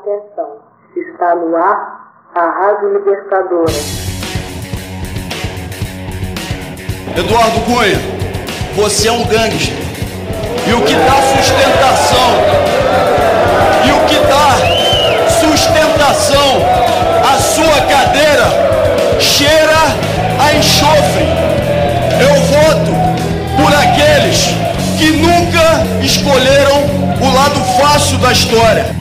Atenção, está no ar a Rádio Libertadora. Eduardo Cunha, você é um gangster. E o que dá sustentação, e o que dá sustentação à sua cadeira cheira a enxofre. Eu voto por aqueles que nunca escolheram o lado fácil da história.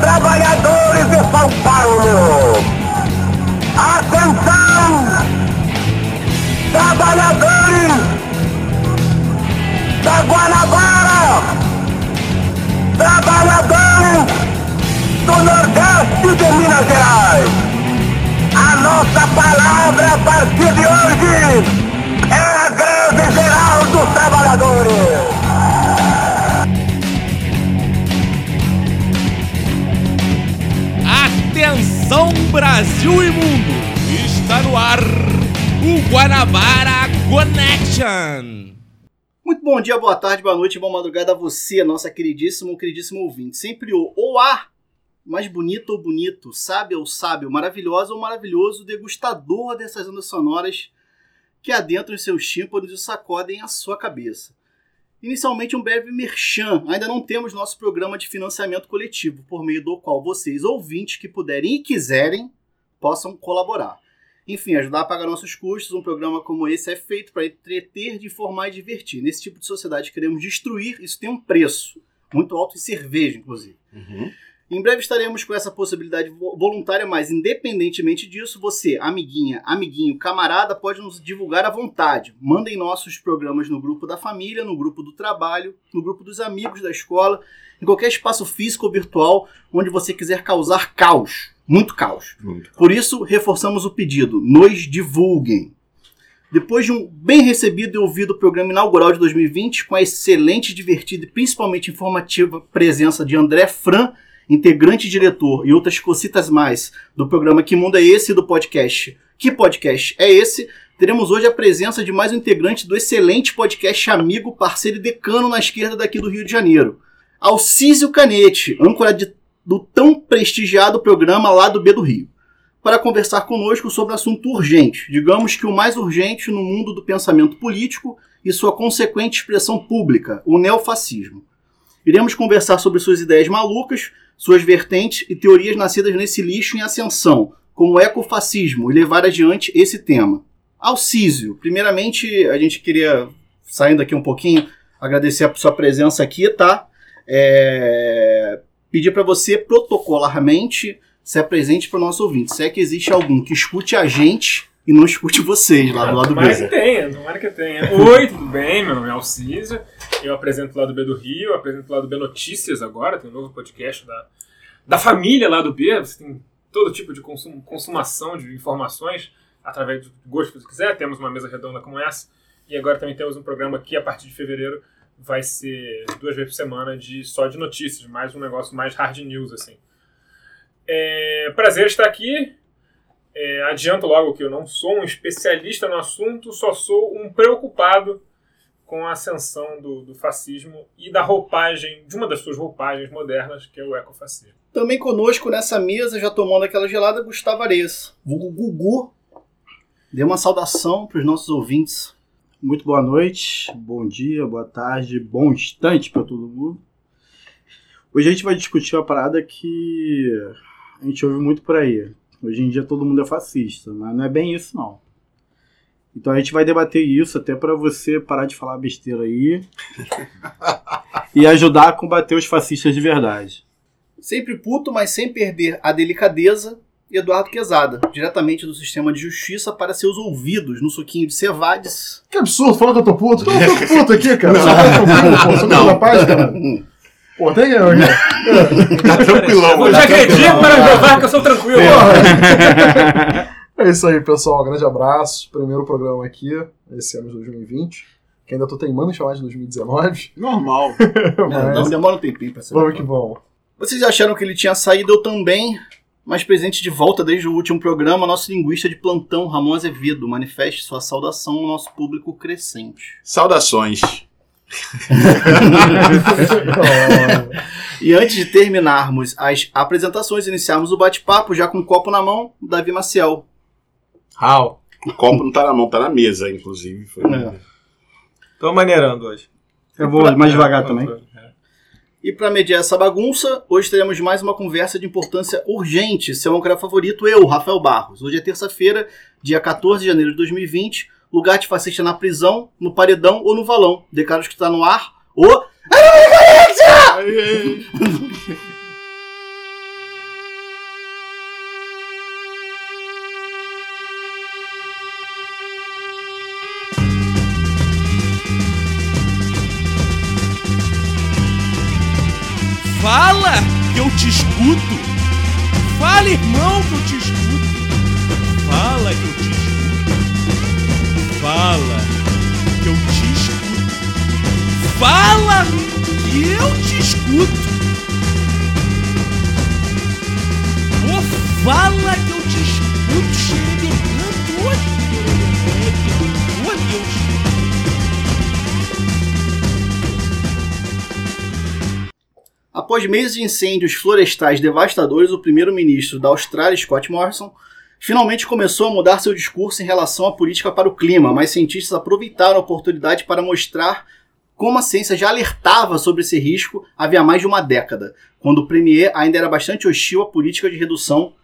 Trabalhadores de São Paulo. Atenção! Trabalhadores da Guanabara! Trabalhadores do Nordeste de Minas Gerais! A nossa palavra a partir de hoje Atenção Brasil e mundo! Está no ar o Guanabara Connection! Muito bom dia, boa tarde, boa noite, boa madrugada a você, nossa queridíssima, queridíssimo ouvinte. Sempre o ou a mais bonito ou bonito, sábio ou sábio, maravilhosa ou maravilhoso, degustador dessas ondas sonoras que adentram os seus tímpanos e sacodem a sua cabeça. Inicialmente um breve merchan, ainda não temos nosso programa de financiamento coletivo, por meio do qual vocês, ouvintes que puderem e quiserem, possam colaborar. Enfim, ajudar a pagar nossos custos, um programa como esse é feito para entreter, informar e divertir. Nesse tipo de sociedade que queremos destruir, isso tem um preço, muito alto em cerveja, inclusive. Em breve estaremos com essa possibilidade vo- voluntária, mas independentemente disso, você, amiguinha, amiguinho, camarada, pode nos divulgar à vontade. Mandem nossos programas no grupo da família, no grupo do trabalho, no grupo dos amigos da escola, em qualquer espaço físico ou virtual onde você quiser causar caos. Muito caos. Por isso, reforçamos o pedido: nos divulguem. Depois de um bem recebido e ouvido programa inaugural de 2020, com a excelente, divertida e principalmente informativa presença de André Fran, integrante e diretor, e outras cocitas mais do programa Que Mundo é Esse do podcast Que Podcast é Esse, teremos hoje a presença de mais um integrante do excelente podcast amigo, parceiro e decano na esquerda daqui do Rio de Janeiro. Alcísio Canete, âncora de- do tão prestigiado programa lá do B do Rio para conversar conosco sobre um assunto urgente, digamos que o mais urgente no mundo do pensamento político e sua consequente expressão pública, o neofascismo. Iremos conversar sobre suas ideias malucas, suas vertentes e teorias nascidas nesse lixo em ascensão, como o ecofascismo, e levar adiante esse tema. Alcísio, primeiramente a gente queria, saindo aqui um pouquinho, agradecer a sua presença aqui, tá? É, Pedir para você protocolarmente se apresente para o nosso ouvinte. Se é que existe algum que escute a gente e não escute vocês lá do lado Tomara que B. tenha, tomara que tenha. Oi, tudo bem? Meu nome é Alcísio. Eu apresento o lado B do Rio, apresento o lado B Notícias agora, tem um novo podcast da, da família lá do B. Você tem todo tipo de consum, consumação de informações através do gosto que você quiser. Temos uma mesa redonda como essa. E agora também temos um programa que a partir de fevereiro vai ser duas vezes por semana de só de notícias, mais um negócio mais hard news assim. É, prazer estar aqui. É, adianto logo que eu não sou um especialista no assunto, só sou um preocupado com a ascensão do, do fascismo e da roupagem, de uma das suas roupagens modernas, que é o ecofascismo. Também conosco nessa mesa, já tomando aquela gelada, Gustavo Ares. Vulgo Gugu. Dê uma saudação para os nossos ouvintes. Muito boa noite, bom dia, boa tarde, bom instante para todo mundo. Hoje a gente vai discutir uma parada que a gente ouve muito por aí. Hoje em dia todo mundo é fascista, mas não é bem isso não. Então a gente vai debater isso até para você parar de falar besteira aí e ajudar a combater os fascistas de verdade. Sempre puto, mas sem perder a delicadeza, Eduardo Quezada, diretamente do sistema de justiça para seus ouvidos, no suquinho de Cevades. Que absurdo, falando que eu tô puto. Não, eu tô puto aqui, cara. Eu tô puto, pô. Sou não. da paz, cara. Pô, tem eu aqui. Tá tranquilão, Eu já acredito para provar que eu sou tranquilo. É isso aí, pessoal. Grande abraço. Primeiro programa aqui, esse ano de 2020. Que ainda tô teimando em chamar de 2019. Normal. Não, Mas demora um tempinho para ser. vamos que vamos. Vocês acharam que ele tinha saído, eu também. Mas presente de volta desde o último programa, nosso linguista de plantão, Ramon Azevedo. Manifeste sua saudação ao nosso público crescente. Saudações. E antes de terminarmos as apresentações, iniciarmos o bate-papo, já com um copo na mão, Davi Maciel. Raul. O copo não tá na mão, tá na mesa, inclusive. Foi- É. Tô maneirando hoje. Eu vou mais devagar também. E para mediar essa bagunça, hoje teremos mais uma conversa de importância urgente. Seu âncora favorito, eu, Rafael Barros. Hoje é terça-feira, dia 14 de janeiro de 2020. Lugar de fascista na prisão, no paredão ou no valão. Declaro que está no ar o. Fala que eu te escuto. Fala, irmão, que eu te escuto. Fala que eu te escuto. Fala que eu te escuto. Fala que eu te escuto. Fala que eu te escuto, de canto hoje. Ô, Deus. Após meses de incêndios florestais devastadores, o primeiro-ministro da Austrália, Scott Morrison, finalmente começou a mudar seu discurso em relação à política para o clima, mas cientistas aproveitaram a oportunidade para mostrar como a ciência já alertava sobre esse risco havia mais de uma década, quando o Premier ainda era bastante hostil à política de redução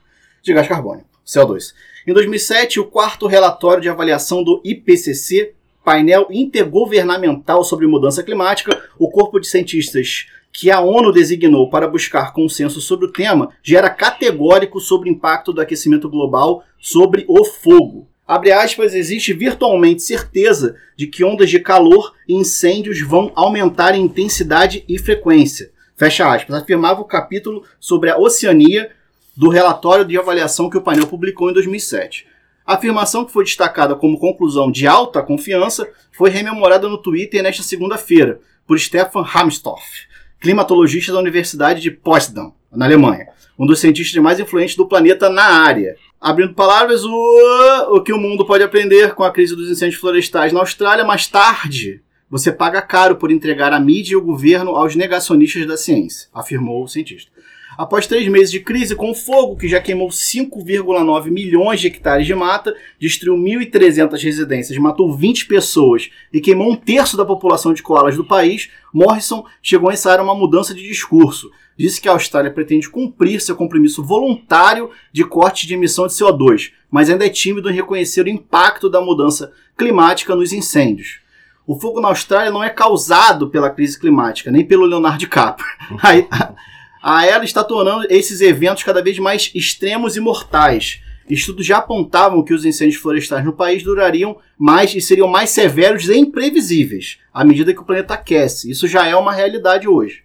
de gás carbônico, CO2. Em 2007, o quarto relatório de avaliação do IPCC, painel intergovernamental sobre mudança climática, o corpo de cientistas que a ONU designou para buscar consenso sobre o tema, já era categórico sobre o impacto do aquecimento global sobre o fogo. Abre aspas, existe virtualmente certeza de que ondas de calor e incêndios vão aumentar em intensidade e frequência. Fecha aspas. Afirmava o capítulo sobre a Oceania do relatório de avaliação que o painel publicou em 2007. A afirmação que foi destacada como conclusão de alta confiança foi rememorada no Twitter nesta segunda-feira por Stefan Hamstorff, climatologista da Universidade de Potsdam, na Alemanha, um dos cientistas mais influentes do planeta na área. Abrindo palavras, o, o que o mundo pode aprender com a crise dos incêndios florestais na Austrália mais tarde. Você paga caro por entregar a mídia e o governo aos negacionistas da ciência, afirmou o cientista. Após três meses de crise com fogo, que já queimou 5,9 milhões de hectares de mata, destruiu 1.300 residências, matou 20 pessoas e queimou um terço da população de koalas do país, Morrison chegou a ensaiar uma mudança de discurso. Disse que a Austrália pretende cumprir seu compromisso voluntário de corte de emissão de CO2, mas ainda é tímido em reconhecer o impacto da mudança climática nos incêndios. O fogo na Austrália não é causado pela crise climática, nem pelo Leonardo DiCaprio. A, a ela está tornando esses eventos cada vez mais extremos e mortais. Estudos já apontavam que os incêndios florestais no país durariam mais e seriam mais severos e imprevisíveis à medida que o planeta aquece. Isso já é uma realidade hoje.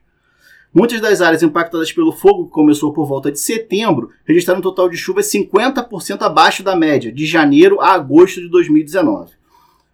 Muitas das áreas impactadas pelo fogo, que começou por volta de setembro, registraram um total de chuvas 50% abaixo da média, de janeiro a agosto de 2019.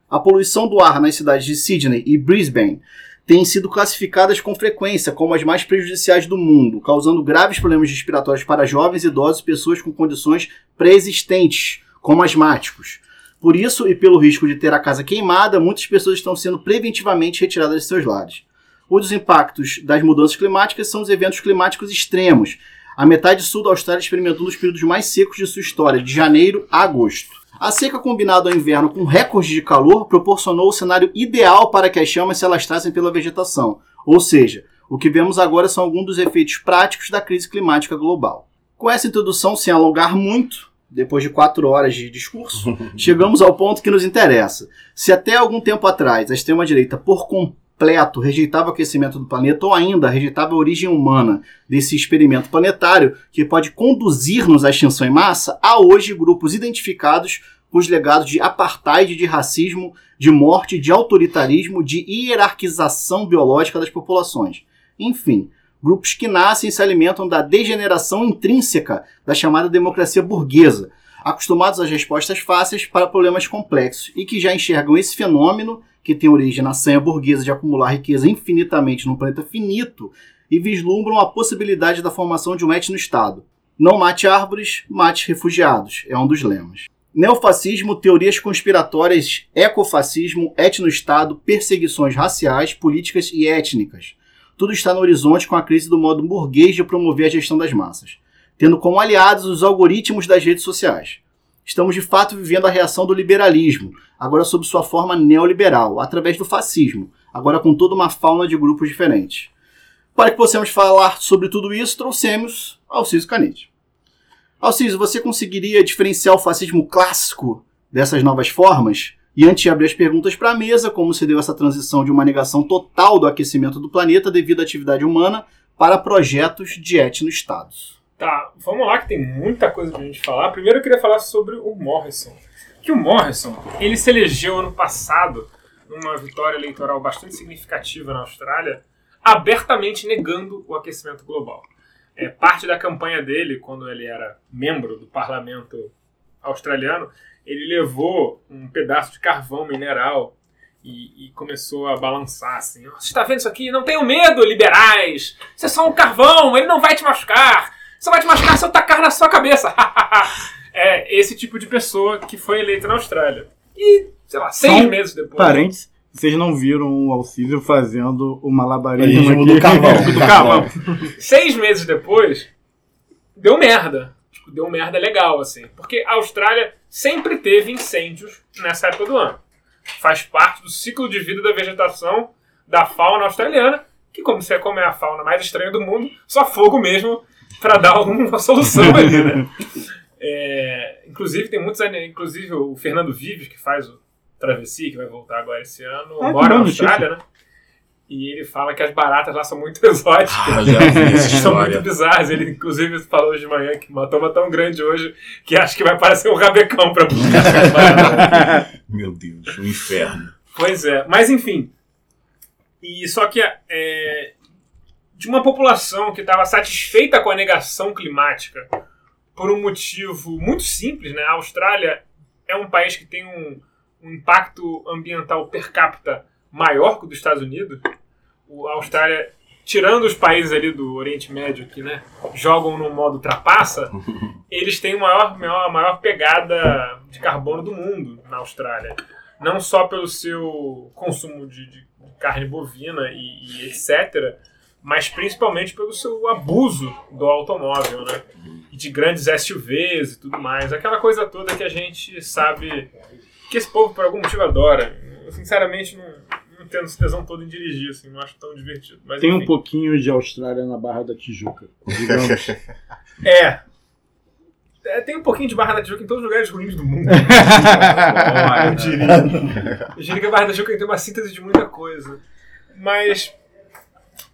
A poluição do ar nas cidades de Sydney e Brisbane têm sido classificadas com frequência como as mais prejudiciais do mundo, causando graves problemas respiratórios para jovens, idosos e pessoas com condições pré-existentes, como asmáticos. Por isso, e pelo risco de ter a casa queimada, muitas pessoas estão sendo preventivamente retiradas de seus lares. Um dos impactos das mudanças climáticas são os eventos climáticos extremos. A metade sul da Austrália experimentou um dos períodos mais secos de sua história, de janeiro a agosto. A seca combinada ao inverno com recorde de calor proporcionou o cenário ideal para que as chamas se alastrassem pela vegetação. Ou seja, o que vemos agora são alguns dos efeitos práticos da crise climática global. Com essa introdução, sem alongar muito, depois de quatro horas de discurso, chegamos ao ponto que nos interessa. Se até algum tempo atrás a extrema-direita, por completo, rejeitava o aquecimento do planeta ou ainda rejeitava a origem humana desse experimento planetário que pode conduzir-nos à extinção em massa, há hoje grupos identificados com os legados de apartheid, de racismo, de morte, de autoritarismo, de hierarquização biológica das populações. Enfim, grupos que nascem e se alimentam da degeneração intrínseca da chamada democracia burguesa, acostumados às respostas fáceis para problemas complexos e que já enxergam esse fenômeno, que tem origem na sanha burguesa de acumular riqueza infinitamente num planeta finito, e vislumbram a possibilidade da formação de um etno-estado. Não mate árvores, mate refugiados, é um dos lemas. Neofascismo, teorias conspiratórias, ecofascismo, etno-estado, perseguições raciais, políticas e étnicas. tudo está no horizonte com a crise do modo burguês de promover a gestão das massas, tendo como aliados os algoritmos das redes sociais. Estamos de fato vivendo a reação do liberalismo, agora sob sua forma neoliberal, através do fascismo, agora com toda uma fauna de grupos diferentes. Para que possamos falar sobre tudo isso, trouxemos Alciso Canete. Alciso, você conseguiria diferenciar o fascismo clássico dessas novas formas? E antes de abrir as perguntas para a mesa, como se deu essa transição de uma negação total do aquecimento do planeta devido à atividade humana para projetos de etno-estados? Tá, vamos lá que tem muita coisa pra gente falar. Primeiro eu queria falar sobre o Morrison. Que o Morrison, ele se elegeu ano passado numa vitória eleitoral bastante significativa na Austrália, abertamente negando o aquecimento global. É, parte da campanha dele, quando ele era membro do parlamento australiano, ele levou um pedaço de carvão mineral e, e começou a balançar assim. Você está vendo isso aqui? Não tenham medo, liberais! Isso é só um carvão, ele não vai te machucar! Só vai te machucar se eu tacar na sua cabeça! é esse tipo de pessoa que foi eleita na Austrália. E, sei lá, seis um meses depois. Parênteses, vocês não viram o Alcísio fazendo o malabarismo do carvão. do carvão. Seis meses depois, deu merda. Tipo, deu merda legal, assim. Porque a Austrália sempre teve incêndios nessa época do ano. Faz parte do ciclo de vida da vegetação da fauna australiana, que, como você como é a fauna mais estranha do mundo, só fogo mesmo para dar alguma solução ali, né? É, inclusive, tem muitos. Inclusive, o Fernando Vives, que faz o Travessia, que vai voltar agora esse ano, Ah, que mora na Austrália, né? E ele fala que as baratas lá são muito exóticas. Ah, São muito bizarras. Ele, inclusive, falou hoje de manhã que uma toma tão grande hoje que acho que vai parecer um rabecão pra buscar essas baratas. Meu Deus, um inferno. Pois é. Mas, enfim. E só que é, de uma população que estava satisfeita com a negação climática por um motivo muito simples, né? A Austrália é um país que tem um, um impacto ambiental per capita maior que o dos Estados Unidos. O, a Austrália, tirando os países ali do Oriente Médio que né, jogam no modo trapaça, eles têm a maior, maior, maior pegada de carbono do mundo na Austrália. Não só pelo seu consumo de, de carne bovina e, e etc., mas principalmente pelo seu abuso do automóvel, né? E de grandes SUVs e tudo mais. Aquela coisa toda que a gente sabe que esse povo, por algum motivo, adora. Eu, sinceramente, não, não entendo esse tesão todo em dirigir, assim, não acho tão divertido. Mas, Tem um enfim. pouquinho de Austrália na Barra da Tijuca, digamos. É. É, Tem um pouquinho de Barra da Tijuca em todos os lugares ruins do mundo. Eu diria. Eu diria que a Barra da Tijuca tem uma síntese de muita coisa. Mas,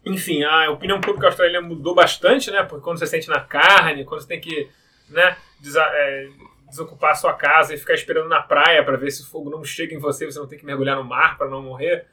enfim, a opinião pública australiana mudou bastante, né? Porque quando você sente na carne, quando você tem que né, é, desocupar a sua casa e ficar esperando na praia para ver se o fogo não chega em você, você não tem que mergulhar no mar para não morrer,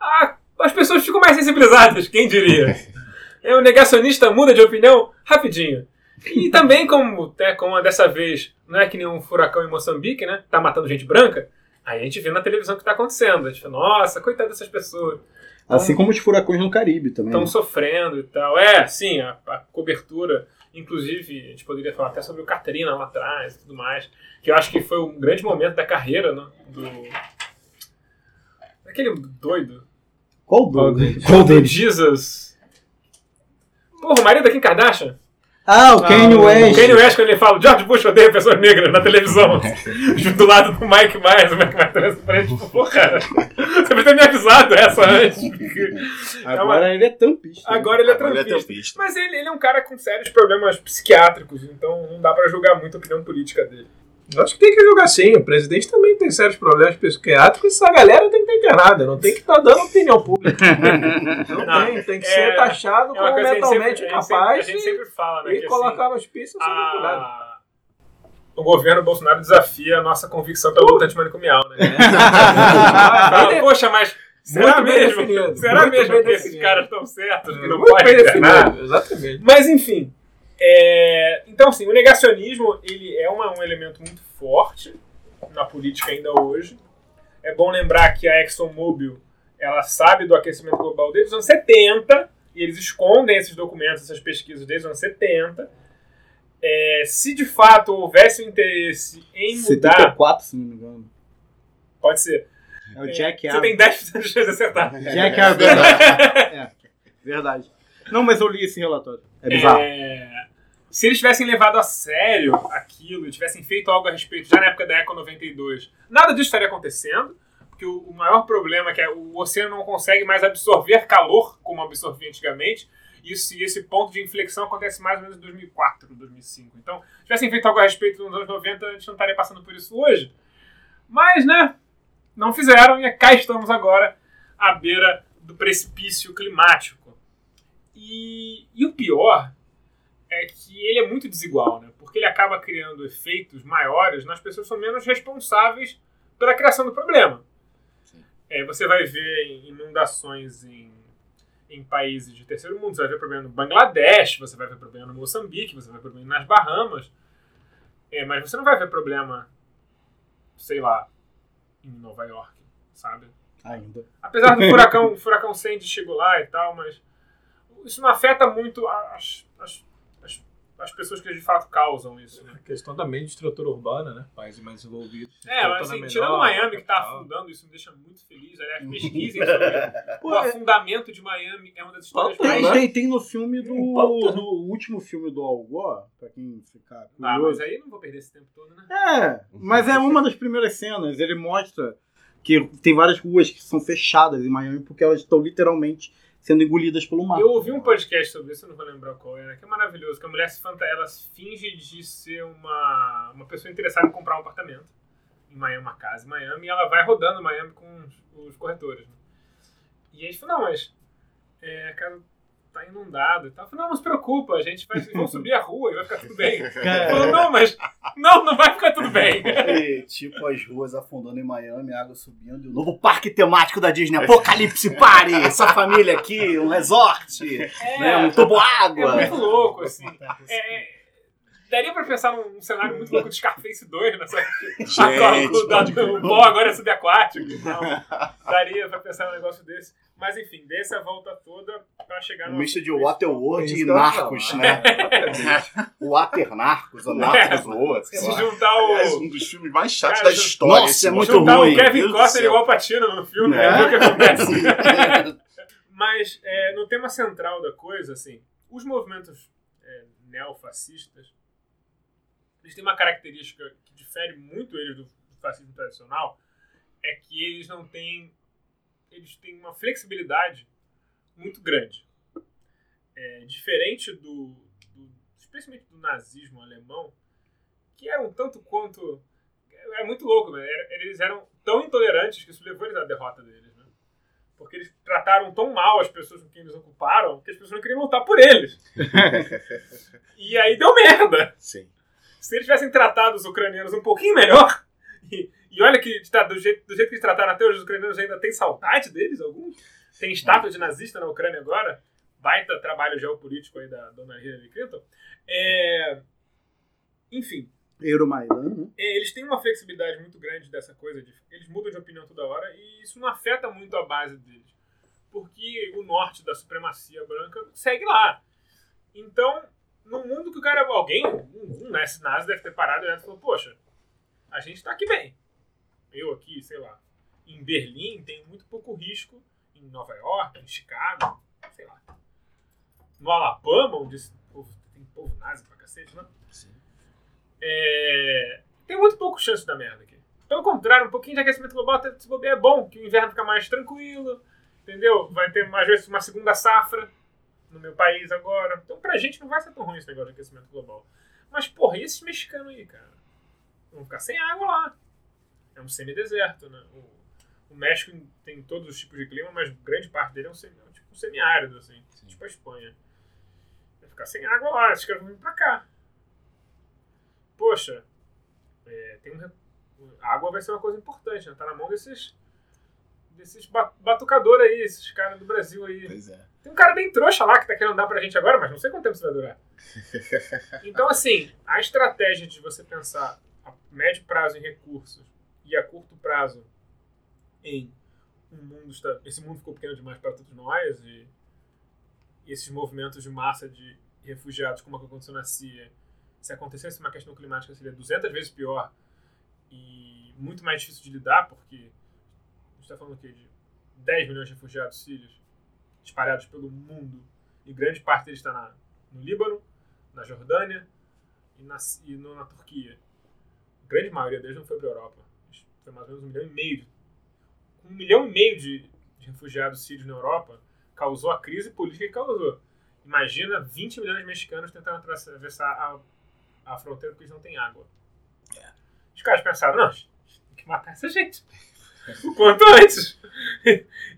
ah, as pessoas ficam mais sensibilizadas, quem diria? É, o negacionista muda de opinião rapidinho. E também, como, né, como dessa vez não é que nem um furacão em Moçambique, né? Tá matando gente branca. Aí a gente vê na televisão o que tá acontecendo. A gente fala, nossa, coitado dessas pessoas. Assim como os furacões no Caribe também. Estão sofrendo e tal. É, sim, a, a cobertura. Inclusive, a gente poderia falar até sobre o Katrina lá atrás e tudo mais. Que eu acho que foi um grande momento da carreira, né? Do. Daquele doido. Qual doido? Qual deles? Jesus. Porra, o marido da Kim Kardashian? Ah, o Kanye O West. Kanye West, quando ele fala George Bush odeia pessoas negras na televisão, do lado do Mike Myers, o Mike Myers olhando pra ele, tipo, pô, cara, você podia ter me avisado essa antes. Agora ele é tampista. Agora ele é Agora ele é trampista. trampista. Mas ele, ele é um cara com sérios problemas psiquiátricos, então não dá pra julgar muito a opinião política dele. Eu acho que tem que jogar sim. O presidente também tem sérios problemas psiquiátricos. Essa galera tem que estar internada. Não tem que estar dando opinião pública. Não, Não, tem. Tem que é- ser taxado É como mentalmente sempre, a gente capaz sempre, a gente sempre fala, né? e que, colocar assim, no hospício sem cuidado. O governo Bolsonaro desafia a nossa convicção pela luta antimanicomial, né? Fala, ele- Poxa, mas será Muito mesmo? Será Muito mesmo bem que esses definido. caras estão certos? Que não Muito pode bem internar? definido, exatamente. Mas enfim. É, Então, assim, o negacionismo ele é uma- um elemento muito forte na política ainda hoje. É bom lembrar que a ExxonMobil ela sabe do aquecimento global desde os anos 70 e eles escondem esses documentos, essas pesquisas desde os anos 70. É, se de fato houvesse um interesse em mudar, 74, se não me engano. pode ser. É o Jack Você tem 10% de chance de acertar. Jack Arber. Verdade. Não, mas eu li esse relatório. É bizarro. É, se eles tivessem levado a sério aquilo tivessem feito algo a respeito já na época da Eco 92, nada disso estaria acontecendo, porque o, maior problema é que o oceano não consegue mais absorver calor como absorvia antigamente. E esse ponto de inflexão acontece mais ou menos em 2004, 2005. Então, se tivessem feito algo a respeito nos anos 90, a gente não estaria passando por isso hoje. Mas, né, não fizeram e cá estamos agora à beira do precipício climático. E, e o pior é que ele é muito desigual, né? Porque ele acaba criando efeitos maiores nas pessoas que são menos responsáveis pela criação do problema. É, você vai ver inundações em, em países de terceiro mundo, você vai ver problema no Bangladesh, você vai ver problema no Moçambique, você vai ver problema nas Bahamas. É, mas você não vai ver problema, sei lá, em Nova York, sabe? Ainda. Apesar do furacão, o furacão Sandy chegou lá e tal, mas isso não afeta muito as, as, as, as pessoas que de fato causam isso. Né? A questão também de estrutura urbana, né? Países mais envolvidos. É, mas assim, Estrutura tirando menor, Miami que tá capital. afundando, isso me deixa muito feliz. Aliás, pesquisem sobre o afundamento de Miami, é uma das histórias Tem, mais... tem, tem no filme do. Né? No último filme do Al Gore, pra quem ficar Ah, mas aí não vou perder esse tempo todo, né? É, mas é uma das primeiras cenas. Ele mostra que tem várias ruas que são fechadas em Miami porque elas estão literalmente sendo engolidas pelo mar. Eu ouvi um podcast sobre isso, eu não vou lembrar qual era, que é maravilhoso, que a mulher se fanta ela finge de ser uma, uma pessoa interessada em comprar um apartamento em Miami, uma casa em Miami, e ela vai rodando Miami com os, corretores. né? E aí falam, não, mas é, tá inundado e tal. Eu falei, não, não se preocupa, a gente vai vamos subir a rua e vai ficar tudo bem. Não, mas não, não vai ficar tudo bem. E, tipo, as ruas afundando em Miami, a água subindo. E o novo parque temático da Disney, Apocalipse Party! Essa família aqui, um resort, né, um É toboágua. muito louco, assim. É, daria pra pensar num cenário muito louco de Scarface 2, nessa. Gente, o, da- o pó agora é subaquático. Então, daria pra pensar num negócio desse. Mas enfim, dê essa volta toda pra chegar Um no. misto de Waterworld É e Narcos, né? Water Narcos, ou Narcos World, Se lá. juntar Aliás, o. um dos filmes mais chatos Cara, da história. nossa, esse é muito juntar ruim, o Kevin Costner igual o Patino no filme, É. Ver o que acontece. Mas é, no tema central da coisa, assim, os movimentos é, neofascistas, eles têm uma característica que difere muito eles do fascismo tradicional, é que eles não têm, eles têm uma flexibilidade muito grande. É, diferente do, do, especialmente do nazismo alemão, que era um tanto quanto, é muito louco, né? Eles eram tão intolerantes que isso levou eles à derrota deles, né? Porque eles trataram tão mal as pessoas com quem eles ocuparam que as pessoas não queriam lutar por eles. e aí deu merda. Sim. Se eles tivessem tratado os ucranianos um pouquinho melhor, e, e olha que tá, do, jeito, do jeito que eles trataram até hoje, os ucranianos ainda têm saudade deles, alguns. Tem estátua de nazista na Ucrânia agora. Baita trabalho geopolítico aí da dona Hillary Clinton. É, Enfim, Euromaidan, né? é, eles têm uma flexibilidade muito grande dessa coisa, de, eles mudam de opinião toda hora e isso não afeta muito a base deles. Porque o norte da supremacia branca segue lá. Então, no mundo que o cara. Alguém, um, um nazi nazi deve ter parado e falou: Poxa, a gente tá aqui bem. Eu aqui, sei lá, em Berlim tem muito pouco risco, em Nova York, em Chicago, sei lá. No Alabama, onde povo- tem povo nazi pra cacete, né? É, tem muito pouco chance da merda aqui. Pelo contrário, um pouquinho de aquecimento global até se bobear é bom, que o inverno fica mais tranquilo, entendeu? Vai ter mais vezes uma segunda safra no meu país agora. Então pra gente não vai ser tão ruim esse negócio de aquecimento global. Mas, porra, e esses mexicanos aí, cara? Vão ficar sem água lá. É um semideserto, né? O, o México tem todos os tipos de clima, mas grande parte dele é um, semi, é um tipo um semiárido, assim. Tipo a Espanha. Vai ficar sem água lá, esses caras vão vir pra cá. Poxa, é, tem um, a água vai ser uma coisa importante, né? Tá na mão desses desses ba- batucadores aí, esses caras do Brasil aí. Pois é. Tem um cara bem trouxa lá que tá querendo dar pra gente agora, mas não sei quanto tempo isso vai durar. Então, assim, a estratégia de você pensar médio prazo em recursos e a curto prazo em um mundo. está- Esse mundo ficou pequeno demais para todos nós e, esses movimentos de massa de refugiados, como aconteceu na Síria, se acontecesse uma questão climática, seria 200 vezes pior e muito mais difícil de lidar, porque a gente está falando o quê? De 10 milhões de refugiados sírios. espalhados pelo mundo. E grande parte deles está na, no Líbano, na Jordânia e na, e no- na Turquia. A grande maioria deles não foi para a Europa. Foi mais ou menos um milhão e meio. Um milhão e meio de, de refugiados sírios na Europa causou a crise política que causou. Imagina 20 milhões de mexicanos tentando atravessar a, a fronteira porque eles não têm água. Os caras pensaram, não, tem que matar essa gente. O quanto antes.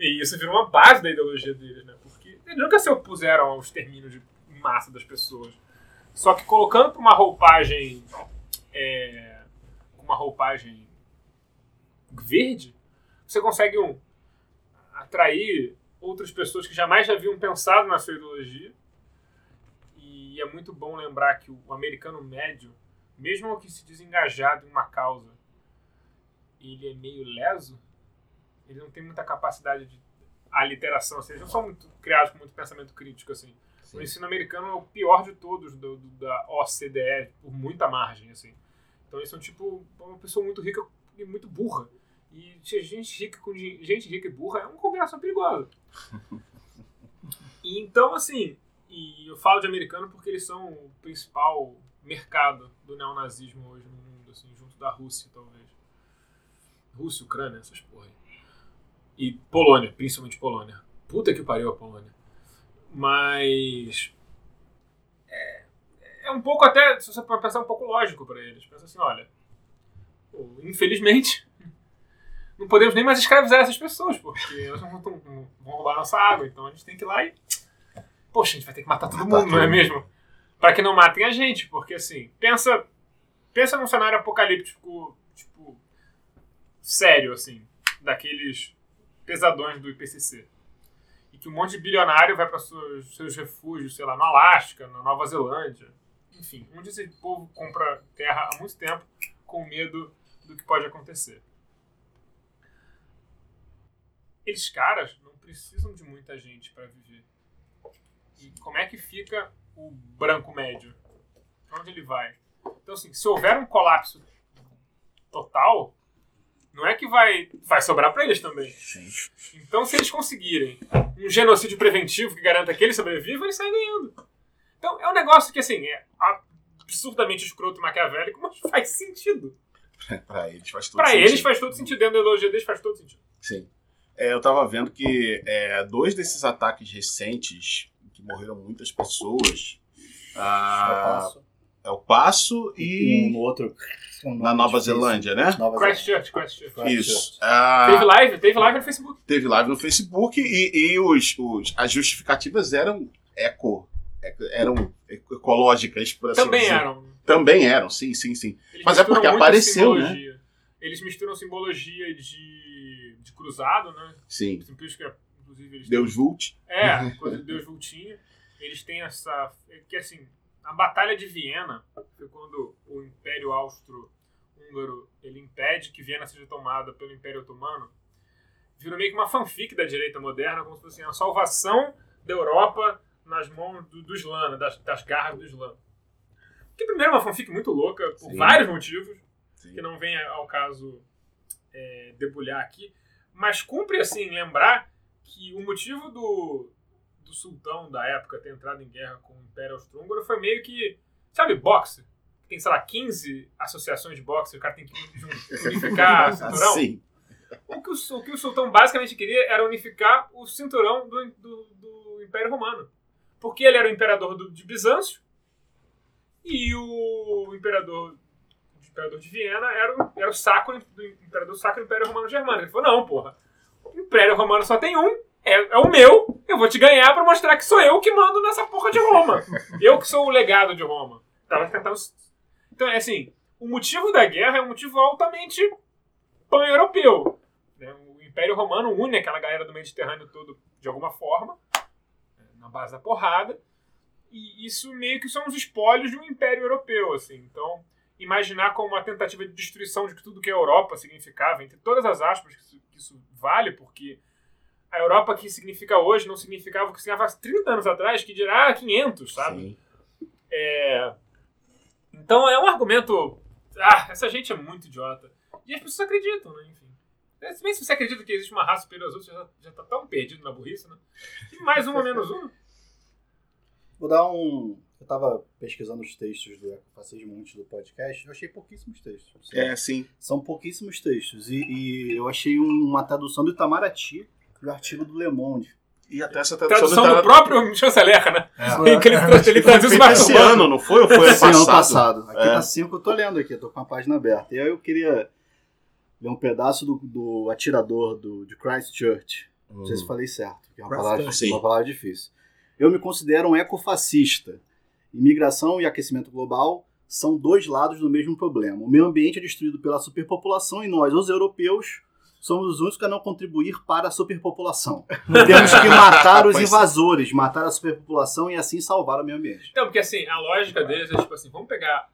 E isso virou uma base da ideologia deles, né? Porque eles nunca se opuseram ao extermínio de massa das pessoas. Só que colocando pra uma roupagem. É, uma roupagem verde, você consegue um, atrair outras pessoas que jamais haviam pensado na sua ideologia. E é muito bom lembrar que o americano médio, mesmo que se diz engajado em uma causa, ele é meio leso, ele não tem muita capacidade de aliteração, ou seja, não são muito criados com muito pensamento crítico assim. O ensino americano é o pior de todos do, do- da OCDE por muita margem assim. Então eles são tipo uma pessoa muito rica e muito burra. E gente rica com gente rica e burra é uma combinação perigosa. E então assim, e eu falo de americano porque eles são o principal mercado do neonazismo hoje no mundo, assim, junto da Rússia talvez. Rússia, Ucrânia, essas porra. aí. E Polônia, principalmente Polônia. Puta que pariu a Polônia. Mas. É, um pouco até, se você for pensar, um pouco lógico pra eles. Pensa assim: olha, infelizmente, não podemos nem mais escravizar essas pessoas, porque elas vão, vão roubar nossa água. Então a gente tem que ir lá e. Poxa, a gente vai ter que matar todo Matar mundo, não é mesmo? Pra que não matem a gente, porque assim, pensa. Pensa num cenário apocalíptico, tipo, sério, assim, daqueles pesadões do IPCC. E que um monte de bilionário vai para seus, seus refúgios, sei lá, no Alasca, na Nova Zelândia. Enfim, onde esse povo compra terra há muito tempo com medo do que pode acontecer. Eles caras não precisam de muita gente para viver. E como é que fica o branco médio? Pra onde ele vai? Então, assim, se houver um colapso total, não é que vai, vai sobrar para eles também. Então, se eles conseguirem um genocídio preventivo que garanta que eles sobrevivam, eles saem ganhando. Então, é um negócio que, assim, é absurdamente escroto e maquiavélico, mas faz sentido. pra eles faz todo Para sentido. eles faz todo sentido, dentro da ideologia deles faz todo sentido. Sim. É, eu tava vendo que é, dois desses ataques recentes, que morreram muitas pessoas, ah, é o Passo E e no outro. um na Nova difícil. Zelândia, né? Nova Zelândia. Christchurch, Christchurch. Isso. Ah, Teve live, teve live no Facebook. teve live no Facebook e, e os, os- as justificativas eram eco- eram eco- ecológicas, por assim Também dizer. eram. Também eram, sim, sim, sim. Eles Mas é porque apareceu, né? Eles misturam simbologia de, de cruzado, né? Sim. Simplesmente, inclusive, eles Deus Vult. É, coisa de Deus Vultinha. Eles têm essa. Que assim, a Batalha de Viena foi quando o Império Austro-Húngaro ele impede que Viena seja tomada pelo Império Otomano. Virou meio que uma fanfic da direita moderna, como se fosse a salvação da Europa nas mãos do, do né, das, das garras do Islã. Que primeiro é uma fanfic muito louca, por Sim. vários motivos Sim. que não vem ao caso é, debulhar aqui, mas cumpre assim lembrar que o motivo do, do sultão da época ter entrado em guerra com o Império Austro-Húngaro foi meio que, sabe, boxe? Tem, sei lá, 15 associações de boxe, o cara tem que unificar cinturão. Sim. O que o, o que o sultão basicamente queria era unificar o cinturão do, do, do Império Romano. Porque ele era o imperador do- de Bizâncio e o imperador, o imperador de Viena era o, era o sacro do imperador sacro do Império Romano Germânico. Ele falou: não, porra, o Império Romano só tem um, é, é o meu, eu vou te ganhar pra mostrar que sou eu que mando nessa porra de Roma. Eu que sou o legado de Roma. Tava tentando. Então, é assim, o motivo da guerra é um motivo altamente pan-europeu. né? O Império Romano une aquela galera do Mediterrâneo todo de alguma forma, na base da porrada, e isso meio que são os espólios de um Império Europeu. Assim. Então, imaginar como uma tentativa de destruição de tudo que a Europa significava, entre todas as aspas que isso, que isso vale, porque a Europa que significa hoje não significava o que significava há 30 anos atrás, que dirá 500, sabe? É... Então é um argumento. Ah, essa gente é muito idiota. E as pessoas acreditam, né? Enfim. É, Se bem se você acredita que existe uma raça superior às outras, você já, já tá tão perdido na burrice, né? E mais uma menos uma. Vou dar um. Eu tava pesquisando os textos do Ecofascismo antes do podcast, eu achei pouquíssimos textos. É, sim. São pouquíssimos textos. E, e eu achei uma tradução do Itamaraty do artigo do Le Monde. E até essa Tradução tá- do próprio chanceler, né? É. Que ele, ele traduziu Foi mais esse humano. ano, não foi? Ou foi ano Sim, ano passado? passado. Aqui É. tá cinco, eu tô lendo aqui, eu tô com a página aberta. E aí eu queria ler um pedaço do, do atirador do, de Christchurch. Não sei se falei certo, que é uma palavra, uma palavra difícil. Eu me considero um ecofascista. Imigração e aquecimento global são dois lados do mesmo problema. O meio ambiente é destruído pela superpopulação e nós, os europeus, somos os únicos a não contribuir para a superpopulação. Temos que matar os invasores, matar a superpopulação e assim salvar o meio ambiente. Então, porque assim, a lógica deles é tipo assim, vamos pegar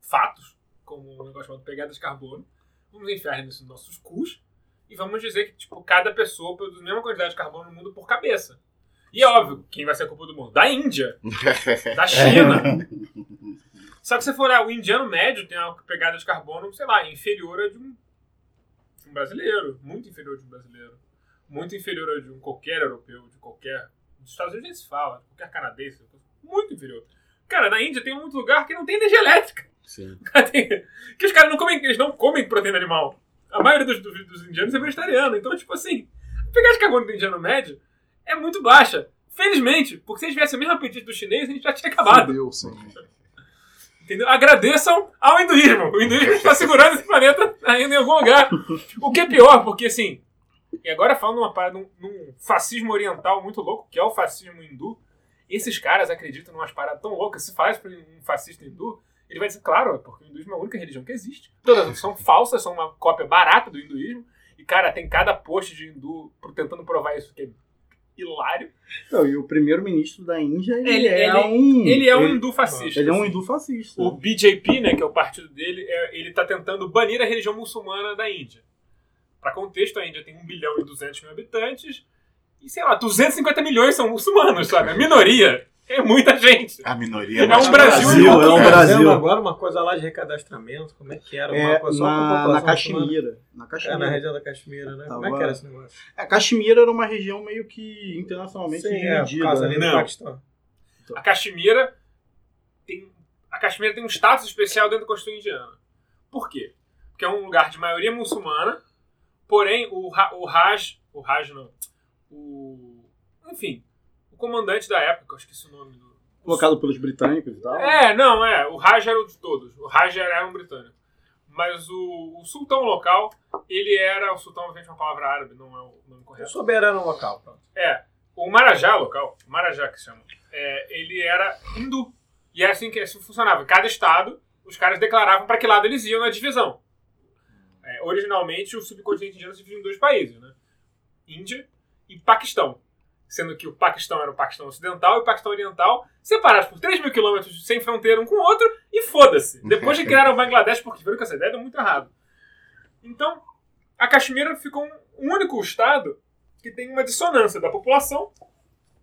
fatos, como um negócio chamado pegada de carbono, vamos enfiar nesses nossos cus e vamos dizer que tipo, cada pessoa produz a mesma quantidade de carbono no mundo por cabeça. E é óbvio, quem vai ser a culpa do mundo? Da Índia, da China. Só que se for olhar, o indiano médio tem uma pegada de carbono, sei lá, inferior a de um, de um brasileiro. Muito inferior a de um brasileiro. Muito inferior a de um qualquer europeu, de qualquer. Dos Estados Unidos nem se fala, de qualquer canadense. Muito inferior. Cara, na Índia tem muito lugar que não tem energia elétrica. Sim. Que os caras não comem, eles não comem proteína animal. A maioria dos, dos, dos indianos é vegetariano. Então, tipo assim, a pegada de carbono do indiano médio é muito baixa. Felizmente, porque se eles tivessem o mesmo apetite do chinês, a gente já tinha acabado. Fudeu, sim. Entendeu? Agradeçam ao hinduísmo. O hinduísmo está segurando esse planeta ainda em algum lugar. O que é pior, porque assim. E agora falando numa parada, num, num fascismo oriental muito louco, que é o fascismo hindu. Esses caras acreditam em umas paradas tão loucas. Se faz para um fascista hindu, ele vai dizer, claro, porque o hinduísmo é a única religião que existe. Todas são falsas, são uma cópia barata do hinduísmo. E, cara, tem cada post de hindu tentando provar isso, que é hilário. Então, e o primeiro-ministro da Índia, ele, Ele- é ele- um... Ele é um hindu fascista. Ele é um assim. hindu fascista. O BJP, né, que é o partido dele, é- ele está tentando banir a religião muçulmana da Índia. Para contexto, a Índia tem 1 bilhão e 200 mil habitantes e, sei lá, 250 milhões são muçulmanos, sabe? A minoria é muita gente. A minoria É mais um Brasil Brasil, é um Brasil. agora uma coisa lá de recadastramento, como é que era? Uma É, coisa na, na população muçulmana. Caxemira. Na É, Caxemira. na região da Caxemira, né? Como é Tava- que era esse negócio? A Caxemira era uma região meio que internacionalmente Sim, é, dividida. causa né? ali do Não. Paquistão. A Caxemira tem a Caxemira tem um status especial dentro da Constituição indiana. Por quê? Porque é um lugar de maioria muçulmana, porém o, o Raj, o Raj não, o enfim, o comandante da época, eu esqueci o nome do Colocado pelos britânicos e tal. É, não, é. O Raj era o de todos. O Raj era um britânico. Mas o, o sultão local, ele era. O sultão, obviamente, é uma palavra árabe, não é o nome O correto. soberano local, pronto. É. O Marajá local, Marajá que se chama, é, ele era hindu. E é assim que assim funcionava. Em cada estado, os caras declaravam para que lado eles iam na divisão. É, originalmente, o subcontinente indiano se dividia em dois países, né? Índia e Paquistão. Sendo que o Paquistão era o Paquistão Ocidental e o Paquistão Oriental, separados por 3 mil quilômetros sem fronteira um com o outro, e foda-se. Depois de criaram o Bangladesh, porque viram que essa ideia deu muito errado. Então, a Caxemira ficou um único estado que tem uma dissonância da população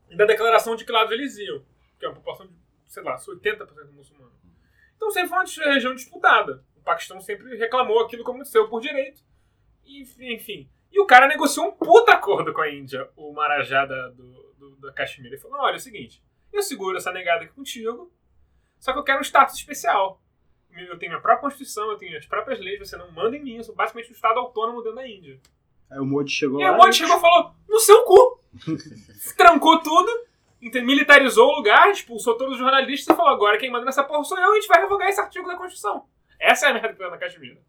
e da declaração de que lado eles iam. Que é uma população de, sei lá, 80% muçulmana. Então sempre foi uma região disputada. O Paquistão sempre reclamou aquilo como seu por direito. E, enfim. E o cara negociou um puta acordo com a Índia, o Marajá da, do, do- da Caxemira. Ele falou: olha, é o seguinte, eu seguro essa negada aqui contigo, só que eu quero um status especial. Eu tenho minha própria constituição, eu tenho as próprias leis, você não manda em mim, eu sou basicamente um estado autônomo dentro da Índia. Aí o Modi chegou E lá. o Monte chegou e falou: no seu cu! Trancou tudo, militarizou o lugar, expulsou todos os jornalistas e falou: agora quem manda nessa porra sou eu e a gente vai revogar esse artigo da Constituição. Essa é a merda que tá na Caxemira.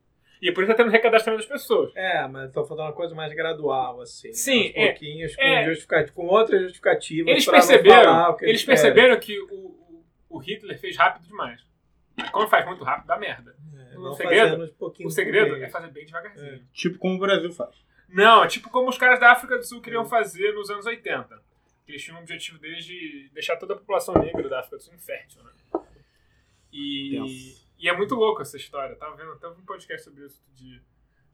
E é por isso tá tendo recadastramento das pessoas. É, mas tô falando uma coisa mais gradual, assim. Sim, aos é. pouquinhos, com, É. justificativa, com outras justificativas. Eles perceberam, falar o que eles querem. perceberam que o, o- Hitler fez rápido demais. Quando faz muito rápido, dá merda. É, o segredo- pouquinho O segredo é fazer bem devagarzinho. Tipo como o Brasil faz. Não, é tipo como os caras da África do Sul queriam fazer nos anos 80. Eles tinham o objetivo deles de deixar toda a população negra da África do Sul infértil, né? E, e é muito louco essa história. Tava vendo até um podcast sobre isso outro dia.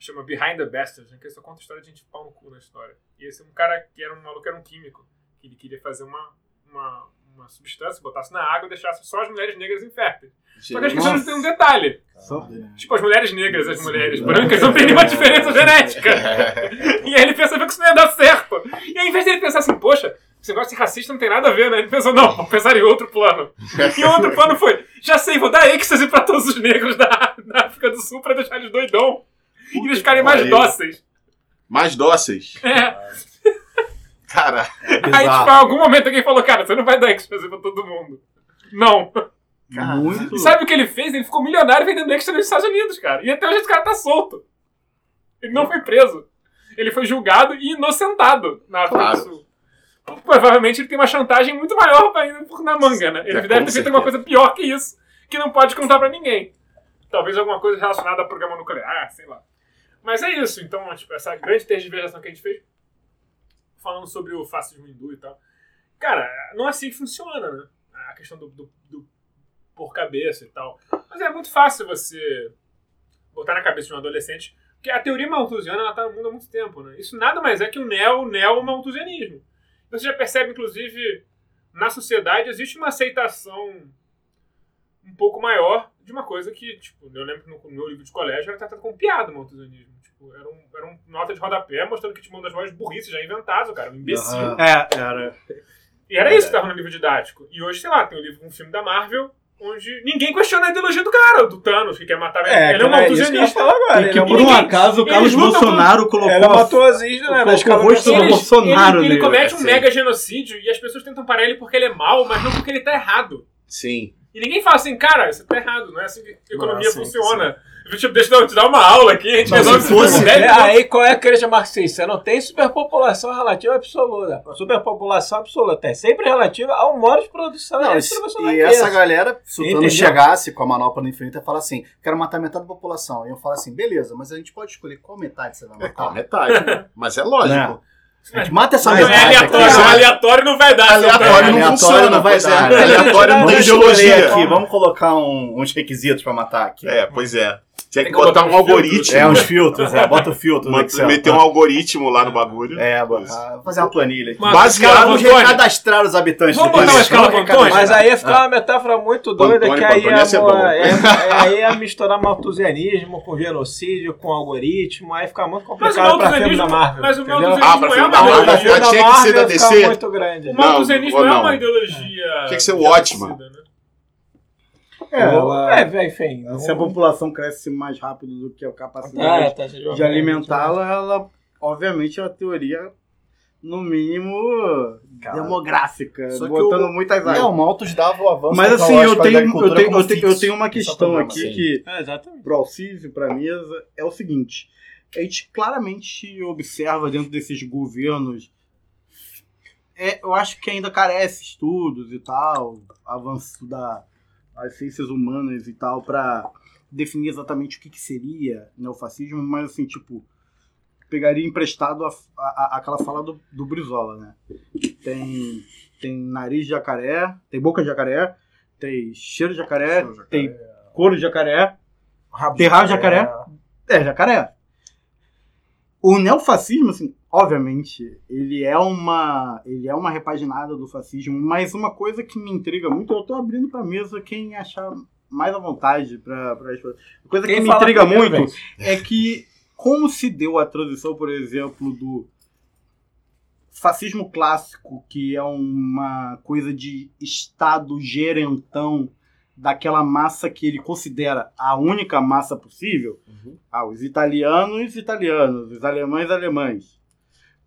Chama Behind the Bastards, né? que só conta a história de gente pau no cu na história. E esse é um cara que era um maluco, era um químico, que ele queria fazer uma, uma, uma substância, botasse na água e deixasse só as mulheres negras inférteis. Só que as questões têm um detalhe. Só- Tipo, as mulheres negras e as mulheres brancas não têm nenhuma diferença genética. E aí ele percebeu que isso não ia dar certo. E aí, em vez dele pensar assim, poxa, esse negócio de racista não tem nada a ver, né? Ele pensou, não, vou pensar em outro plano. E o outro plano foi, já sei, vou dar êxtase pra todos os negros da, da África do Sul pra deixar eles doidão. E eles ficarem mais pariu. dóceis. Mais dóceis. É. Cara, Aí, tipo, em algum momento alguém falou, cara, você não vai dar êxtase pra todo mundo. Não. Muito. E sabe o que ele fez? Ele ficou milionário vendendo êxtase nos Estados Unidos, cara. E até hoje esse cara tá solto. Ele não foi preso. Ele foi julgado e inocentado na África Claro. do Sul. Provavelmente ele tem uma chantagem muito maior ainda na manga, né? Ele É, deve ter feito alguma coisa pior que isso, que não pode contar pra ninguém. Talvez alguma coisa relacionada ao programa nuclear, sei lá. Mas é isso, então, tipo, essa grande tergiversação que a gente fez, falando sobre o fascismo hindu e tal. Cara, não é assim que funciona, né? A questão do, do, do por cabeça e tal. Mas é muito fácil você botar na cabeça de um adolescente, porque a teoria malthusiana ela tá no mundo há muito tempo, né? Isso nada mais é que o neo, neo-malthusianismo. Você já percebe, inclusive, na sociedade existe uma aceitação um pouco maior de uma coisa que, tipo, eu lembro que no, meu livro de colégio era tratado como piada o malthusianismo. Tipo, era um, era um nota de rodapé mostrando que tinha uma das maiores burrices já inventadas, o cara, um imbecil. Aham. É, era. E era isso que tava no livro didático. E hoje, sei lá, tem um livro, um filme da Marvel, onde ninguém questiona a ideologia do cara, do Thanos, que quer matar É, ele. é um cara, isso que Ele que é por um acaso o Carlos lutam Bolsonaro colocou. Ela matou a Aziz, né? colocou escala o rosto do Ele, Bolsonaro ele, ele nele. comete um Sim. mega genocídio e as pessoas tentam parar ele porque ele é mau, mas não porque ele tá errado. sim. E ninguém fala assim, cara, você tá errado, não é assim que a economia sim, funciona. Tipo, deixa eu te dar uma aula aqui, a gente Não, resolve se isso fosse- com 10 É, aí qual é a crença marxista? Não tem superpopulação relativa absoluta. Superpopulação absoluta é sempre relativa ao modo de produção Não, e distribuição da e riqueza. essa galera, se o? Thanos chegasse com a manopla no infinito e falar assim, quero matar metade da população. E eu falo assim, beleza, mas a gente pode escolher qual metade você vai É com a matar. metade. Mas é lógico. A gente mata essa Não, é metade. aleatório, aqui. não, aleatório não vai dar. Aleatório não funciona, não vai é. dar. Aleatório não tem ideologia. aqui, vamos colocar um- uns requisitos pra matar aqui. É, pois é. Tinha que Tem que botar botar um algoritmo. É, uns filtros, é, bota o filtro no Bota- Excel. meter um algoritmo lá no bagulho. É, botar- fazer uma planilha aqui. Escala Vamos recadastrar os habitantes Vamos do botar uma planeta. escala Vamos pro Antônio? Mas aí ia ficar uma metáfora muito doida Antônio, que aí ia, é, é, aí ia misturar malthusianismo com genocídio, com algoritmo, aí fica muito Mas o complicado pra filme da Marvel. mas o entendeu? malthusianismo Ah, pra não é filme uma da Marvel. ideologia. filme da Tinha que ser da DC. muito grande. O não, é uma ideologia. Tinha que ser o né? É, ela- É, enfim. não- se a população cresce mais rápido do que a Ah, capacidade tá, você joga- de alimentá-la, ela, obviamente, é uma teoria, no mínimo, Cara, demográfica, só que botando o- muitas Não, áreas. Malthus dava o avanço Mas assim, eu da tenho, eu, tenho, eu, tenho, eu tenho uma é questão problema. aqui sim. que, É, pro Alcísio, pra mesa, é o seguinte. A gente claramente observa dentro desses governos. É, eu acho que ainda carece estudos e tal, avanço da, das ciências humanas e tal, pra definir exatamente o que, que seria neofascismo, mas assim, tipo, pegaria emprestado a, a- a- aquela fala do, do Brizola, né? Tem, tem nariz de jacaré, tem boca de jacaré, tem cheiro de jacaré, jacaré. tem couro de jacaré, rabo de jacaré? é, jacaré. O neofascismo, assim, obviamente, ele é uma ele é uma repaginada do fascismo, mas uma coisa que me intriga muito, eu tô abrindo pra mesa quem achar mais à vontade pra, pra responder. A coisa que Quem me fala intriga muito é que como se deu a transição, por exemplo, do fascismo clássico, que é uma coisa de estado gerentão daquela massa que ele considera a única massa possível, ah, os italianos, italianos, os alemães, alemães,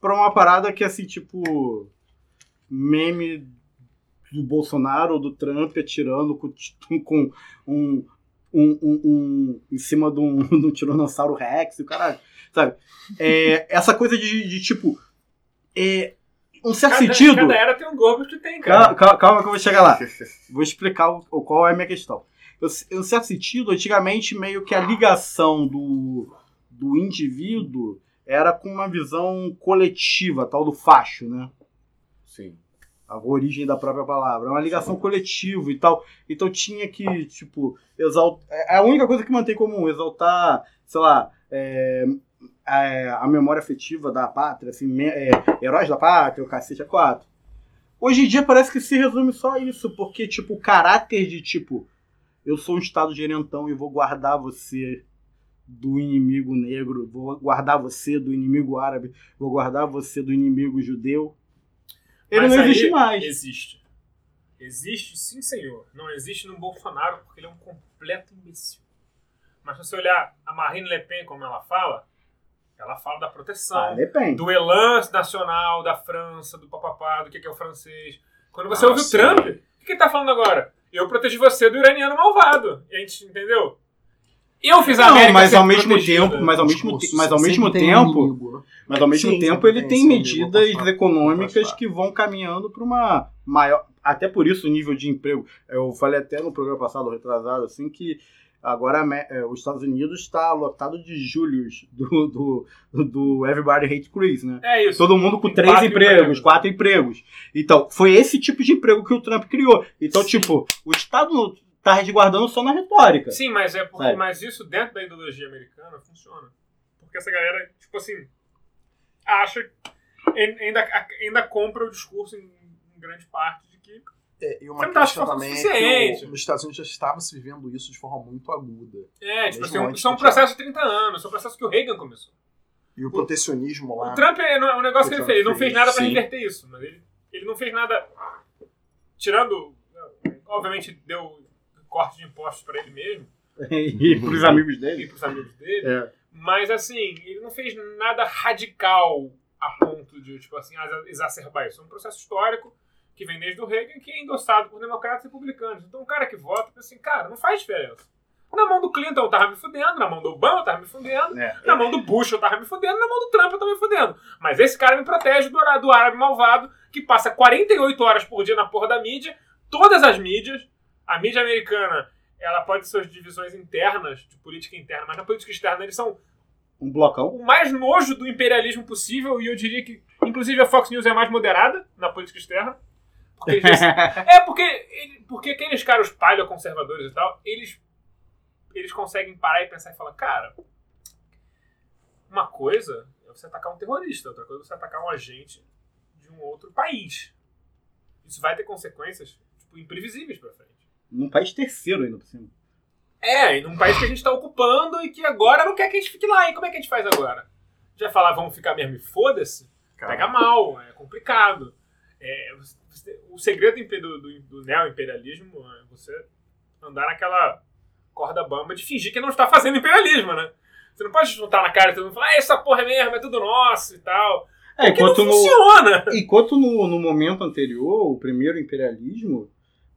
para uma parada que assim, tipo, meme do Bolsonaro ou do Trump atirando com, com um, um, um, um- em cima de um, de um tiranossauro rex, e o caralho, sabe? É, essa coisa de, de tipo, é, um certo Cada, sentido... cada era tem um Gorbis que tem, Calma, cara. calma, calma que eu vou chegar lá. Vou explicar o, o- qual é a minha questão. Eu, em um certo sentido, antigamente, meio que a ligação do, do indivíduo era com uma visão coletiva, tal do facho, né? Sim. A origem da própria palavra. É uma ligação coletiva e tal. Então tinha que, tipo, exaltar. É a única coisa que mantém comum, exaltar, sei lá, é, a, a memória afetiva da pátria, assim, me- é, heróis da pátria, o cacete é quatro. Hoje em dia parece que se resume só a isso, porque, tipo, o caráter de, tipo, eu sou um Estado gerentão e vou guardar você do inimigo negro, vou guardar você do inimigo árabe, vou guardar você do inimigo judeu. Ele Mas não existe mais. Existe. Existe sim, senhor. Não existe no Bolsonaro porque ele é um completo imbecil. Mas se você olhar a Marine Le Pen, como ela fala, ela fala da proteção, Ah, depende. do elan nacional da França, do papapá, do que que é o francês. Quando você Ah, ouve o sim. Trump, o que ele tá falando agora? Eu protegi você do iraniano malvado. E a gente entendeu? Eu fiz a Não, América mas ser ao mesmo protegida. tempo, mas ao mesmo, te- mas ao mesmo tem tempo, inimigo, né? mas ao mesmo Sim, tempo ele tem medidas econômicas que vão caminhando para uma maior, até por isso o nível de emprego. Eu falei até no programa passado, retrasado, assim que agora eh, os Estados Unidos está lotado de Július do, do, do Everybody Hate Chris, né? É isso. Todo mundo com Tem três quatro empregos, empregos. quatro empregos. Então, foi esse tipo de emprego que o Trump criou. Então, tipo, o Estado tá resguardando só na retórica. Sim, mas é porque Sabe? mas isso dentro da ideologia americana funciona. Porque essa galera, tipo assim, acha ainda, ainda compra o discurso em, em grande parte de que É, e uma tá questão força também é que o- nos Estados Unidos já estava se vivendo isso de forma muito aguda. é, tipo assim, um- são um do Trump. processo de 30 anos, são um processo que o Reagan começou. E o protecionismo lá. O Trump é é um negócio que ele O fez, ele não fez nada pra sim. reverter isso, mas ele, ele não fez nada tirando obviamente deu corte de impostos pra ele mesmo e pros amigos e dele. pros amigos dele. É. Mas assim, ele não fez nada radical a ponto de, tipo assim, exa- exacerbar isso. É um processo histórico que vem desde o Reagan que é endossado por democratas e republicanos. Então, um cara que vota, pensa assim, cara, não faz diferença. Na mão do Clinton eu tava me fudendo, na mão do Obama eu tava me fudendo, É. na mão do Bush eu tava me fudendo, na mão do Trump eu tava me fudendo. Mas esse cara me protege do, do árabe malvado que passa 48 horas por dia na porra da mídia, todas as mídias. A mídia americana, ela pode ter suas divisões internas, de política interna, mas na política externa eles são Um blocão. o mais nojo do imperialismo possível, e eu diria que, inclusive, a Fox News é mais moderada na política externa. Porque eles- é, porque, porque aqueles caras paleoconservadores e tal, eles, eles conseguem parar e pensar e falar, cara, uma coisa é você atacar um terrorista, outra coisa é você atacar um agente de um outro país. Isso vai ter consequências tipo, imprevisíveis pra frente. Num país terceiro ainda por cima. É, e num país que a gente está ocupando e que agora não quer que a gente fique lá. E como é que a gente faz agora? Já falar, vamos ficar mesmo e foda-se? Pega mal, é complicado. É, você- o segredo do, do, do neo-imperialismo é você andar naquela corda bamba de fingir que não está fazendo imperialismo, né? Você não pode juntar na cara e todo mundo falar, ah, essa porra é mesmo, é tudo nosso e tal. É, Porque não enquanto no, funciona. enquanto no, no momento anterior, o primeiro imperialismo,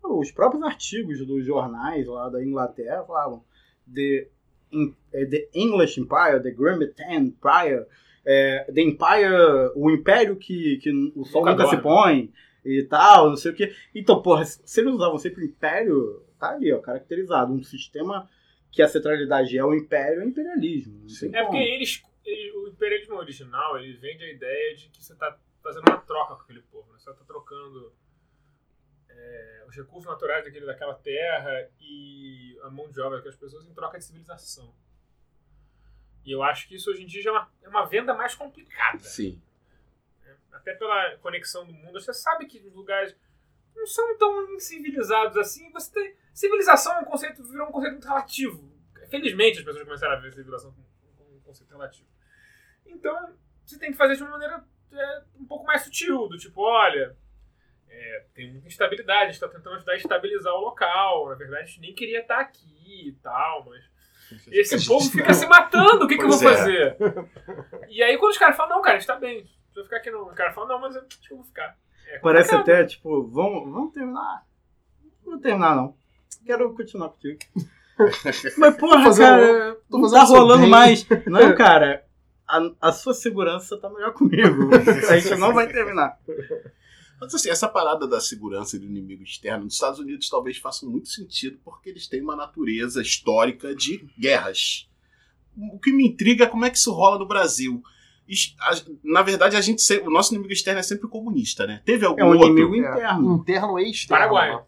os próprios artigos dos jornais lá da Inglaterra falavam the, in- eh, the English Empire, the Grand Britain Empire, eh, the Empire, o império que, que o sol Nunca nunca se põe e tal, não sei o que. Então, porra, se eles usavam sempre império, tá ali, ó, caracterizado. Um sistema que a centralidade é o império, é o imperialismo. É porque eles, ele- o imperialismo original, ele vende a ideia de que você está fazendo uma troca com aquele povo. Né? Você está trocando é, os recursos naturais daquele, daquela terra e a mão de obra daquelas pessoas em troca de civilização. E eu acho que isso hoje em dia já é uma, é uma venda mais complicada. Sim. Até pela conexão do mundo. Você sabe que os lugares não são tão incivilizados assim. Você tem, civilização é um conceito, virou um conceito muito relativo. Felizmente as pessoas começaram a ver civilização como, como um conceito relativo. Então, você tem que fazer de uma maneira é, um pouco mais sutil, do tipo, olha, é, tem muita instabilidade, a gente está tentando ajudar a estabilizar o local. Na verdade, a gente nem queria estar aqui e tal, mas esse povo fica se matando, o que, que eu vou é. fazer? E aí quando os caras falam, não, cara, a gente tá bem, não vai ficar aqui não. O cara fala, não, mas eu acho que eu vou ficar. É Parece até, tipo, vamos, vamos terminar. Não vou terminar, não. Quero continuar contigo. Mas, porra, fazer cara, tô não tá rolando bem. mais. Não, cara, a, a sua segurança tá melhor comigo. A gente não vai terminar. Mas assim, essa parada da segurança e do inimigo externo nos Estados Unidos talvez faça muito sentido porque eles têm uma natureza histórica de guerras. O que me intriga é como é que isso rola no Brasil. Na verdade, a gente o nosso inimigo externo é sempre comunista, né? Teve algum É um outro? inimigo É, interno. interno e externo. Paraguai.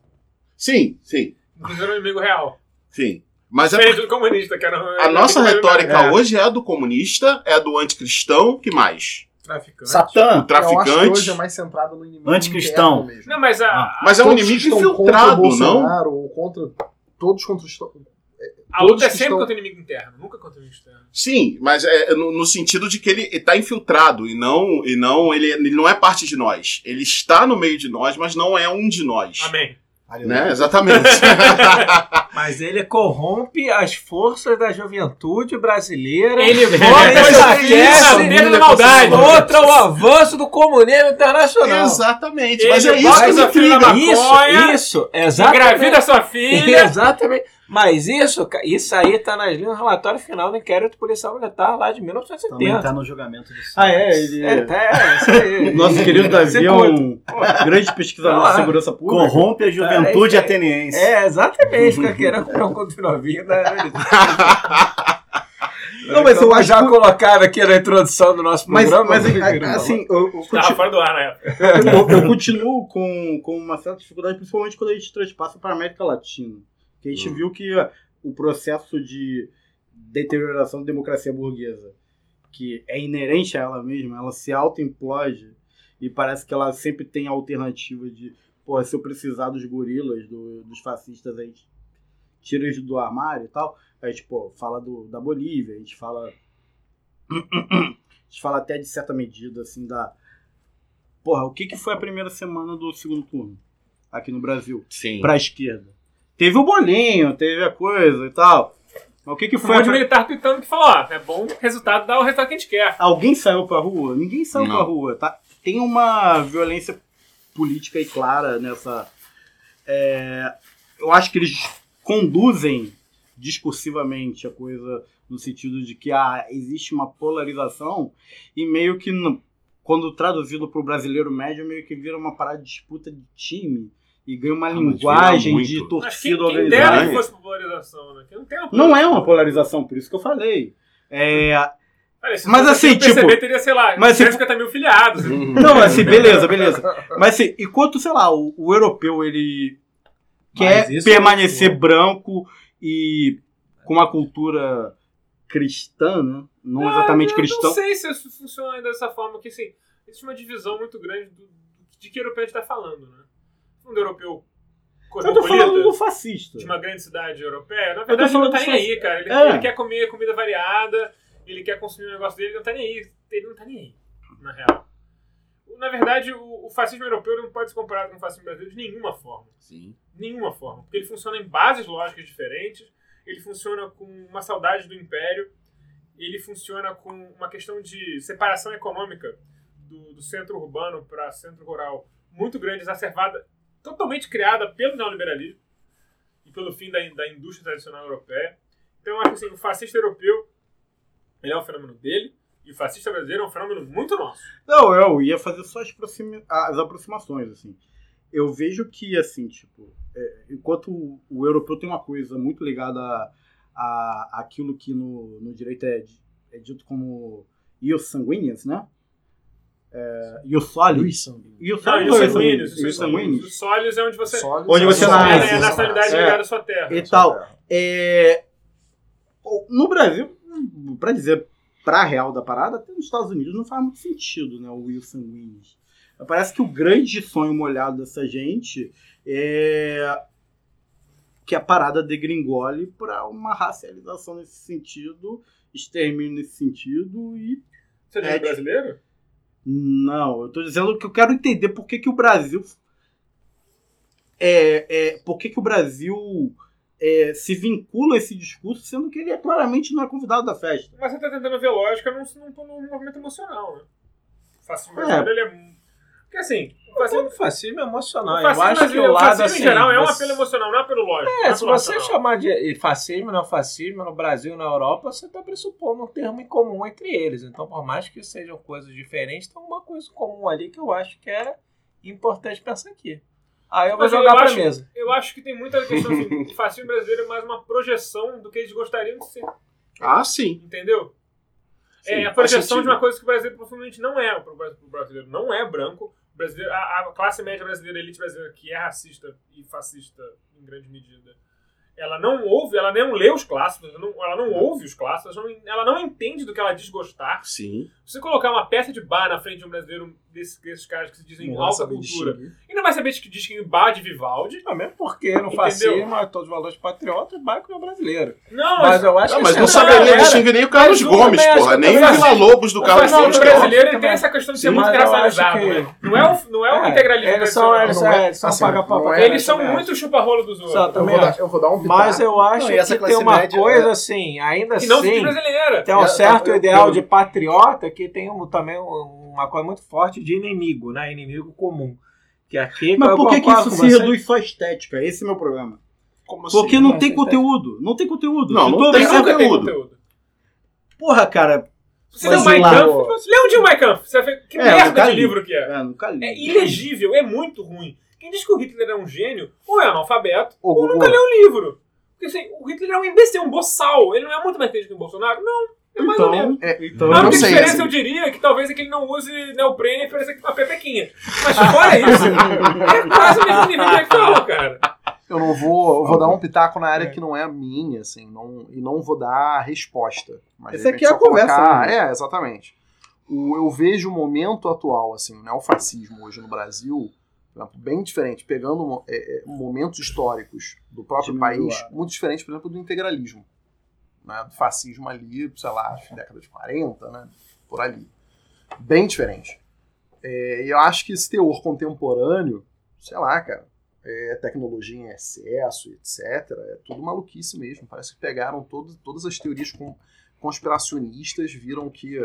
Sim, sim, Inclusive era um inimigo real. sim. Mas é do comunista, que era A nossa era um- retórica É. hoje é a do comunista, é a do anticristão, que mais? Traficante. Satã. O traficante. Eu acho que hoje é mais centrado no inimigo Anticristão. mesmo. Não, mas a, Ah. Mas é um inimigo infiltrado, não? Bolsonaro, Ou contra. Todos contra os. a luta é sempre estão- contra o inimigo interno, nunca contra o inimigo externo. Sim, mas é no, no sentido de que ele está infiltrado e não, e não ele, ele não é parte de nós. Ele está no meio de nós, mas não é um de nós. Amém. Né? Exatamente. Mas ele corrompe as forças da juventude brasileira. Ele Ele da maldade. Contra o avanço do comunismo internacional. Exatamente. Ele Mas é isso bota que na Isso, isso, exatamente. Engravida sua filha. Exatamente. Mas isso, isso aí tá nas linhas do relatório final do inquérito policial militar lá de Também 1970. tá no julgamento de Ah, é? Ele... É, tá, é, isso aí. Nosso querido Davi é um grande pesquisador de segurança pública. Corrompe a juventude É, é, ateniense. É, exatamente, fica querendo comprar um conto novinho da Não, mas eu acho já que- colocado aqui na introdução do nosso Mas, programa. mas meu querido, assim, eu, eu, fora do ar na época. eu, eu continuo com, com uma certa dificuldade, principalmente quando a gente transpassa para a América Latina. Que a gente viu que o processo de deterioração da democracia burguesa, que é inerente a ela mesma, ela se auto-implode e parece que ela sempre tem a alternativa de, pô, se eu precisar dos gorilas, do- dos fascistas, a gente tira eles do armário e tal. A gente, pô, fala do, da Bolívia, a gente fala. A gente fala até de certa medida, assim, da. Porra, o que, que foi a primeira semana do segundo turno aqui no Brasil? Sim. Pra esquerda. Teve o bolinho, teve a coisa e tal. Mas o que, que Foi um monte de pri- militar tweetando que falou, ó, é bom resultado, dá o resultado que a gente quer. Alguém saiu pra rua? Ninguém saiu Não. pra rua, tá? Tem uma violência política aí clara nessa. é, eu acho que eles conduzem discursivamente a coisa no sentido de que ah, existe uma polarização e meio que no- quando traduzido para o brasileiro médio meio que vira uma parada de disputa de time e ganha uma Ah, mas linguagem de Mas quem, torcida quem organizada. dera que fosse polarização, né? Que não tem uma Não é uma polarização, por isso que eu falei. É, Olha, se Mas fosse assim, o PCB tipo- teria, sei lá, mas, tipo- 150 mil filiados. Não, assim, beleza, beleza. Mas assim, enquanto, sei lá, o, o europeu ele quer Mas isso permanecer é- branco e com uma cultura cristã, né? Não exatamente eu cristão. Não sei se isso funciona ainda dessa forma, que assim, existe uma divisão muito grande do, de que europeu a gente está falando, né? Um europeu Eu tô falando do fascista. de uma grande cidade europeia, na verdade ele não tá nem aí, cara. Ele, É. ele quer comer comida variada, ele quer consumir o negócio dele, ele não tá nem aí. Ele não tá nem aí, na real. Na verdade, o, o fascismo europeu não pode ser comparado com o fascismo brasileiro de nenhuma forma. Sim. Nenhuma forma. Porque ele funciona em bases lógicas diferentes, ele funciona com uma saudade do império, ele funciona com uma questão de separação econômica do, do centro urbano para centro rural muito grande, exacerbada, totalmente criada pelo neoliberalismo e pelo fim da, da indústria tradicional europeia. Então, acho assim, o fascista europeu ele é um fenômeno dele, e o fascista brasileiro é um fenômeno muito nosso. Não, eu ia fazer só as, aproxima- as aproximações, assim. Eu vejo que, assim, tipo, é, enquanto o, o europeu tem uma coisa muito ligada a, a aquilo que no, no direito é, é dito como ius sanguíneos, né? É, ius soli. Luiz Sanguíneo. Ius Não, soli e ius sanguíneos. Os sólios é onde você Sólidos Onde você são nasce. é a nacionalidade É. ligada à sua terra. E tal. É, no Brasil, pra dizer pra real da parada, até nos Estados Unidos não faz muito sentido, né? O Wilson Willis. Parece que o grande sonho molhado dessa gente é que a parada degringole pra uma racialização nesse sentido, extermínio nesse sentido e Você É, brasileiro? Não, eu tô dizendo que eu quero entender por que, que o Brasil. É, é, por que, que o Brasil é, se vincula a esse discurso, sendo que ele é, claramente não é convidado da festa. Mas você tá tentando ver lógica num, num, num movimento emocional, né? O fascismo É. ele é... Porque assim, o fascismo, fascismo é emocional. o Eu fascismo, acho que o lado fascismo assim. em geral é um você- apelo emocional, não é um apelo lógico. não É, um se você chamar de fascismo, neofascismo no Brasil e na Europa, você está pressupondo um termo em comum entre eles. Então, por mais que sejam coisas diferentes, tem uma coisa em comum ali que eu acho que é importante pensar aqui. Aí eu vou Mas eu jogar pra acho- mesa. Eu acho que tem muita questão assim, o fascismo brasileiro é mais uma projeção do que eles gostariam de ser, Ah, sim. entendeu? Sim, é a projeção de uma coisa que o brasileiro profundamente não é. O brasileiro não é branco. Brasileiro, a, a classe média brasileira, a elite brasileira, que é racista e fascista em grande medida, ela não ouve, ela não lê os clássicos, ela não, ela não ouve os clássicos, ela não, ela não entende do que ela diz gostar. Sim. Se você colocar uma peça de bar na frente de um brasileiro desses, desses caras que se dizem Não alta cultura, e não vai saber que distingue bar de Vivaldi. Não, mesmo porque no Entendeu? fascismo, é todos os valores patriotas, Baico é brasileiro. Não, Mas eu acho Não, que mas não é saberia galera. distinguir nem o Carlos Mas o Gomes, porra. que Nem o Vila assim, Lobos do O Carlos Gomes. que é brasileiro ele tem essa questão de ser muito que- né? Não é o, não é o É, integralismo eles são, eles Não é- são, eles são assim, não é- Eles são muito chupa-rolo dos outros. Eu vou, dar, um. Mas eu acho Não, que tem uma coisa é- assim, ainda Que não assim, diz brasileira. tem um É, certo ideal de patriota que tem um- também um- uma coisa muito forte de inimigo, né? Inimigo comum. Que aqui Mas por que, que isso se você. reduz só à estética? Esse é o meu problema. Como assim? Porque não Mas tem é conteúdo. Não tem conteúdo. Não, não tu tem nunca tem conteúdo. conteúdo. Porra, cara. Você leu Mas Mein Kampf? Lê um dia o Mein Kampf. Você vai ver que É, merda de li. livro que é. É, nunca li. É ilegível, é muito ruim. Quem diz que o Hitler é um gênio, ou é analfabeto, ou Gugu. nunca leu um livro. Porque assim, o Hitler é um imbecil, um boçal. Ele não é muito mais inteligente que o Bolsonaro? Não. É. Então, É, então A única sei, diferença assim. eu diria que talvez é que ele não use neoprene e pareça uma pepequinha. Mas fora isso, é quase o mesmo nível que ele fala, cara. Eu não vou. Eu vou dar um pitaco na área que não é a minha, assim, não, e não vou dar a resposta. Mas de Essa repente, aqui é a conversa, colocar- né? É, exatamente. O, eu vejo o momento atual, assim, o neofascismo hoje no Brasil, por exemplo, bem diferente, pegando é, é, momentos históricos do próprio país, muito diferente, por exemplo, do integralismo. Né, do fascismo ali, sei lá, década de 40, né? Por ali. Bem diferente. É, e eu acho que esse teor contemporâneo, sei lá, cara, é, tecnologia em excesso, etc. É tudo maluquice mesmo. Parece que pegaram todo, todas as teorias com- conspiracionistas, viram que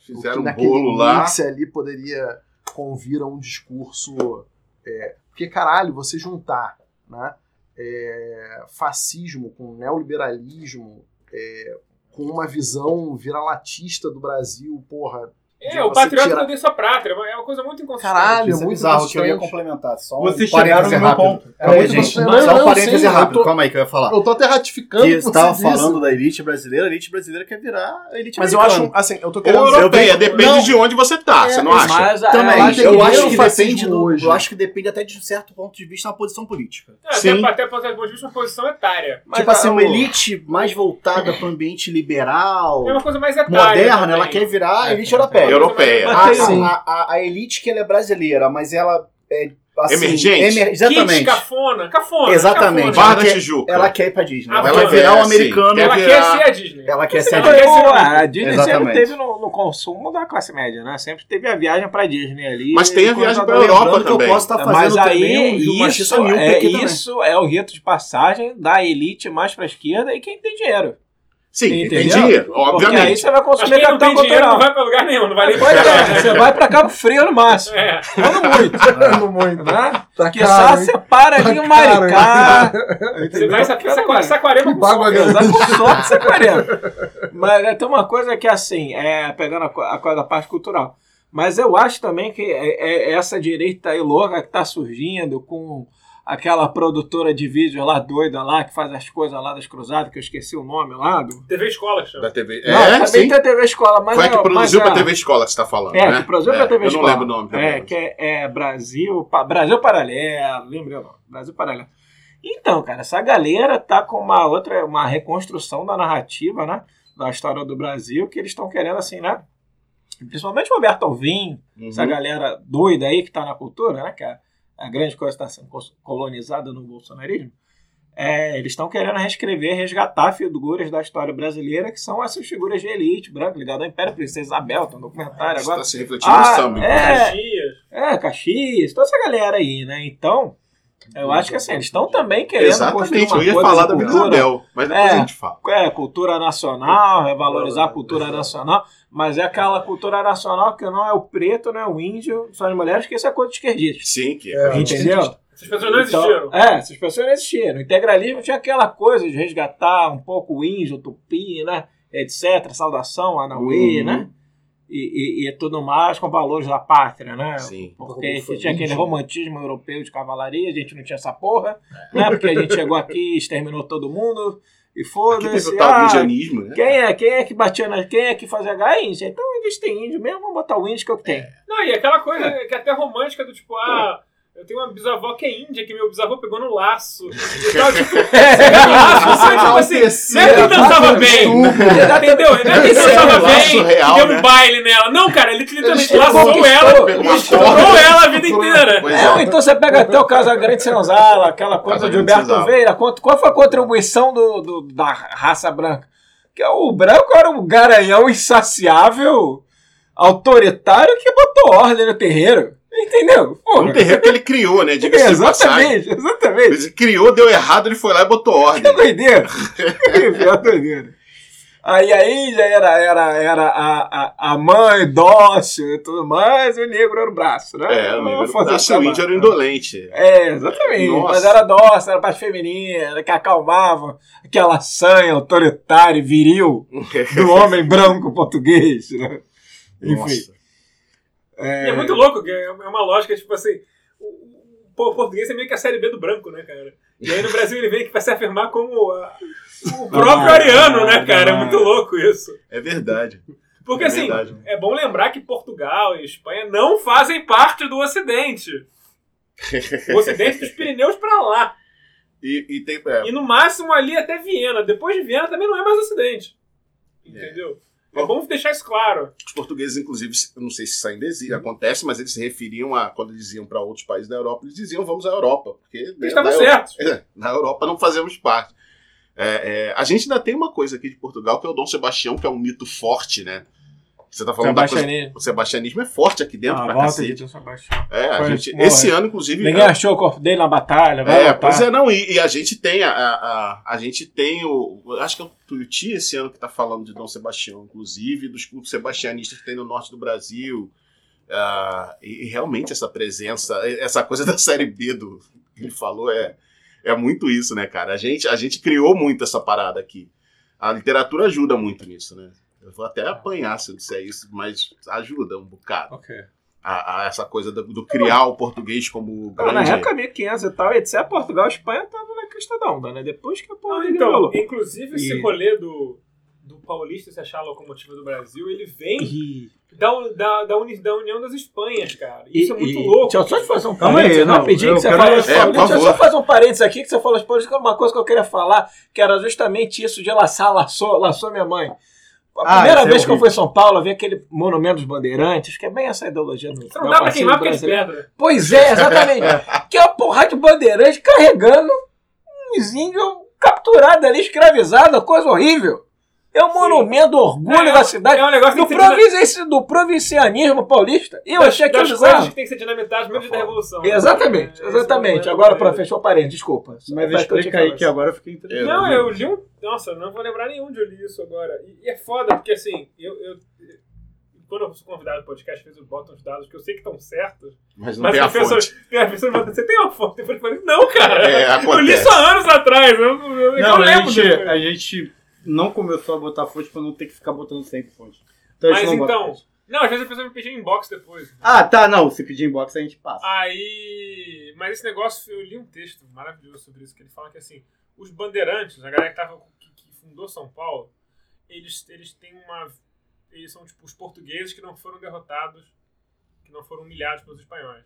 Fizeram que um bolo lá. mix ali poderia convir a um discurso. é, porque, caralho, você juntar né, é, fascismo com neoliberalismo, é, com uma visão viralatista do Brasil, porra. É, de o patriota tirar- não tem sua pátria. É uma coisa muito inconsistente. Caralho, Isso é muito bizarro que eu ia complementar. Só um Vocês chegaram no meu rápido. ponto. Calma aí, muito gente. inconsistente. Só Não, um não, parêntese sim, rápido. tô- Calma aí que eu ia falar. Eu tô até ratificando Que você tava você disse. falando da elite brasileira, a elite brasileira quer virar a elite Mas eu acho, americana. assim, eu tô querendo dizer. europeia, eu- depende não. de onde você tá, você não acha? Mas Também, eu acho eu que acho que depende do, hoje- eu acho que depende até de um certo ponto de vista na posição política. É, Sim. até, ponto de vista, uma posição etária. Tipo assim, a- uma elite mais voltada para o ambiente liberal, É uma coisa mais etária. moderna, ela quer virar a É, elite é, europeia. Europeia. A, Ah, sim. a, a- a elite que ela é brasileira, mas ela é assim, Emergente. emer- exatamente. cafona, cafona. Exatamente. cafona. Barra Ela da quer- Tijuca. Ela quer ir pra Disney. Ah, ela vai, quer virar é, sim. americano. Ela quer ser a Disney. Ela quer ser a Disney. ser Eu, a a Disney Exatamente. sempre teve no, no consumo da classe média, né? Sempre teve a viagem pra Disney ali. Mas tem a viagem pra Europa Lembrando que também. eu posso estar Mas fazendo aí, também um isso, é, também. isso é o rito de passagem da elite mais pra esquerda e quem tem dinheiro. Sim, tem Entendeu? dinheiro, Porque aí obviamente. você vai consumir não capital tem dinheiro não cultural. vai pra lugar nenhum, não vai nem Pois pra é, você vai pra Cabo Frio no máximo. É. Não muito. Falando muito. Né? Tá Que só caro, separa ali um Maricá. Você vai Saquarema. Exato, com sorte você 40. Mas é, tem uma coisa que, assim, é, pegando a, a coisa da parte cultural. Mas eu acho também que é, é essa direita aí louca que tá surgindo com aquela produtora de vídeo lá doida lá, que faz as coisas lá das cruzadas, que eu esqueci o nome lá. Do... TV Escola que chama. Da TV. Não, É, também sim. tem a TV Escola, mas Foi a que é- produziu mas pra é- TV Escola que você tá falando, É, né? que produziu É, pra TV Eu Escola. não lembro o nome também. É, que é, é Brasil, pa- Brasil Paralelo, o nome, Brasil Paralelo. Então, cara, essa galera tá com uma outra, uma reconstrução da narrativa, né? Da história do Brasil, que eles estão querendo, assim, né? Principalmente o Roberto Alvim, Uhum. essa galera doida aí que tá na cultura, né? Que a, grande coisa está sendo colonizada no bolsonarismo. É, eles estão querendo reescrever, resgatar figuras da história brasileira, que são essas figuras de elite, branco, ligado ao Império Princesa Isabel, tem um documentário Isso agora. tá se refletindo Ah, no samba. é. Caxias. É, Caxias, toda essa galera aí, né? Então, eu acho que assim, eles estão também querendo Exatamente, uma eu ia coisa falar da Isabel, mas depois É. a gente fala. É, cultura nacional, revalorizar a cultura nacional, mas é aquela cultura nacional que não é o preto, não é o índio, são as mulheres, que isso é coisa de esquerdista. Sim, que É, Entendeu? Essas pessoas não Então, existiram. é, essas pessoas não existiram. O integralismo tinha aquela coisa de resgatar um pouco o índio, o tupi, né? Etc. Saudação, Anauê, Uhum. né? E, e, e tudo mais com valores da pátria, né? Sim. Porque você tinha aquele romantismo europeu de cavalaria, a gente não tinha essa porra, né? Porque a gente chegou aqui e exterminou todo mundo, e foda-se. ah, indianismo, né? quem é, quem é que batia na. Quem é que fazia H? Índio. Então eles têm índio mesmo, vamos botar o índio que eu tenho. Não, e aquela coisa que é até romântica do tipo, ah, Eu tenho uma bisavó que é índia, que meu bisavô pegou no laço. E tal, tipo, laço, sabe, tipo assim, não é que ele dançava bem. Entendeu? Não é que ele dançava bem real, e deu um né? baile nela. Não, cara, ele literalmente laçou ela, estourou ela a vida inteira. É, ou então você pega até o caso da Grande Senzala, aquela coisa de Humberto. Veira. Qual foi a contribuição do, do- da raça branca? Que o branco era um garanhão insaciável, autoritário, que botou ordem no terreiro. Entendeu? Pô, Um terreno que ele criou, né? De passagem. exatamente, exatamente. Ele criou, deu errado, ele foi lá e botou ordem. Que doideira. Que doideira. Aí a Índia era, era, era a, a, a mãe dócil e tudo mais, e o negro era o braço, né? É, o negro braço chamar. índio era o indolente. É, exatamente. Nossa. Mas era dócil, era parte feminina, que acalmava aquela sanha autoritária e viril do homem branco português, né? Enfim. Nossa. E é muito louco, que é uma lógica, tipo assim, o, português é meio que a série B do branco, né, cara? E aí no Brasil ele vem pra se afirmar como a- o próprio Ah, ariano, né, cara? É muito louco isso. É verdade. Porque É assim, verdade. é bom lembrar que Portugal e Espanha não fazem parte do Ocidente. O Ocidente dos Pirineus pra lá. E, e tem. é, E no máximo ali até Viena. Depois de Viena também não é mais Ocidente. Entendeu? É, bom deixar isso claro. os portugueses, inclusive, eu não sei se isso ainda existe, acontece, mas eles se referiam a. Quando eles iam para outros países da Europa, eles diziam vamos à Europa. Porque né, Eles estavam na certos. É, na Europa não fazemos parte. É, é, a gente ainda tem uma coisa aqui de Portugal que é o Dom Sebastião, que é um mito forte, né? Você tá falando da coisa, Sebastianismo. o sebastianismo é forte aqui dentro Ah, pra cacete. de Dom Sebastião. É, a gente, morre. esse ano, inclusive. Ninguém achou o corpo dele na batalha, vai É, pois é, não, e, e a gente tem a, a, a, gente tem o. Acho que é o Tuiuti esse ano que tá falando de Dom Sebastião, inclusive, dos cultos sebastianistas que tem no norte do Brasil. Ah, e, e realmente essa presença, essa coisa da série B do que ele falou é, é muito isso, né, cara? A gente, a gente criou muito essa parada aqui. A literatura ajuda muito nisso, né? Eu vou até apanhar se eu disser isso, mas ajuda um bocado. Ok. A, a essa coisa do, do criar o português como Não, na grande. época 1500 e tal, etc. Portugal e Espanha tava na crista da onda, né? Depois que a porra dele então, rolou. inclusive esse E- rolê do, do paulista se achar a locomotiva do Brasil, ele vem E, da, da, da, uni- da União das Espanhas, cara. e, Isso é muito e- louco. Deixa eu só te fazer um parênteses não, rapidinho que você quero- fala. é, por deixa eu só fazer um parênteses aqui que você falou que uma coisa que eu queria falar, que era justamente isso de laçar, laçou, laçou minha mãe. A Ah, primeira é vez que eu fui em São Paulo, eu vi aquele monumento dos bandeirantes, que é bem essa ideologia do. Você não dá pra queimar porque eles pedra. Pois é, exatamente. que é uma porrada de bandeirante carregando uns índios capturados ali, escravizados, coisa horrível. É um monumento do orgulho É, da cidade. É um negócio Do, que tem que ser provinci- do provincianismo paulista. E eu das, achei aquilo das coisas que tem que ser dinamitadas mesmo da Revolução. Exatamente, É, exatamente. é o Agora, para fechou o parênteses, desculpa. Mas que eu explica tinha aí que agora eu fiquei interessado. Não, eu li um. Nossa, não vou lembrar nenhum de eu li isso agora. E, e é foda, porque assim, eu. eu quando eu sou convidado do podcast, às vezes eu boto uns dados que eu sei que estão certos. Mas não Mas tem a a pessoa, fonte. a pessoa me pergunta, você tem uma fonte? Eu falei, não, cara. É, eu li isso há anos atrás. Eu, eu, eu Não, a lembro gente, depois. a gente não começou a botar fonte pra não ter que ficar botando sempre fonte. Então, Mas não bota então. fonte. Não, às vezes a pessoa me pedia inbox depois. Ah, tá, não. Se pedir inbox, a gente passa. Aí. Mas esse negócio, eu li um texto maravilhoso sobre isso, que ele fala que assim, os bandeirantes, a galera que, tava, que, que fundou São Paulo, eles, eles têm uma. Eles são tipo os portugueses que não foram derrotados, que não foram humilhados pelos espanhóis.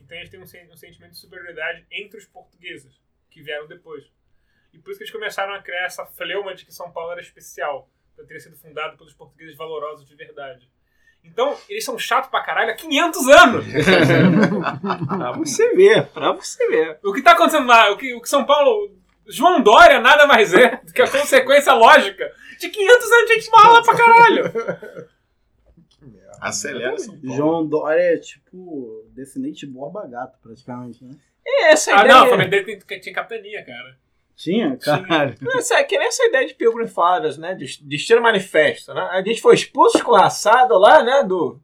Então eles têm um, um sentimento de superioridade entre os portugueses, que vieram depois. E por isso que eles começaram a criar essa fleuma de que São Paulo era especial, por ter sido fundado pelos portugueses valorosos de verdade. Então, eles são chatos pra caralho há 500 anos! Pra você ver, pra você ver. O que tá acontecendo lá, o que, o que São Paulo. João Dória nada mais é do que a consequência lógica de 500 anos de gente mala pra caralho. Acelera São Paulo. João Dória é tipo descendente de Borba Gato, praticamente, né? É essa Ah, ideia. não, a família dele tem- tinha capitania, cara. Tinha? Caralho. Essa, é que nem essa ideia de Pilgrim Fathers, né? De, de estilo manifesto, né? A gente foi expulso, escorraçado lá, né? Do,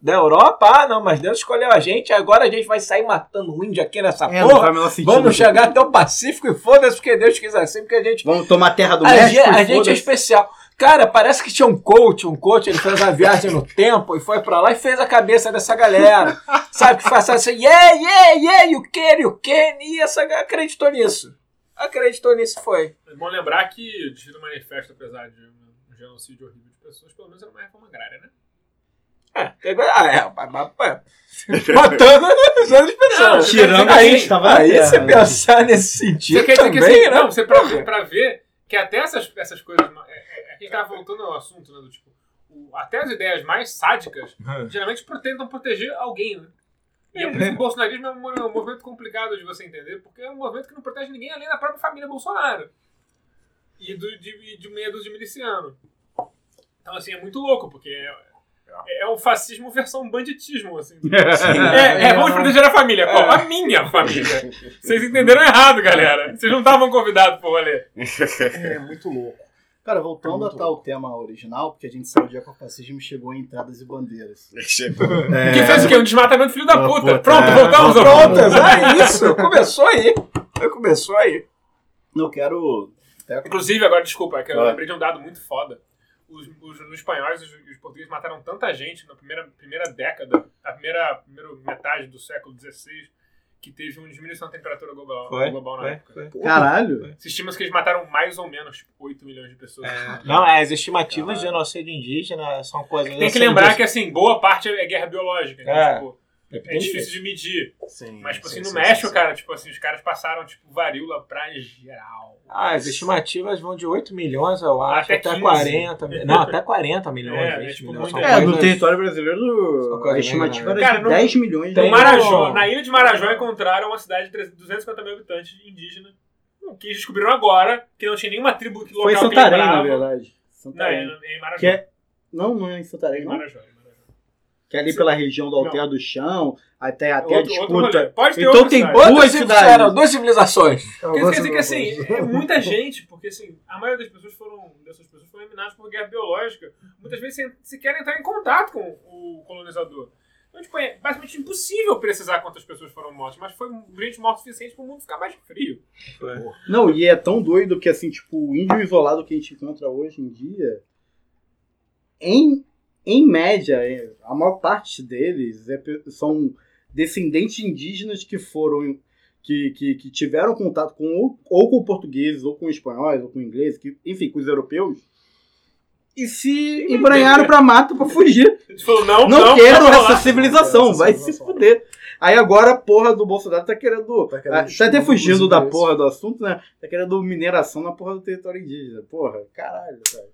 da Europa. Ah, não, mas Deus escolheu a gente. Agora a gente vai sair matando um índio aqui nessa É, porra. o sentido. Vamos chegar até o Pacífico e foda-se porque Deus quis assim, porque a gente. Vamos tomar a terra do A, México? a e gente é especial. Cara, parece que tinha um coach, um coach, ele fez uma viagem no tempo e foi pra lá e fez a cabeça dessa galera. Sabe, que faz assim, yeah, yeah, yeah, you can, you can. E essa galera acreditou nisso. Acreditou nisso foi. É bom lembrar que o Destino Manifesto, apesar de um genocídio horrível de pessoas, pelo menos era uma reforma agrária, né? É, pegou- ah, é, mas- matando as outras pessoas. Tirando aí, a gente tava aí Terra, você né? pensar nesse sentido Você quer dizer que também, assim, né? não, você pra, pra ver que até essas, essas coisas. É, é, é que a gente tava voltando ao assunto, né? Do tipo, o- até as ideias mais sádicas geralmente pro- tentam proteger alguém, né? E é por isso que o bolsonarismo é um, mo- é um movimento complicado de você entender, porque é um movimento que não protege ninguém além da própria família Bolsonaro. E do, de, de meia dúzia de miliciano. Então, assim, é muito louco, porque é, é um fascismo versão banditismo, assim. É, é, vamos proteger a família. Qual? A minha família. Vocês entenderam errado, galera. Vocês não estavam convidados pro rolê. É muito louco. Cara, voltando a tal tema original, porque a gente saiu de ecofascismo e chegou em entradas e bandeiras. Chegou. Que fez o quê? Um desmatamento filho da Ah, puta. puta, Pronto, é. voltamos Pronto, é isso. Começou aí. Começou aí. Não quero. Inclusive, agora, desculpa, é que eu Vai. lembrei de um dado muito foda. Os, os, os espanhóis e os, os portugueses mataram tanta gente na primeira, primeira década, a primeira, primeira metade do século XVI, que teve uma diminuição da temperatura global, global na época. Caralho. Se estima que eles mataram mais ou menos tipo, 8 milhões de pessoas. Não, é, as estimativas de genocídio indígena são coisas. Tem que lembrar que, assim, boa parte é guerra biológica. Então, É. tipo, é difícil de medir. Sim, Mas, tipo sim, assim, no sim, México, sim, cara, tipo assim, os caras passaram, tipo, varíola pra geral. Ah, as estimativas vão de 8 milhões, eu acho, Até até, 15. 40. mi- Não, até 40 milhões. É, 20 tipo, milhões. É, no território brasileiro, a estimativa era Cara, de no- 10 milhões de No Marajó, um- na ilha de Marajó encontraram uma cidade de 300 250 mil habitantes indígena, que eles descobriram agora que não tinha nenhuma tribo local Foi em que Santarém, na lembrava. verdade. Não, Santarém. é em Marajó. Que é- Não, não é em Santarém, não. Marajó. Que é ali pela região do Alter do Chão, até, até a Outro- outro disputa. Pode ter Então tem cidade. duas cidades. civilizações, duas civilizações. Quer quer dizer que assim, é muita gente, porque assim, a maioria das pessoas foram, dessas pessoas foram eliminadas por guerra biológica, muitas vezes sem sequer entrar em contato com o colonizador. Então, tipo, é basicamente impossível precisar quantas pessoas foram mortas, mas foi gente morta o suficiente para o mundo ficar mais frio. Não, e é tão doido que, assim, tipo, o índio isolado que a gente encontra hoje em dia, em, em média, é, a maior parte deles é são descendentes indígenas que foram. Que, que, que tiveram contato com ou, ou com portugueses, ou com espanhóis, ou com ingleses, que, enfim, com os europeus, e se embranharam pra mata pra fugir. Falou, não, Não, não, quero essa civilização, Essa vai se civilização. fuder. Aí agora a porra do Bolsonaro tá querendo. Tá Tá, querendo tá até fugindo da porra do assunto, né? Tá querendo mineração na porra do território indígena. Porra, caralho, velho.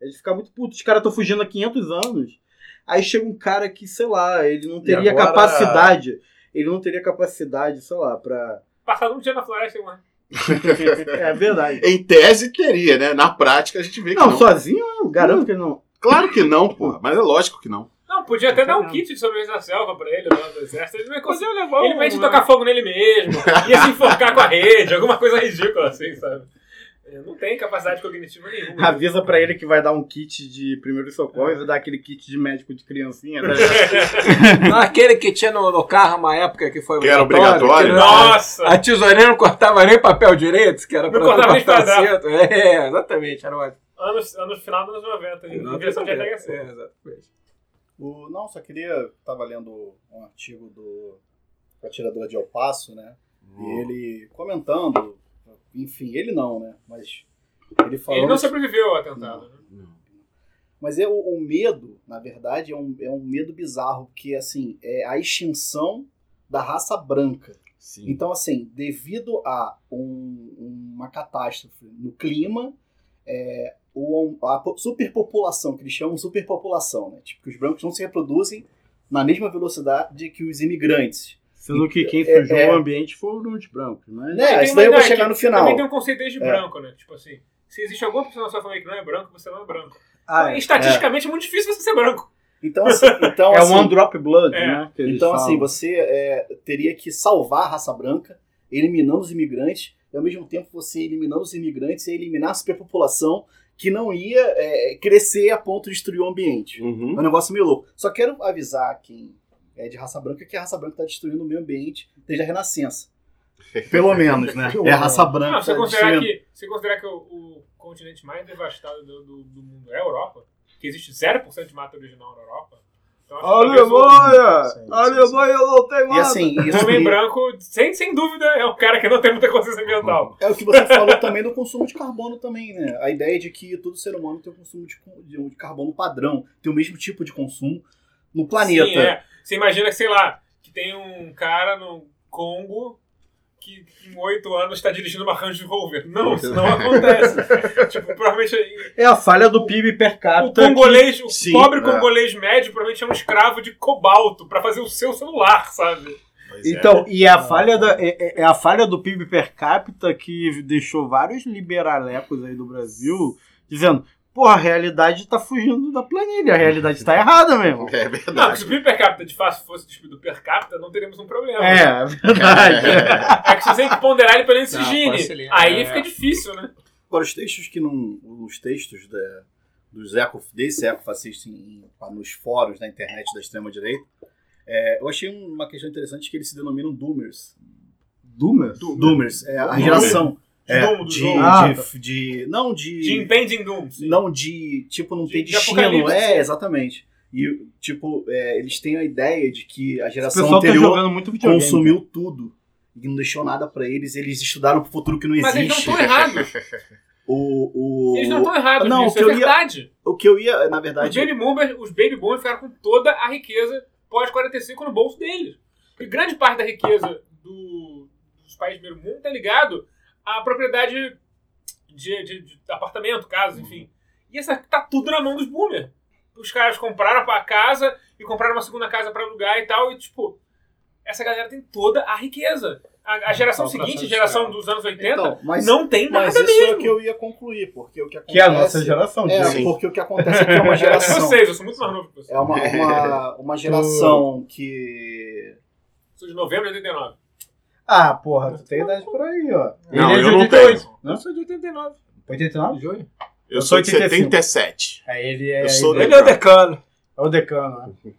É de ficar muito puto. Os caras estão fugindo há 500 anos. Aí chega um cara que, sei lá, ele não teria agora- capacidade. Ele não teria capacidade, sei lá, pra. Passado um dia na floresta, mano. É verdade. Em tese teria, né? Na prática a gente vê que Não, não. sozinho, eu garanto que não. Claro que não, porra. Mas é lógico que não. Não, podia até dar um Não. kit de sobrevivência da selva pra ele, lá do exército. Ele não ia conseguir. Levar Ele um- vai te tocar fogo nele mesmo, ia se enforcar com a rede, alguma coisa ridícula assim, sabe? Não tem capacidade cognitiva nenhuma. Avisa pra ele que vai dar um kit de primeiros socorros e dar aquele kit de médico de criancinha. Né? Não, aquele que tinha no, no carro uma época que foi Que era obrigatório. que não- Nossa! A tesoureira não cortava nem papel direito, que era Não pra cortava nem cinto. É, exatamente, era ótimo. Anos, anos final dos anos 90, em direção de É, RHC. exatamente. O, não, só queria. Tava lendo um artigo do atirador de El Paso, né? E ele comentando. Enfim, ele não, né? Mas ele falando. Ele não sobreviveu ao atentado. né? Mas é o, o medo, na verdade, é um, é um medo bizarro, que assim, é a extinção da raça branca. Sim. Então, assim, devido a um- uma catástrofe no clima, é, o, a po- superpopulação, que eles chamam de superpopulação, né? Tipo, que os brancos não se reproduzem na mesma velocidade que os imigrantes. Sendo que quem É, sujou é. o ambiente foram os brancos, né? Né? Tem Isso daí eu vou chegar no final. Também tem um conceito desde É. branco, né? Tipo assim, se existe alguma pessoa na sua família que não é branco, você não é branco. Ah, é. Estatisticamente é. muito difícil você ser branco. Então, assim, então, É assim, one drop blood, É. né? Então, falam. assim, você é, teria que salvar a raça branca, eliminando os imigrantes, e ao mesmo tempo você eliminando os imigrantes e eliminar a superpopulação que não ia é, crescer a ponto de destruir o ambiente. Uhum. É um negócio meio louco. Só quero avisar quem é de raça branca que a raça branca está destruindo o meio ambiente desde a Renascença. Pelo menos, né? É a raça branca Não, você tá considerar que, você considerar que o, o continente mais devastado do, do, do mundo é a Europa, que existe 0% de mata original na Europa. Então, o- Alemanha! Sim, sim, sim. Alemanha não tem E nada! assim, O isso homem e- branco, sem, sem dúvida, é o cara que não tem muita consciência ambiental. é o que você falou também do consumo de carbono também, né? A ideia de que todo ser humano tem um consumo de, de- de carbono padrão, tem o mesmo tipo de consumo. no planeta. Sim, é. Você imagina que, sei lá, que tem um cara no Congo que com oito anos está dirigindo uma Range Rover. Não, isso não acontece. tipo, provavelmente É a falha do PIB per o capita. congolês, o Sim, pobre é. congolês médio provavelmente é um escravo de cobalto pra fazer o seu celular, sabe? Pois é. Então, e a falha da, é, é- é a falha do PIB per capita que deixou vários liberalecos aí do Brasil dizendo, porra, a realidade tá fugindo da planilha, a realidade tá errada mesmo. É Não, verdade. se o PIB per capita de fato fosse distribuído per capita, não teríamos um problema. É, é verdade. É que se você tem que ponderar ele pelo Não, Gini, facilita. aí É. fica difícil, né? Agora, os textos que não. Os textos da- dos eco, desse em- em- nos fóruns da internet da extrema-direita, é, eu achei uma questão interessante que eles se denominam Doomers. Duma? Doomers, é a geração. De é, Doom, do de, jogo. Ah, de, de- Não de. De Impending Doom. sim. Não de. Tipo, não De- ter de destino. É, exatamente. E, tipo, é, eles têm a ideia de que a geração tá anterior videogame. consumiu tudo. E não deixou nada pra eles. Eles estudaram pro futuro que não Mas eles não existe. estão errados. O, o, Eles não estão errados Não, nisso, o que é eu ia- verdade. o que eu ia, na Os verdade. baby, boomers, os baby boomers ficaram com toda a riqueza pós-45 no bolso deles. Porque grande parte da riqueza do- dos países do primeiro mundo tá ligado à propriedade de, de- de apartamento, casa, enfim. E essa tá tudo na mão dos boomers. Os caras compraram a casa e compraram uma segunda casa para alugar e tal, e tipo, essa galera tem toda a riqueza. A, a geração seguinte, a geração dos anos 80, Então, mas, não tem nada mas isso mesmo. é o que eu ia concluir, porque o que acontece. Que é a nossa geração. É, Sim. porque o que acontece é que é uma geração. Vocês, eu sou muito mais novo que vocês. É uma, uma, uma geração que. Sou de novembro de 89. Ah, porra, tu tem idade por aí, ó. Não, Ele é de eu não 88. tenho. Não? Eu sou de 89. 89? Junho. Eu sou de 85. 77. É, ele é, Eu sou ele Ele é o decano. é o decano, né?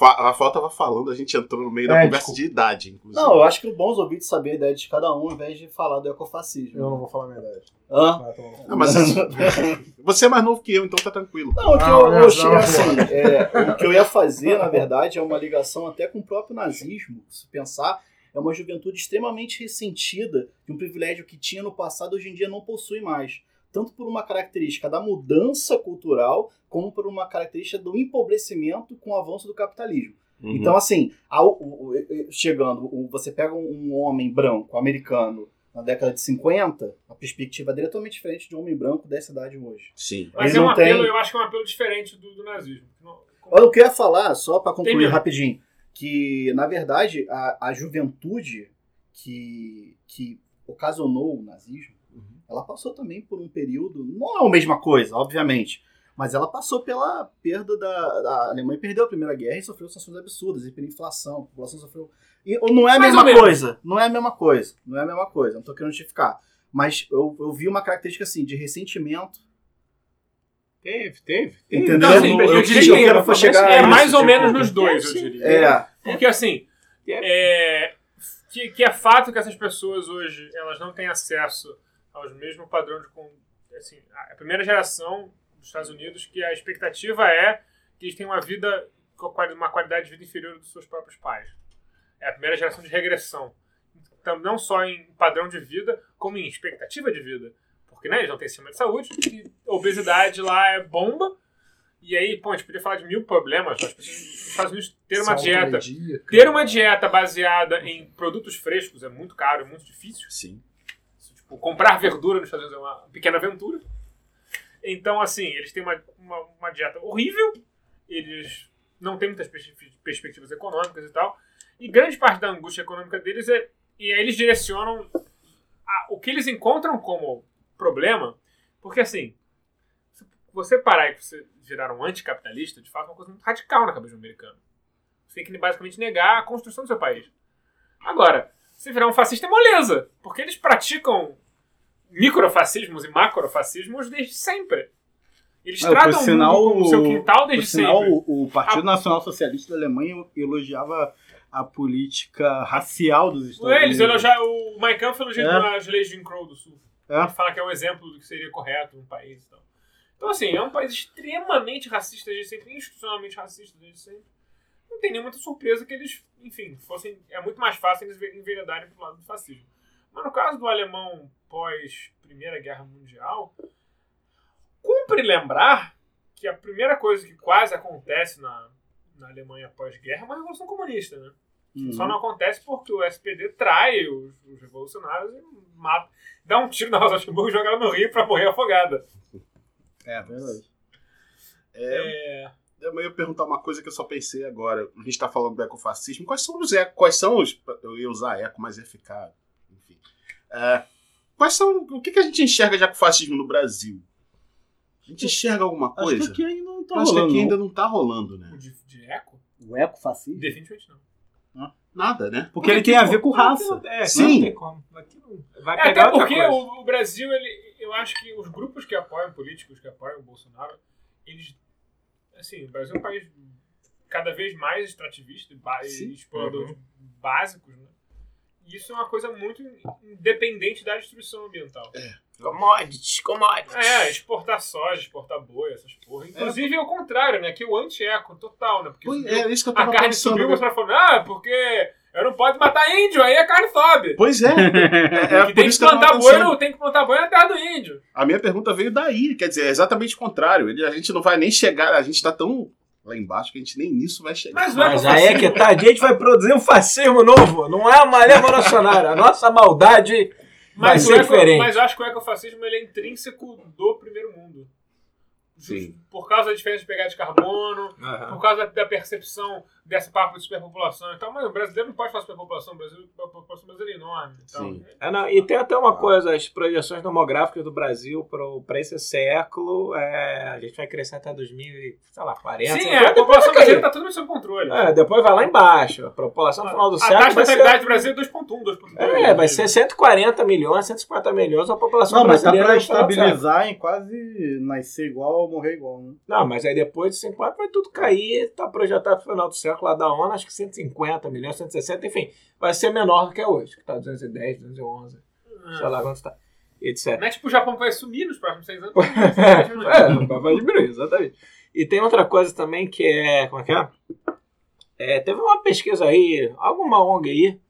A Rafael tava falando, a gente entrou no meio da É, conversa de idade, inclusive. Não, eu acho que é bom os ouvintes saber a ideia de cada um, ao invés de falar do ecofascismo. Eu não vou falar a minha idade. Hã? Ah, mas você é mais novo que eu, então tá tranquilo. Não, o que eu, eu achei assim, é, o que eu ia fazer, na verdade, é uma ligação até com o próprio nazismo. Se pensar, é uma juventude extremamente ressentida de um privilégio que tinha no passado, hoje em dia não possui mais. Tanto por uma característica da mudança cultural, como por uma característica do empobrecimento com o avanço do capitalismo. Uhum. Então, assim, ao- o- o- chegando, o- você pega um homem branco, americano, na década de 50, a perspectiva dele é totalmente diferente de um homem branco dessa idade hoje. Sim. Mas Ele é um apelo, tem- eu acho que é um apelo diferente do, do nazismo. Olha, eu queria falar, só para concluir rapidinho, que, na verdade, a, a juventude que, que ocasionou o nazismo, ela passou também por um período, não é a mesma coisa, obviamente, mas ela passou pela perda da, da Alemanha, perdeu a Primeira Guerra e sofreu sanções absurdas, hiperinflação, a população sofreu... E, não é a mesma coisa, não é a mesma coisa, não é a mesma coisa, não tô querendo justificar, mas eu, eu vi uma característica assim, de ressentimento, Teve, teve. teve. entendeu? Não, sim, eu, eu diria que quero foi chegar É mais isso, ou tipo, menos nos dois, eu sim. diria. É, Porque assim, é, que, que é fato que essas pessoas hoje elas não têm acesso aos mesmos padrões de assim, a primeira geração dos Estados Unidos que a expectativa é que eles tenham uma vida uma qualidade de vida inferior dos seus próprios pais. É a primeira geração de regressão. Então, não só em padrão de vida, como em expectativa de vida. Porque né, eles não têm sistema de saúde, e a obesidade lá é bomba. E aí, pô, a gente podia falar de mil problemas, mas precisamos os Estados Unidos ter uma dieta. cardíaco. Ter uma dieta baseada em produtos frescos é muito caro, é muito difícil. Sim. Tipo, comprar verdura nos Estados Unidos é uma pequena aventura. Então, assim, eles têm uma, uma, uma dieta horrível, eles não têm muitas perspe- perspectivas econômicas e tal. E grande parte da angústia econômica deles é. E aí eles direcionam a- o que eles encontram como problema, porque assim, se você parar e você virar um anticapitalista, de fato é uma coisa muito radical na cabeça do americano. Você tem que basicamente negar a construção do seu país. Agora, se virar um fascista é moleza, porque eles praticam microfascismos e macrofascismos desde sempre. Eles Não, tratam por o sinal, mundo como seu quintal desde sinal, sempre. o, o Partido Nacional Socialista da Alemanha elogiava a política racial dos Estados Eles Unidos. elogiam, o Mein Kampf elogia É. as leis de Jim Crow do Sul. É. Ele fala que é um exemplo do que seria correto num país. Então, então assim, é um país extremamente racista desde sempre, institucionalmente racista desde sempre. Não tem nenhuma surpresa que eles, enfim, fossem. É muito mais fácil eles enveredarem pro lado do fascismo. Mas no caso do alemão pós Primeira Guerra Mundial, cumpre lembrar que a primeira coisa que quase acontece na, na Alemanha pós-guerra é uma revolução comunista, né? Uhum. Só não acontece porque o SPD trai os, os revolucionários e mata, dá um tiro na Rosa Luxemburgo e joga ela no rio pra morrer afogada. É, verdade. É, É, eu ia perguntar uma coisa que eu só pensei agora. A gente tá falando do ecofascismo. Quais são os ecos? Quais são os. Eu ia usar eco, mas ia ficar. Enfim. É, quais são. O que, que a gente enxerga de ecofascismo no Brasil? A gente enxerga alguma Acho coisa? que aqui ainda não tá acho que rolando. aqui não. ainda não tá rolando, né? de, de eco? O eco fascismo? Definitivamente não. Nada, né? Porque ele tem a ver com raça. É, Sim. não tem como. Aqui não- Vai É, pegar até outra porque coisa. o, o Brasil, ele, eu acho que os grupos que apoiam, políticos que apoiam o Bolsonaro, eles. Assim, o Brasil é um país cada vez mais extrativista e explorador de básicos, né? E isso é uma coisa muito independente da destruição ambiental. Commodities, commodities. É, exportar soja, exportar boi, essas porra. Inclusive é o contrário, né? Que o anti-eco total, né? Porque subiu- é, isso que eu a tava carne pensando. subiu, o Bolsonaro falou, ah, porque eu não posso matar índio, aí a carne sobe. Pois é. é, é que tem que isso que plantar boi, tem que plantar boi na terra do índio. A minha pergunta veio daí, quer dizer, é exatamente o contrário. Ele- A gente não vai nem chegar, a gente tá tão lá embaixo que a gente nem nisso vai chegar. Mas é Mas aí é que tá, a gente vai produzir um fascismo novo. Não é uma leva revolucionária. A nossa maldade vai Mas, o ser eco- diferente. mas eu acho que o ecofascismo ele é intrínseco do primeiro mundo. Sim. Por causa da diferença de pegada de carbono, Aham. por causa da, percepção desse papo de superpopulação e tal. Mas o brasileiro não pode falar superpopulação, o Brasil, a população brasileira é enorme. Então, Sim. É, não, e tem até uma coisa, as projeções demográficas do Brasil para esse século, é, a gente vai crescer até 2040. Sim, é, a população brasileira está tudo sob controle. É, depois vai lá embaixo. A população no final do a século taxa de vai ser, natalidade do Brasil é 2.1, 2.2. é, vai ser 140 milhões, 150 milhões a população Não, mas tá brasileira. pra no final do século. estabilizar em quase nascer igual ou morrer igual, né? Não, mas aí depois de 50 vai tudo cair, tá projetado pro final do século lá da ONU, acho que 150 milhões, 160, enfim, vai ser menor do que é hoje, que tá 210, 211, sei lá quanto tá, etc. Não é tipo o Japão vai sumir nos próximos seis anos. é, vai diminuir, exatamente. E tem outra coisa também que é. Como é que é? É, teve uma pesquisa aí, alguma ONG aí.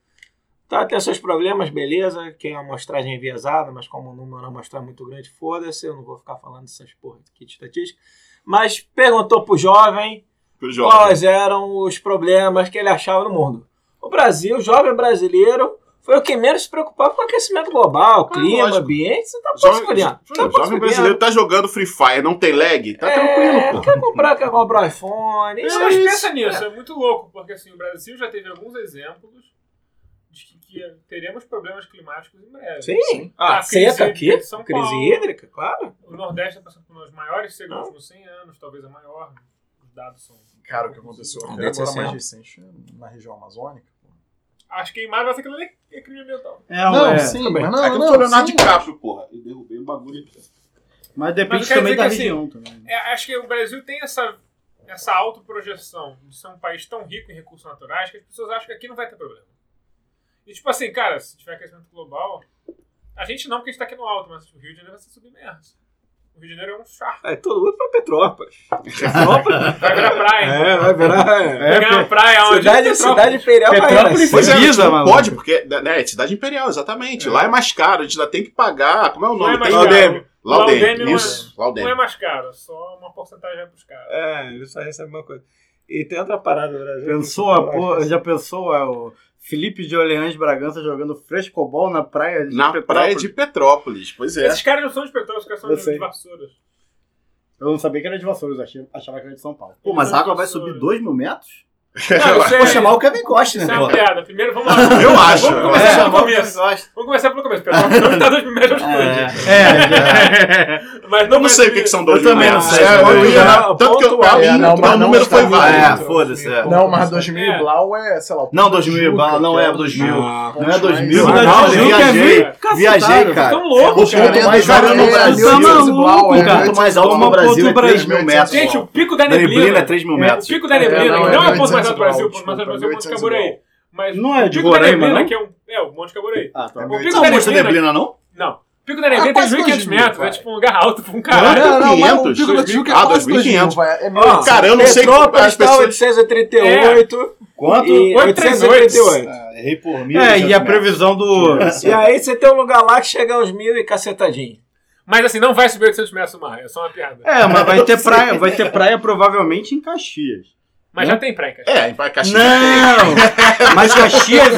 Tá, tem seus problemas, beleza, que é uma amostragem enviesada, mas como o número amostragem é muito grande, foda-se, eu não vou ficar falando dessas porra aqui de estatística. Mas perguntou pro jovem Pro jovem. quais eram os problemas que ele achava no mundo. O Brasil, o jovem brasileiro, foi o que menos se preocupava com o aquecimento global, clima, lógico. ambiente, você tá Jovem. Tá pouco se jovem fudendo. brasileiro tá jogando Free Fire, não tem lag? Tá É, tranquilo, pô. Quer comprar, quer comprar iPhone. Isso mas é pensa nisso, é muito louco, porque assim, o Brasil já teve alguns exemplos de que, que teremos problemas climáticos em breve. Sim. A Ah, seca crise aqui, de São crise Paulo. hídrica, claro. O Nordeste está passando por uns maiores secos nos últimos 100 anos, talvez a maior. Os dados são. Cara, o que aconteceu Ah, agora mais assim. recente na região amazônica. pô. Acho que queimado vai ser aquilo ali é crime ambiental. É, Não, é. sim, mas não, Aqui eu não, tô Leonardo sim. DiCaprio, porra. Eu derrubei o bagulho aqui. Mas depende Mas também da assim, região também. É, acho que o Brasil tem essa, essa autoprojeção de ser um país tão rico em recursos naturais que as pessoas acham que aqui não vai ter problema. E tipo assim, cara, se tiver aquecimento global, a gente não, porque a gente tá aqui no alto, mas o Rio de Janeiro vai ser submerso. O Rio de Janeiro é um charco. É, todo mundo pra Petrópolis. Petrópolis. Vai virar praia. é, vai virar. É. Vai virar uma praia onde Cidade, cidade imperial vai Petrópolis. Pois é, Precisa, não mano. pode, porque né, é cidade imperial, exatamente. Lá é mais caro, a gente ainda tem que pagar. Como é o Não é nome? mais Tem- caro. Laudêmio. Laudêmio Laudêmio, não é- isso. Não é mais caro, só uma porcentagem vai pros caras. É, ele só recebe uma coisa. E tem outra parada no Brasil. Pensou, a porra, já pensou é, o Felipe de Orleans Bragança jogando frescobol na praia de Na Petrópolis? praia de Petrópolis, pois é. Esses caras não são de Petrópolis, os caras são Eu de, Vassouras. Eu não sabia que era de Vassouras, achava que era de São Paulo. Pô, mas a água vai subir 2 mil metros? Não, eu sei. Vou chamar o Kevin Costa, Isso né, é uma pô? piada. Primeiro, vamos lá. Eu acho, Vamos eu começar pelo começo. Vamos começar pelo começo. Petrópolis não está dois metros de altitude. É, Mas Eu não mas- sei o que, que são dois Eu também mil não metros. sei. É. Tanto que eu, pra É, mim, não, o não número foi válido. É, foda-se. É. Não, mas 2000 É. Blau é, sei lá. o Não, 2000 Juca, Blau, não é o- 2000. Ah, Não é 2000, Ponte não, Mais. eu Juca é viajei. Viajei, cara. Tão louco, O ponto mais cara, alto no é Brasil. é O ponto mais alto no Brasil é ponto 3 mil metros. Gente, o pico da Da neblina é 3 mil É, o metros. pico da neblina, É, não, é não é o ponto mais 1800 alto do Brasil, o alto do Brasil é o Monte Caborei. Mas Não o é de pico da Roraima, não? que é, um, é o Monte Caborei. Ah, tá. O É pico Não da neblina... não? Não. O pico da neblina Ah, tem quase 1.500 2000, metros, é tipo um lugar alto pra um caralho. Não, não, mas o 500, Pico da Tijuca é Ah, quase 2500. 2000, vai. É mil. Ó, Cara, eu não sei as Petrópolis tá pessoas... 838. Quanto? E 838. Ah, Errei por mil. É, e a previsão do. E aí você tem um lugar lá que chega aos mil e cacetadinho. Mas assim, não vai subir 800 metros no mar, é só uma piada. É, mas vai ter praia, vai ter praia provavelmente em Caxias. Mas já tem praia em Caxias. É, em Caxias. Não! Mas Caxias,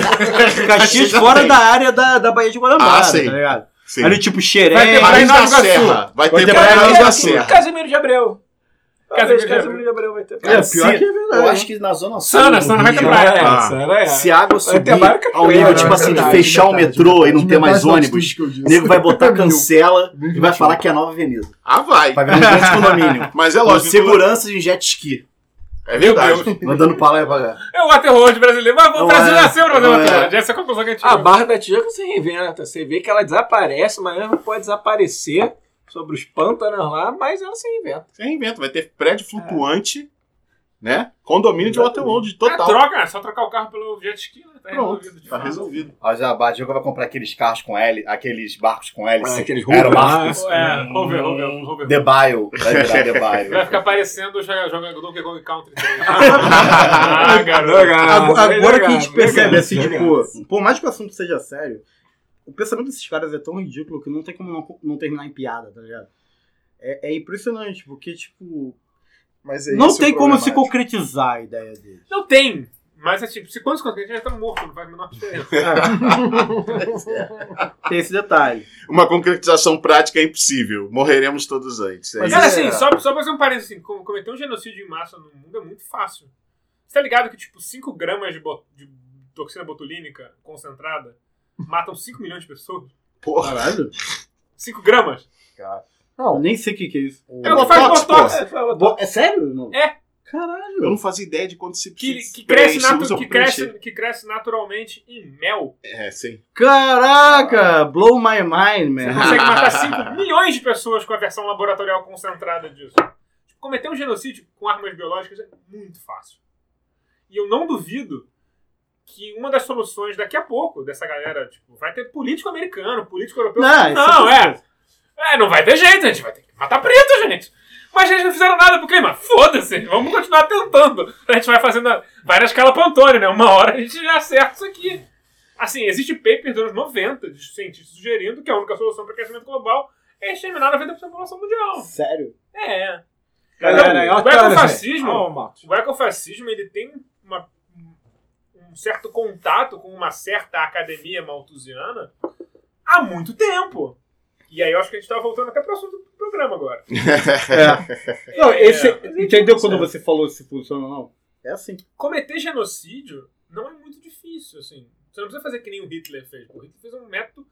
Caxias fora da área da, da Baía de Guanabara, Ah, sim. tá ligado? Sim. Ali tipo Xerém. Vai ter praia da. Serra. Vai ter ter praia praia da. Serra. Casimiro de Abreu. Casimiro de de Abreu vai ter. É, Cara, pior se- que é verdade. Eu acho que na zona sul. Sana, Sana vai ter praia. É, Ah. Sana é. Se a água Vai ter subir barca ao nível, tipo assim, de fechar o metrô e não ter mais ônibus, o nego vai botar cancela e vai 20. falar que é a nova avenida. Ah, vai. Vai virar um grande condomínio. Mas é Com lógico. segurança de jet ski. É verdade. Mandando pra lá e pra cá. É o Waterworld brasileiro. Mas o Não Brasil é. nasceu no fazer Não é. Waterworld. Essa é a conclusão que a gente A. Barra da Tijuca se reinventa. Você vê que ela desaparece, mas ela não pode desaparecer sobre os pântanos lá, mas ela se reinventa. Você reinventa. Vai ter prédio flutuante, né? Condomínio de Waterworld É, total. troca, é só trocar o carro pelo jet ski, né? Tá Pronto, resolvido. tá fato. resolvido. A Jabá Diogo vai comprar aqueles carros com hélice, aqueles barcos com hélice. É, aqueles Aerobarcos. É, vamos ver, vamos ver, vamos ver. The Bio. Vai virar The Vai Bio. ficar parecendo o jogador Donkey Kong Country 3. ah, garoto. Agora, agora que a gente percebe, assim, tipo, por mais que o assunto seja sério, o pensamento desses caras é tão ridículo que não tem como não, não terminar em piada, tá ligado? É, é impressionante, porque, tipo, Mas é não tem como se concretizar a ideia deles. Não tem. Mas é tipo, se quantos quantos a gente já tá morto, não faz a menor diferença. Tem esse detalhe. Uma concretização prática é impossível. Morreremos todos antes. É Mas. Cara, é- assim, só, só pra fazer um parênteses, assim, com- cometer um genocídio em massa no mundo é muito fácil. Você tá ligado que, tipo, 5 gramas de, de toxina botulínica concentrada matam 5 milhões de pessoas? Porra. Caralho. 5 gramas? Eu Não, nem sei o que, que é isso. É o Botox, botox. É, É sério? Não? É. Caralho. Eu não fazia ideia de quando se Que, se que, cresce, natu- que, cresce, que cresce naturalmente em mel. É, sim. Caraca! Blow my mind, Você man. consegue matar 5 milhões de pessoas com a versão laboratorial concentrada disso. Tipo, cometer um genocídio com armas biológicas é muito fácil. E eu não duvido que uma das soluções daqui a pouco dessa galera, tipo, vai ter político americano, político europeu. Não, não é é. É, não vai ter jeito, a gente vai ter que matar preto, gente. Mas eles não fizeram nada pro clima. Foda-se, vamos continuar tentando. A gente vai fazendo. Vai na escala Pantone, né? Uma hora a gente já acerta isso aqui. Assim, existe paper dos anos 90 de cientistas sugerindo que a única solução para o aquecimento global é exterminar 90% da população mundial. Sério? É. Galera, Então, é o ecofascismo, Marcos. o ecofascismo ele tem uma- um certo contato com uma certa academia malthusiana há muito tempo. E aí eu acho que a gente tá voltando até pro assunto do programa agora. É. Não, É, esse, é, entendeu é. quando você falou se funciona ou não? É assim. Cometer genocídio não é muito difícil, assim. Você não precisa fazer que nem o Hitler fez. O Hitler fez um método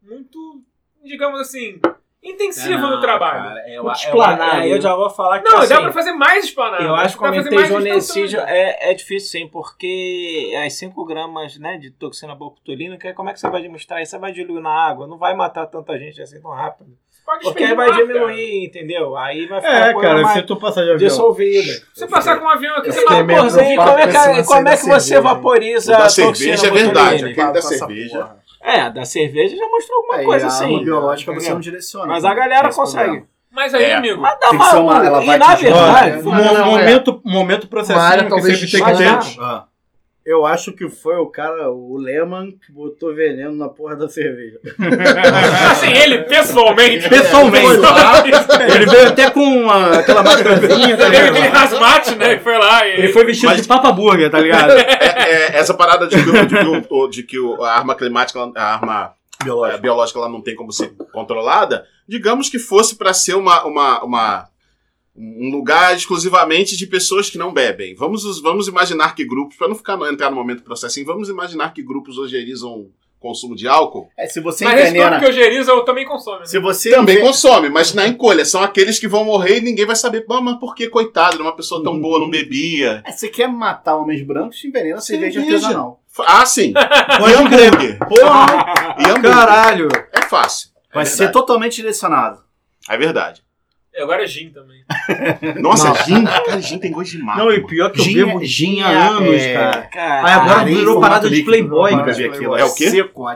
muito, digamos assim, intensivo no trabalho. Cara, eu, eu, eu né? já vou falar que Não, assim, dá pra fazer mais explanado. eu acho que mais genocídio instantâneo. é, é difícil sim, porque as 5 gramas né, de toxina botulínica, como é que você vai administrar isso? Você vai diluir na água, não vai matar tanta gente assim tão rápido. Pode Porque aí vai cara. diminuir, entendeu? Aí vai ficar É, cara, mais se tu passar de avião. dissolvida. Se passar com um avião aqui, Eu você mata porra, Porzinho, como é que, como é que você vaporiza O a toxina cerveja é verdade. Aquele da cerveja. É, da cerveja já mostrou alguma Aí, coisa a assim. arma biológica você não direciona. Mas a galera consegue. problema. Mas aí, É. amigo, Mas dá uma- ela E vai na verdade, área- Mo- Não, não, é. momento, momento processinho que sempre tem que ter. Eu acho que foi o cara, o Lehman, que botou veneno na porra da cerveja. assim, ele pessoalmente. Pessoalmente. Foi lá, Ele veio até com uma- aquela máscarazinha, tá Ele aquele hazmat, né? Que foi lá e. Ele foi vestido Mas- de papa burger, tá ligado? É, é, essa parada de de de que a arma climática, a arma biológica. a biológica ela não tem como ser controlada, digamos que fosse para ser uma, uma, uma- um lugar exclusivamente de pessoas que não bebem. Vamos, vamos imaginar que grupos, para não ficar no- entrar no momento processinho, vamos imaginar que grupos ogerizam o consumo de álcool. É, se você Mas esse envenena. corpo que eu também consome. Né? Se você Também enven- consome, mas na encolha. São aqueles que vão morrer e ninguém vai saber. "Pô, mas por que, coitado? É uma pessoa tão boa, não bebia. É, você quer matar homens brancos, envenena cerveja Cerveja. artesanal. Ah, sim. E hambúrguer. Porra! E hambúrguer. Caralho! É fácil. É Vai ser verdade. totalmente direcionado. É verdade. Agora é gin também. Nossa, Não. gin, cara, gin tem gosto de mato. Não, e pior que eu Gin bebo é- gin há é- anos, é- cara. Cara, Aí agora Areia virou parada de playboy, não cara. É o quê? Seco,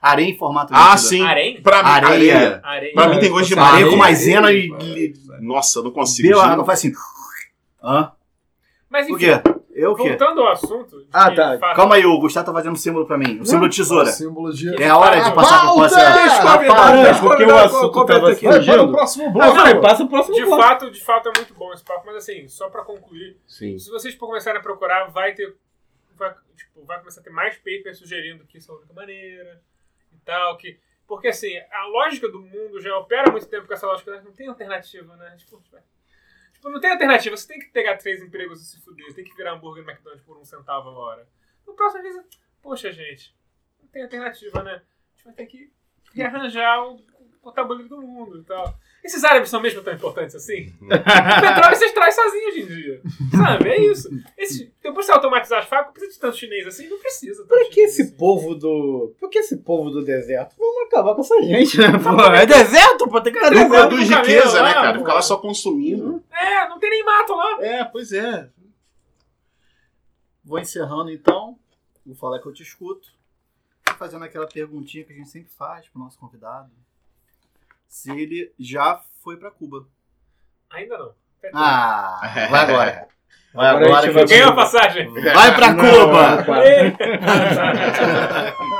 Areia em formato Ah, líquido. sim. Arém? Pra mim, Areia. areia. Arém. Pra mim tem gosto de Areia mato. com maisena e... Nossa, eu não consigo. Deu água, faz assim... Hã? Mas Por enfim, quê? Eu? Voltando ao assunto. Ah, tá. Calma aí, o Gustavo tá fazendo um símbolo pra mim. O símbolo de tesoura. É o símbolo de. É a hora de A passar pra pauta! próxima. Deixa eu convidar, eu Porque o assunto tava aqui. Vai para o próximo Ah, bloco. vai, passa o próximo De bloco. fato, de fato é muito bom esse papo, mas assim, só pra concluir, Sim. se vocês começarem a procurar, vai ter. Vai, tipo, vai começar a ter mais papers sugerindo que isso é a única maneira e tal. Que, porque assim, a lógica do mundo já opera há muito tempo com essa lógica, né? não tem alternativa, né? Tipo, tipo, tipo, não tem alternativa. Você tem que pegar três empregos e se fuder, você tem que virar hambúrguer no McDonald's por um centavo a hora. No próximo vez, poxa, gente, não tem alternativa, né? A gente vai ter que rearranjar o, o tabuleiro do mundo e tal. Esses árabes são mesmo tão importantes assim? O petróleo vocês trazem sozinhos hoje em dia. Sabe? É isso. Esse, depois você automatizar as fábricas, precisa de tanto chinês assim? Não precisa. Por que esse assim. povo do. Por que esse povo do deserto? Vamos acabar com essa gente, né? Pô, é deserto, pô, tem que estar Não deserto. produz camelo riqueza, lá, né, cara? pô. Fica lá só consumindo. É, não tem nem mato lá. É, pois é. Vou encerrando então. Vou falar que eu te escuto. Fazendo aquela perguntinha que a gente sempre faz pro nosso convidado. Se ele já foi pra Cuba. Ainda não. Ah, vai agora. Vai Agora agora que vai eu te Ganhou a passagem. Vai pra Não, Cuba!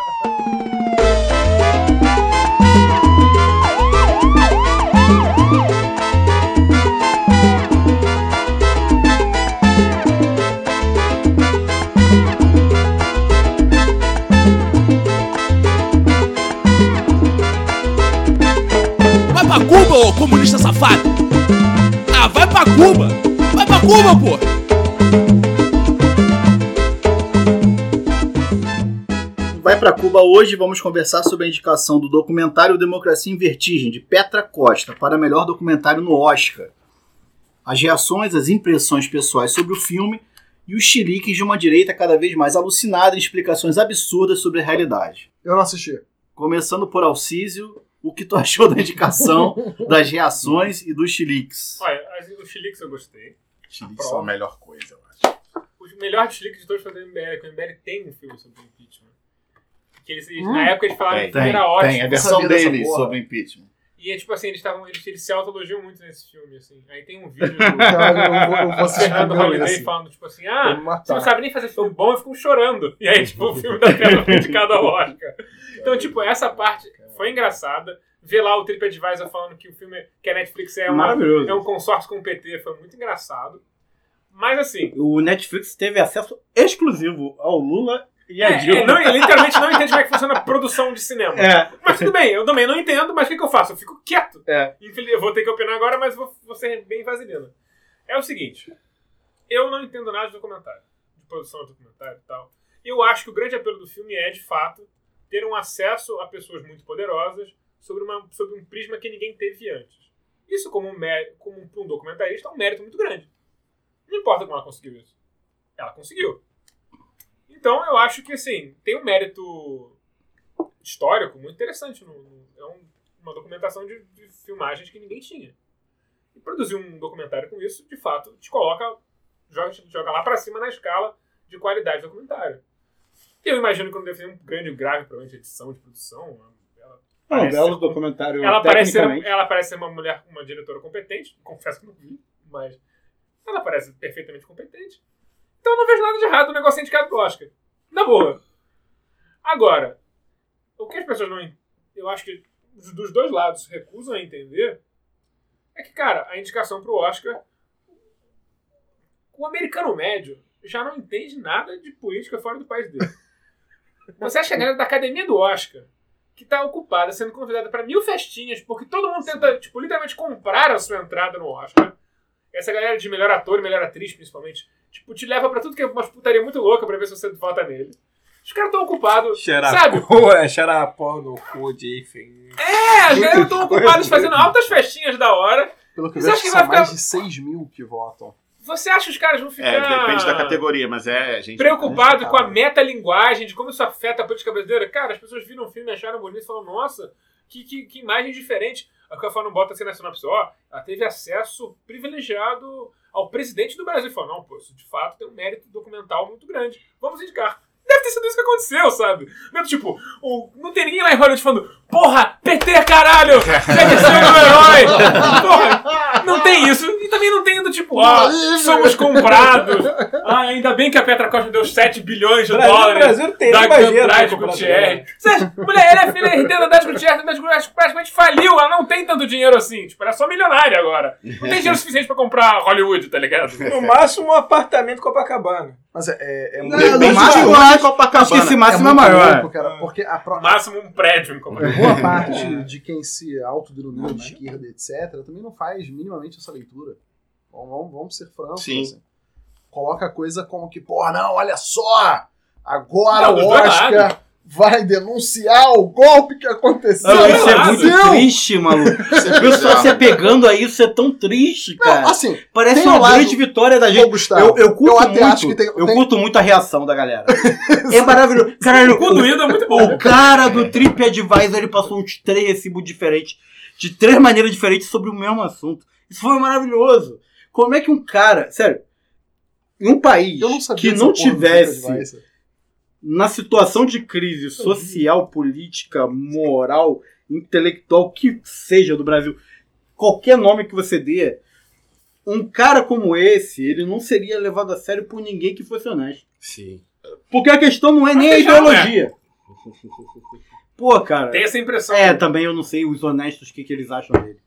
pra Cuba, ô comunista safado! Ah, vai pra Cuba! Vai pra Cuba, pô! Vai pra Cuba hoje vamos conversar sobre a indicação do documentário Democracia em Vertigem, de Petra Costa, para melhor documentário no Oscar. As reações, as impressões pessoais sobre o filme e os chiliques de uma direita cada vez mais alucinada em explicações absurdas sobre a realidade. Eu não assisti. Começando por Alcísio, o que tu achou da indicação, das reações e dos chiliques? Olha, os chiliques eu gostei. Prova. são a melhor coisa, eu acho. O melhor chilique de todos foi o do MBL, que o MBL tem um filme sobre o impeachment. Que eles, eles- na época eles falaram tem, que o era ótimo. tem, a versão dele sobre impeachment. E é tipo assim, eles, tavam, eles, eles se autoelogiam muito nesse filme, assim. Aí tem um vídeo do assistir Fernando Holiday falando, tipo assim, ah, você não sabe nem fazer filme bom e ficam chorando. E aí, tipo, o filme da Pedra foi indicado ao Oscar. Então, tipo, essa parte foi engraçada. Ver lá o TripAdvisor falando que o filme, que a Netflix é, uma, é um consórcio com o PT, foi muito engraçado. Mas assim, O Netflix teve acesso exclusivo ao Lula e a é, Dilma. é, não, ele literalmente não entende como é que funciona a produção de cinema. É, Mas tudo bem, eu também não entendo, mas o que, que eu faço? Eu fico quieto. É. Eu vou ter que opinar agora, mas vou, vou ser bem vaselina. É o seguinte, eu não entendo nada de documentário, de produção de documentário e tal. Eu acho que o grande apelo do filme é, de fato, ter um acesso a pessoas muito poderosas sobre, uma, sobre um prisma que ninguém teve antes. Isso, como, um como para um documentarista, é um mérito muito grande. Não importa como ela conseguiu isso. Ela conseguiu. Então, eu acho que, assim, tem um mérito histórico muito interessante. No, no- é um- uma documentação de, de filmagens que ninguém tinha. E produzir um documentário com isso, de fato, te coloca, joga, joga lá pra cima na escala de qualidade do documentário. Eu imagino que não deve ter um grande grave problema de edição, de produção. Ela parece belo ser- documentário ela parece, ser, ela parece ser uma mulher, uma diretora competente. Confesso que não vi, mas ela parece perfeitamente competente. Então eu não vejo nada de errado no negócio indicado pro Oscar. Na boa. Agora, o que as pessoas não. Eu acho que os- dos dois lados recusam a entender é que, cara, a indicação pro Oscar. O americano médio já não entende nada de política fora do país dele. Você acha que a galera da academia do Oscar que tá ocupada sendo convidada para mil festinhas, porque todo mundo tenta, tipo, literalmente comprar a sua entrada no Oscar. Essa galera de melhor ator e melhor atriz, principalmente, tipo, te leva pra tudo que é uma putaria muito louca pra ver se você vota nele. Os caras tão ocupados, sabe? é, Xarapó no cu de enfim. É, as galera tão ocupadas fazendo altas festinhas da hora. Pelo que eu vejo, acha que são vai ficar- mais de 6 mil que votam. Você acha que os caras vão ficar É, depende da categoria, mas é, gente. preocupados com a metalinguagem, de como isso afeta a política brasileira? Cara, as pessoas viram o filme, acharam bonito e falaram, nossa, que, que, que imagem diferente. A Cafá não bota assim na sinopse, ó, ela teve acesso privilegiado ao presidente do Brasil. Falou, não, pô, isso de fato tem um mérito documental muito grande. Vamos indicar. Deve ter sido isso que aconteceu, sabe? Mesmo, tipo, o, não tem ninguém lá em Hollywood falando, porra, PT, caralho! Deve ser o meu herói! Porra, não tem isso. E também não tem do tipo, ah, somos comprados. Ah, ainda bem que a Petra Costa deu 7 bilhões de Brasil, dólares. Brasil tem da o Gutierrez. Mulher, ela é filha herdeira da Andrade Gutierrez. Gutierrez praticamente faliu. Ela não tem tanto dinheiro assim. Tipo, ela é só milionária agora. Não tem dinheiro suficiente pra comprar Hollywood, tá ligado? No máximo, um apartamento Copacabana. Mas é, é, é Não, muito no Depende máximo, Copacabana. acho que esse máximo é, muito maior. louco, cara, porque a pro- máximo um prédio em Copacabana. boa parte de quem se autodenomina de esquerda, etc., também não faz minimamente essa leitura. Vamos, vamos, vamos ser francos. Sim. assim. Coloca a coisa como que, porra, não, olha só! Agora Não, o Oscar. Vai denunciar o golpe que aconteceu. Não, Não, isso é não, muito Brasil! triste, maluco. O pessoal se apegando a isso é tão triste, Não, cara. assim, Parece tem um uma lado- grande vitória da Ô, gente. Gustavo, Eu, eu curto eu até muito. acho que tem- eu tem- curto muito a reação da galera. é maravilhoso. Caralho, O doído é muito bom. o cara do TripAdvisor ele passou uns três recibos diferentes, de três maneiras diferentes sobre o mesmo assunto. Isso foi maravilhoso. Como é que um cara, sério, em um país eu não que não tivesse. Na situação de crise social, política, moral, intelectual, que seja do Brasil, qualquer nome que você dê, um cara como esse, ele não seria levado a sério por ninguém que fosse honesto. Sim. Porque a questão não é nem a é. ideologia. Pô, cara. Tem essa impressão. É, também eu não sei os honestos o que, que eles acham dele.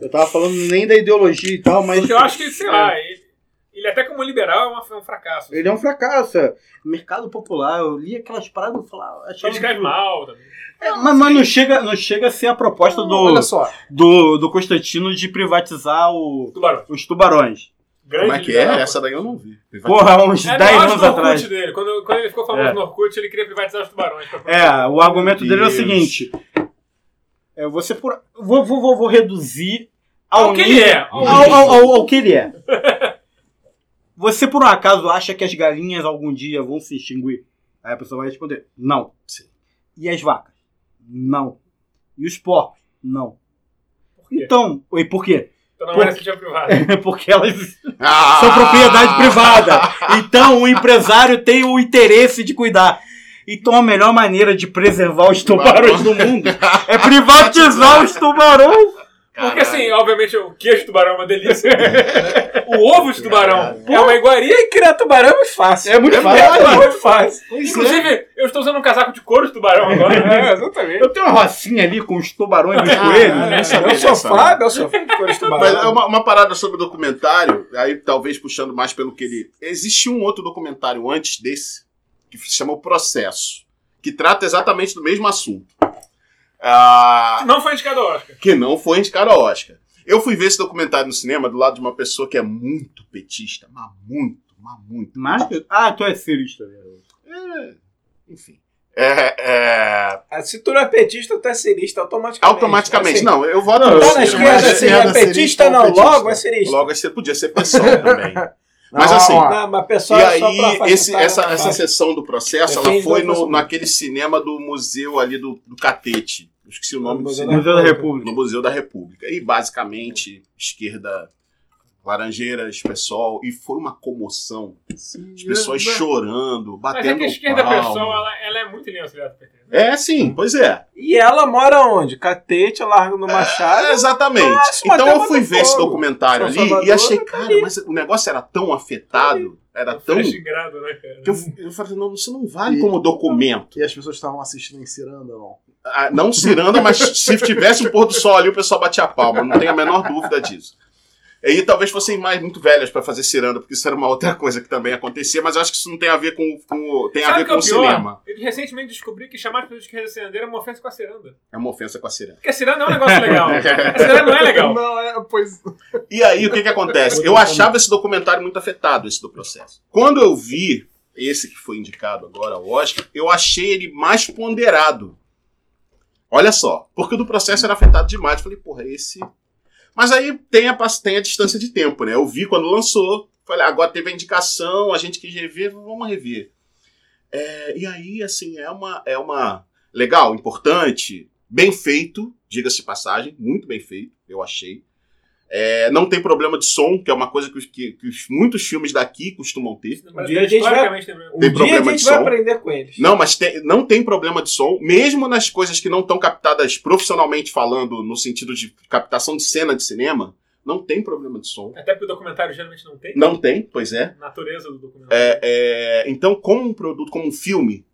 Eu tava falando nem da ideologia e tal, mas. Porque eu acho que, sei lá, ele, ele até como liberal é é um fracasso. Ele é um fracasso. é. Mercado popular, eu li aquelas paradas e falava. Ele escreve que- mal também. É, mas, mas não, chega, não chega a ser a proposta do, Olha só, do, do Constantino de privatizar o- Tubarão. os tubarões. Grande Como é que liberal. é? Essa daí eu não vi. Porra, uns É 10 no auge anos atrás. dele. Quando, quando ele ficou famoso É. no Orkut, ele queria privatizar os tubarões. É, o argumento dele é o seguinte. É, você por, vou, vou, vou, vou reduzir Ao ao, que ele é. Ao Ao, ao, ao- ao que ele é. Você por um acaso acha que as galinhas algum dia vão se extinguir? Aí a pessoa vai responder: não. Sim. E as vacas? Não. E os porcos? Não. Por quê? Então, e por quê? Então não Por- era iniciativa privada. Porque elas Ah! são propriedade privada. Então o empresário tem o interesse de cuidar. Então a melhor maneira de preservar os tubarões do mundo é privatizar os tubarões. Porque assim, obviamente, o queijo de tubarão é uma delícia. o ovo de tubarão é uma iguaria. E criar tubarão é muito fácil. É muito É fácil. muito fácil. Inclusive, eu estou usando um casaco de couro de tubarão agora. É, exatamente. Eu tenho uma rocinha ali com os tubarões e os Ah, coelhos. nem né? Meu dessa, sofá, né? meu sofá de cor de Mas é tubarão. uma, uma parada sobre o documentário, aí talvez puxando mais pelo que ele. Existe um outro documentário antes desse, que se chama O Processo, que trata exatamente do mesmo assunto. Ah, Não foi indicado ao Oscar. que não foi indicado ao Oscar. Eu fui ver esse documentário no cinema do lado de uma pessoa que é muito petista, mas muito, mas muito. Mas, ah, tu é cirista. velho. É, enfim. É, é, Ah, Se tu não é petista, tu é cirista automaticamente. automaticamente. Assim, não, eu voto Não, Tá na esquerda, mas- assim, é petista, cirista não. petista? Logo é cirista. Logo você podia ser pessoal também. Não, Mas assim, Não, mas pessoal E é aí, esse- essa, essa sessão do processo, ela foi no, naquele cinema do museu ali do, do Catete. Eu esqueci o nome do Museu cinema. Museu da República. No Museu da República. E basicamente, esquerda, laranjeiras, pessoal. E foi uma comoção. As pessoas chorando, Mas é batendo que a esquerda palma. pessoal, ela, ela é muito linha auxiliar do PT. né? É, sim, pois é. E ela mora onde? Catete, Largo no Machado. É, exatamente. Próximo então eu fui ver esse documentário São ali Salvador, e achei, tá cara, ali. mas o negócio era tão afetado, era tão. Grado, né, cara? Que eu, eu falei, não, isso não vale E- como documento. E as pessoas estavam assistindo em Ciranda, não. Ah, não ciranda, mas se tivesse um pôr do sol ali, o pessoal batia a palma. Não tenho a menor dúvida disso. E talvez fossem mais muito velhas para fazer ciranda, porque isso era uma outra coisa que também acontecia, mas eu acho que isso não tem a ver com, com o- tem a ver é com o pior? cinema. Eu recentemente descobri que chamar as pessoas de esquerda cirandeira é uma ofensa com a ciranda. É uma ofensa com a ciranda. Porque a ciranda é um negócio legal. a ciranda não é legal. Não, é, pois. E aí, o que que acontece? Eu achava esse documentário muito afetado, esse do processo. Quando eu vi esse que foi indicado agora ao Oscar, eu achei ele mais ponderado. Olha só, porque o do processo era afetado demais. Eu falei, porra, esse. Mas aí tem a, tem a distância de tempo, né? Eu vi quando lançou, falei, agora teve a indicação, a gente quis rever, vamos rever. É, e aí, assim, é uma, é uma. Legal, importante, bem feito, diga-se passagem, muito bem feito, eu achei. É, não tem problema de som, que é uma coisa que, que- que os- muitos filmes daqui costumam ter. Mas dia a gente vai- tem problema. Um Tem dia problema a gente de vai som? aprender com eles. Não, mas tem- não tem problema de som, mesmo nas coisas que não estão captadas profissionalmente falando, no sentido de captação de cena de cinema, não tem problema de som. Até porque o documentário geralmente não tem. Não tem, pois é. Natureza do documentário. É, é, então, como um produto, como um filme,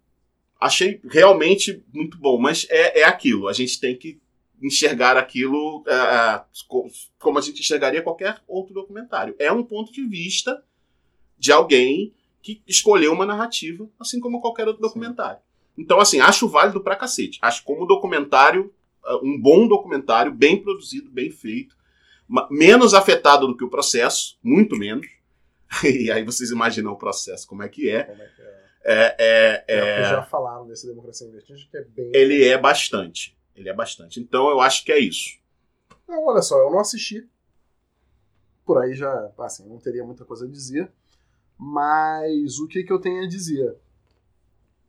achei realmente muito bom. Mas é, é aquilo, a gente tem que enxergar aquilo é, co- como a gente enxergaria qualquer outro documentário. É um ponto de vista de alguém que escolheu uma narrativa, assim como qualquer outro documentário. Então, assim, acho válido pra cacete. Acho como documentário, é, um bom documentário, bem produzido, bem feito, menos afetado do que o processo, muito menos. E aí vocês imaginam o processo, como é que é. Como é que é? É, é, É, é, já falaram desse Democracia em Vertigem, que é bem. ele é bastante. Ele é bastante. Então eu acho que é isso. Não, olha só, eu não assisti. Por aí já, assim, não teria muita coisa a dizer. Mas o que, que eu tenho a dizer?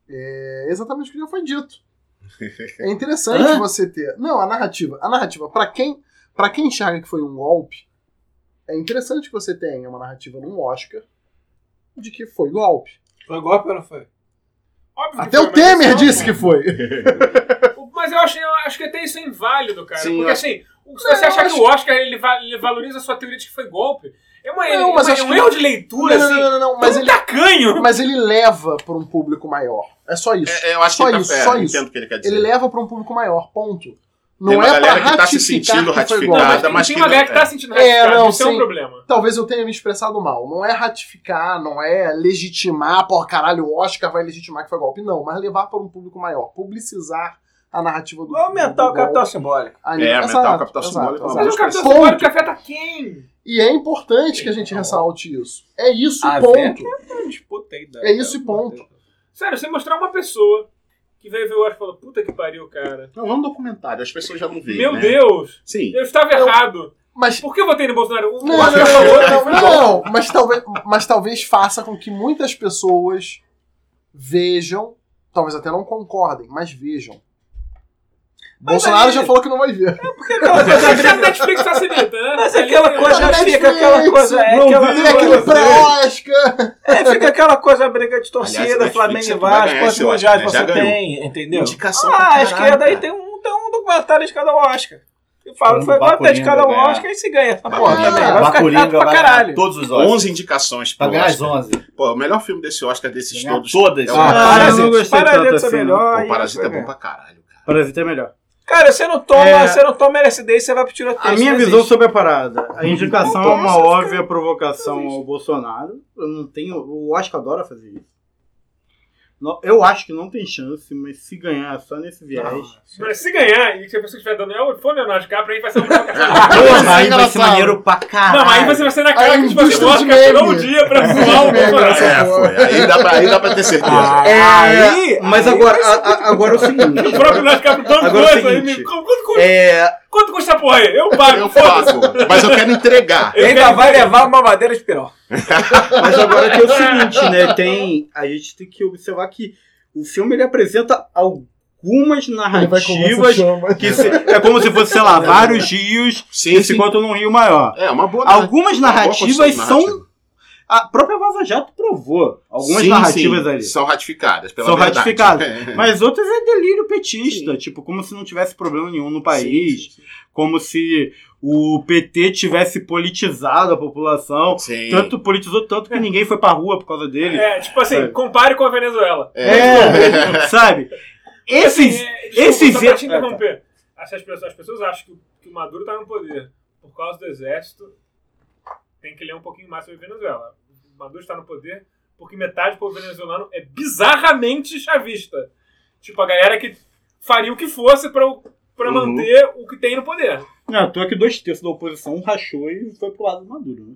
É exatamente o que já foi dito. É interessante você ter. Não, a narrativa. A narrativa, pra quem, pra quem enxerga que foi um golpe, é interessante que você tenha uma narrativa num Oscar de que foi golpe. Foi golpe ou não foi? Óbvio que Até foi, o Temer disse que foi. Mas eu acho, que até isso é inválido, cara. Sim, porque eu- assim, se Não, você achar acho- que o Oscar ele, va- ele valoriza a sua teoria de que foi golpe, é uma, Não, é mas uma- acho é um que- erro de leitura, não, assim. não, não, não, mas tão ele, tacanho. mas ele leva para um público maior. É só isso. É, eu acho Só que ele isso, tá, é, só eu isso. entendo o que ele quer dizer. Ele leva para um público maior, ponto. Não Tem uma é galera pra que tá se ratificar sentindo ratificada. Mas tem, mas uma não- galera que tá é. sentindo É, radical, não, isso é um problema. Talvez eu tenha me expressado mal. Não é ratificar, não é legitimar, por caralho, o Oscar vai legitimar que foi golpe. Não, mas levar para um público maior. Publicizar a narrativa do. Vou aumentar do o capital simbólico. Ali- É, aumentar exato, o capital exato, simbólico é exato. Mas o capital Ponto. simbólico afeta quem? E é importante que a gente ressalte isso. É isso, A ponto. É É isso e ponto. Sério, você mostrar uma pessoa que veio ver o Oscar e falou, puta que pariu, cara. Não, é um documentário, as pessoas já não veem. Meu né? Deus, Sim. eu estava Eu- errado. Mas Por que eu votei no Bolsonaro? Não, não, não, não, mas talvez, mas talvez faça com que muitas pessoas vejam, talvez até não concordem, mas vejam. Bolsonaro aí- já falou que não vai ver. Aquela coisa a Netflix facilita, né? Mas aquela coisa Netflix, fica aquela coisa. É não aquela Tem aquele coisa. pré-Oscar. É, fica aquela coisa, briga de torcida, Flamengo é e Vasco, quantos mundiais né? Já você ganhou. tem, entendeu? Indicação Ah, a caralho, esquerda aí tem um, tem um documentário de cada Oscar. E fala que foi golpe Bacuringa de cada. Oscar e se ganha essa porra também. Vai ficar chato pra caralho. todos os Oscars. 11 indicações Pra ganhar as Oscar. 11. Pô, o melhor filme desse Oscar, desses todos. todas. É Ah, Parasita. é melhor. Parasita é bom pra caralho, cara. Parasita é melhor. Cara, você não toma, É. você não toma LSD, você vai pro tiroteio. A minha visão existe. sobre a parada. A indicação é uma óbvia provocação ao Bolsonaro. Eu não tenho. O Oscar adora fazer isso. Eu acho que não tem chance, mas se ganhar é só nesse viés. Mas se ganhar e se a pessoa estiver dando é o for Leonardo DiCaprio, aí vai ser um. Porra, aí vai ser maneiro pra caralho. Não, aí você vai ser na cara Aí, que tipo de Oscar tirou um dia pra zoar o essa É, foi. Aí dá pra, aí dá pra ter certeza. É, Aí- mas aí agora, a- agora é o seguinte. O próprio Leonardo DiCaprio bancou Agora é o isso aí. seguinte. me- Quanto, custa- É, quanto custa a porra aí? Eu pago, Eu faço, mas eu quero entregar. Eu Ainda quero vai levar uma madeira de piró. mas agora que é o seguinte, né? Tem, a gente tem que observar que o filme ele apresenta algumas narrativas chama. que se- é como se fosse, sei lá, vários rios Sim, que se sim. encontram num rio maior. É, uma boa Algumas uma boa narrativas construção são. narrativa. A própria Vaza Jato provou. Algumas Sim, narrativas sim, ali. São ratificadas pela São verdade. ratificadas. É. Mas outras é delírio petista, tipo, como se não tivesse problema nenhum no país, Sim, sim, como se o PT tivesse politizado a população. sim. Tanto politizou tanto que ninguém foi pra rua por causa dele. É, tipo assim, É. compare com a Venezuela. É, sabe? Esses. Assim, é, desculpa, esses só pra te interromper. As, as pessoas, as pessoas acham que o Maduro tá no poder por causa do exército. Tem que ler um pouquinho mais sobre Venezuela. O Maduro está no poder porque metade do povo venezuelano é bizarramente chavista. Tipo, a galera que faria o que fosse pra Uhum. manter o que tem no poder. Não, tô que dois terços da oposição rachou e foi pro lado do Maduro, né?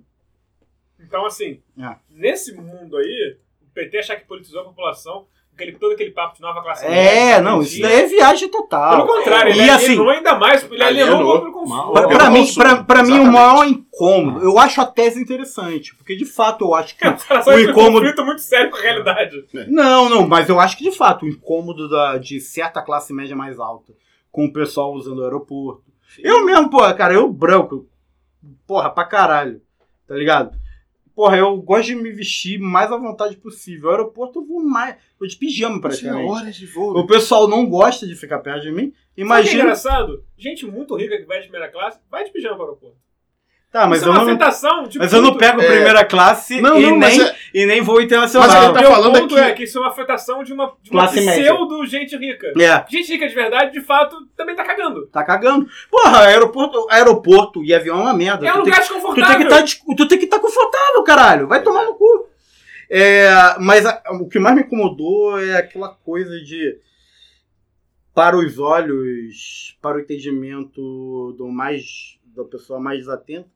Então, assim, É. nesse mundo aí, o PT achar que politizou a população, aquele, todo aquele papo de nova classe É, média, não, isso daí é viagem total. Pelo contrário, ele E assim, alienou ainda mais, ele alienou, alienou. o consumo. Pra, pra mim, consumo, pra, pra mim, o maior incômodo, eu acho a tese interessante, porque de fato eu acho que o que um incômodo. conflito muito sério com a realidade. Não, não, mas eu acho que de fato o incômodo da, de certa classe média mais alta, com o pessoal usando o aeroporto. Eu mesmo, porra, cara, eu branco, porra, pra caralho, tá ligado? Porra, eu gosto de me vestir mais à vontade possível. O aeroporto eu vou mais. Eu de pijama praticamente. horas de voo. O pessoal não gosta de ficar perto de mim. Sabe o que é Imagina. engraçado? Gente muito rica que vai de primeira classe, vai de pijama para o aeroporto. Tá, mas Isso é eu uma não, afetação de mas eu não pego É. primeira classe Não, e, não, nem, é- e nem vou Mas internacional. ele tá falando ponto aqui- é que isso é uma afetação de uma, de uma Classe média. pseudo gente rica. É, Gente rica de verdade, de fato, também tá cagando. tá cagando. Porra, aeroporto, aeroporto e avião é uma merda. É um Tu lugar Tu tem desconfortável. que tá, tu tem que estar confortável, caralho. Vai tomar no cu. É, mas a- o que mais me incomodou é aquela coisa de para os olhos, para o entendimento do mais da pessoa mais desatenta,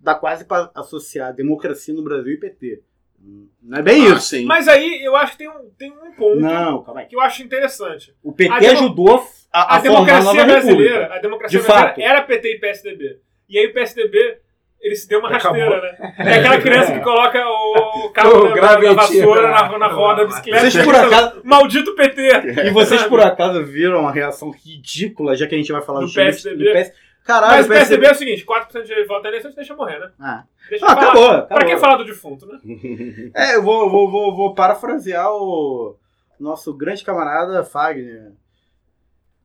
dá quase para associar democracia no Brasil e PT. Não é bem Ah, isso. sim. Mas aí eu acho que tem um, tem um ponto Não, calma aí. que eu acho interessante. O PT A ajudou a, A, a, formar a democracia nova brasileira, república. a democracia De brasileira fato. era PT e PSDB. E aí o PSDB, ele se deu uma Acabou. rasteira, né? É aquela criança que coloca o cabo O da, da gravetinho vassoura na- na, na roda da bicicleta. Vocês por acaso, Maldito PT! e vocês por acaso viram a reação ridícula, já que a gente vai falar Do times- PSDB? do PS... Caralho, Mas o PSDB é o seguinte, 4% de voto na eleição, deixa morrer, né? Ah. Deixa Ah, falar. acabou, Pra que falar do defunto, né? É, eu vou, vou, vou, vou parafrasear o nosso grande camarada Fagner.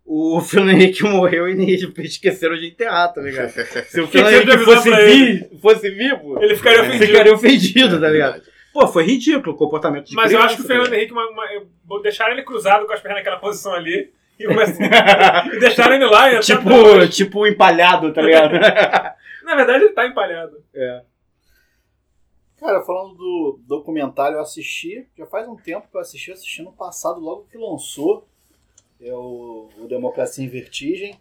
O Fernando Henrique morreu e esqueceram de enterrar, tá ligado? Se o Fernando Esqueceram de Henrique fosse, vi, fosse vivo, Ele ficaria ofendido. ficaria ofendido, tá ligado? Pô, foi ridículo o comportamento de Mas eu acho que o criança, Fernando Henrique, uma, uma, deixaram ele cruzado com as pernas naquela posição ali e, e deixaram ele lá. Tipo, tipo empalhado, tá ligado? Na verdade, ele tá empalhado. Cara, falando do documentário, eu assisti, já faz um tempo que eu assisti, assisti no passado, logo que lançou, é o, o Democracia em Vertigem.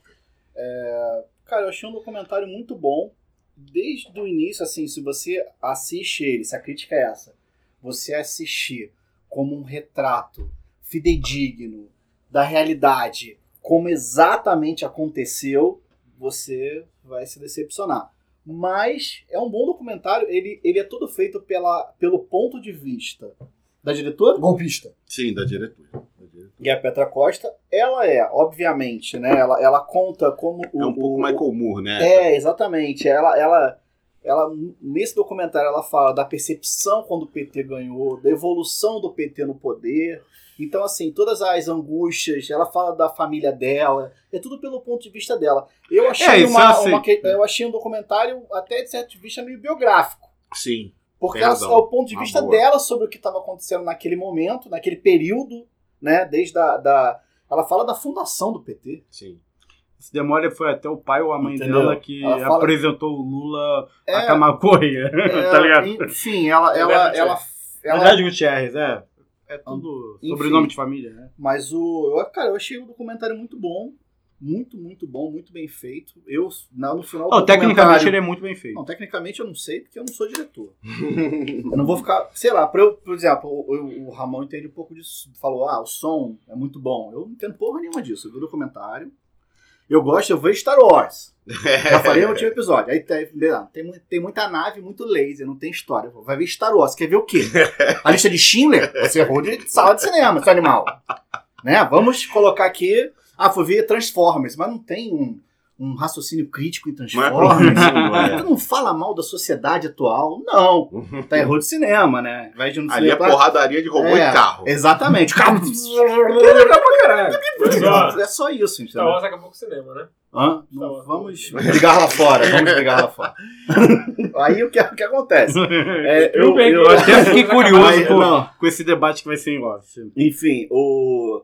É, cara, eu achei um documentário muito bom, desde o início, assim, se você assiste ele, se a crítica é essa, você assistir como um retrato fidedigno da realidade, como exatamente aconteceu, você vai se decepcionar. Mas é um bom documentário, ele, ele é todo feito pela, pelo ponto de vista da diretora, Golpista. Sim, da diretora. Da diretora. e a Petra Costa. Ela é, obviamente, né? Ela, ela conta como o, É um pouco o- Michael Moore, né? É, exatamente. Ela, ela, ela, nesse documentário, ela fala da percepção quando o PT ganhou, da evolução do PT no poder. Então, assim, todas as angústias, ela fala da família dela, é tudo pelo ponto de vista dela. Eu achei, É, uma, eu sei. uma que- eu achei um documentário, até de certo vista, meio biográfico. Sim. Porque ela, é o ponto de Uma vista boa. dela sobre o que estava acontecendo naquele momento, naquele período, né? Desde a, da. Ela fala da fundação do PT. Sim. Se demora foi até o pai ou a mãe Entendeu? dela que Ela fala- apresentou o Lula É, a Camacoia, é, tá ligado? Enfim, ela. ela, Verdade, ela, ela, Verdade, Gutierrez, é. É tudo Enfim. sobrenome de família, né? Mas o. Eu, cara, eu achei o documentário muito bom. Muito, muito bom, muito bem feito. Eu, na- no final Oh, tecnicamente ele é muito bem feito. Não, tecnicamente eu não sei, porque eu não sou diretor. eu não vou ficar. Sei lá, pra eu, por exemplo, o, o- o Ramon entende um pouco disso. Falou, ah, o som é muito bom. Eu não entendo porra nenhuma disso. Eu vi o documentário. Eu gosto, eu vejo Star Wars. Já falei no último episódio. Aí tem, tem, tem muita nave, muito laser, não tem história. Vai ver Star Wars. Quer ver o quê? A lista de Schindler? Você errou de sala de cinema, seu animal. Né? Vamos colocar aqui. Ah, foi ver Transformers, mas não tem um, um raciocínio crítico em Não é Transformers. não é? Tu não fala mal da sociedade atual? Não. Tá errou de cinema, né? Vai de um Ali é cinema- porradaria de robô É, e carro. Exatamente. Carro. Pra É só isso, Star entendeu? Wars acabou com o cinema, né? Hã? Star. Vamos brigar lá fora. Vamos brigar lá fora. Aí o que, o que acontece? É, eu, eu, Eu até fiquei curioso não. com esse debate que vai ser em off. Enfim, o...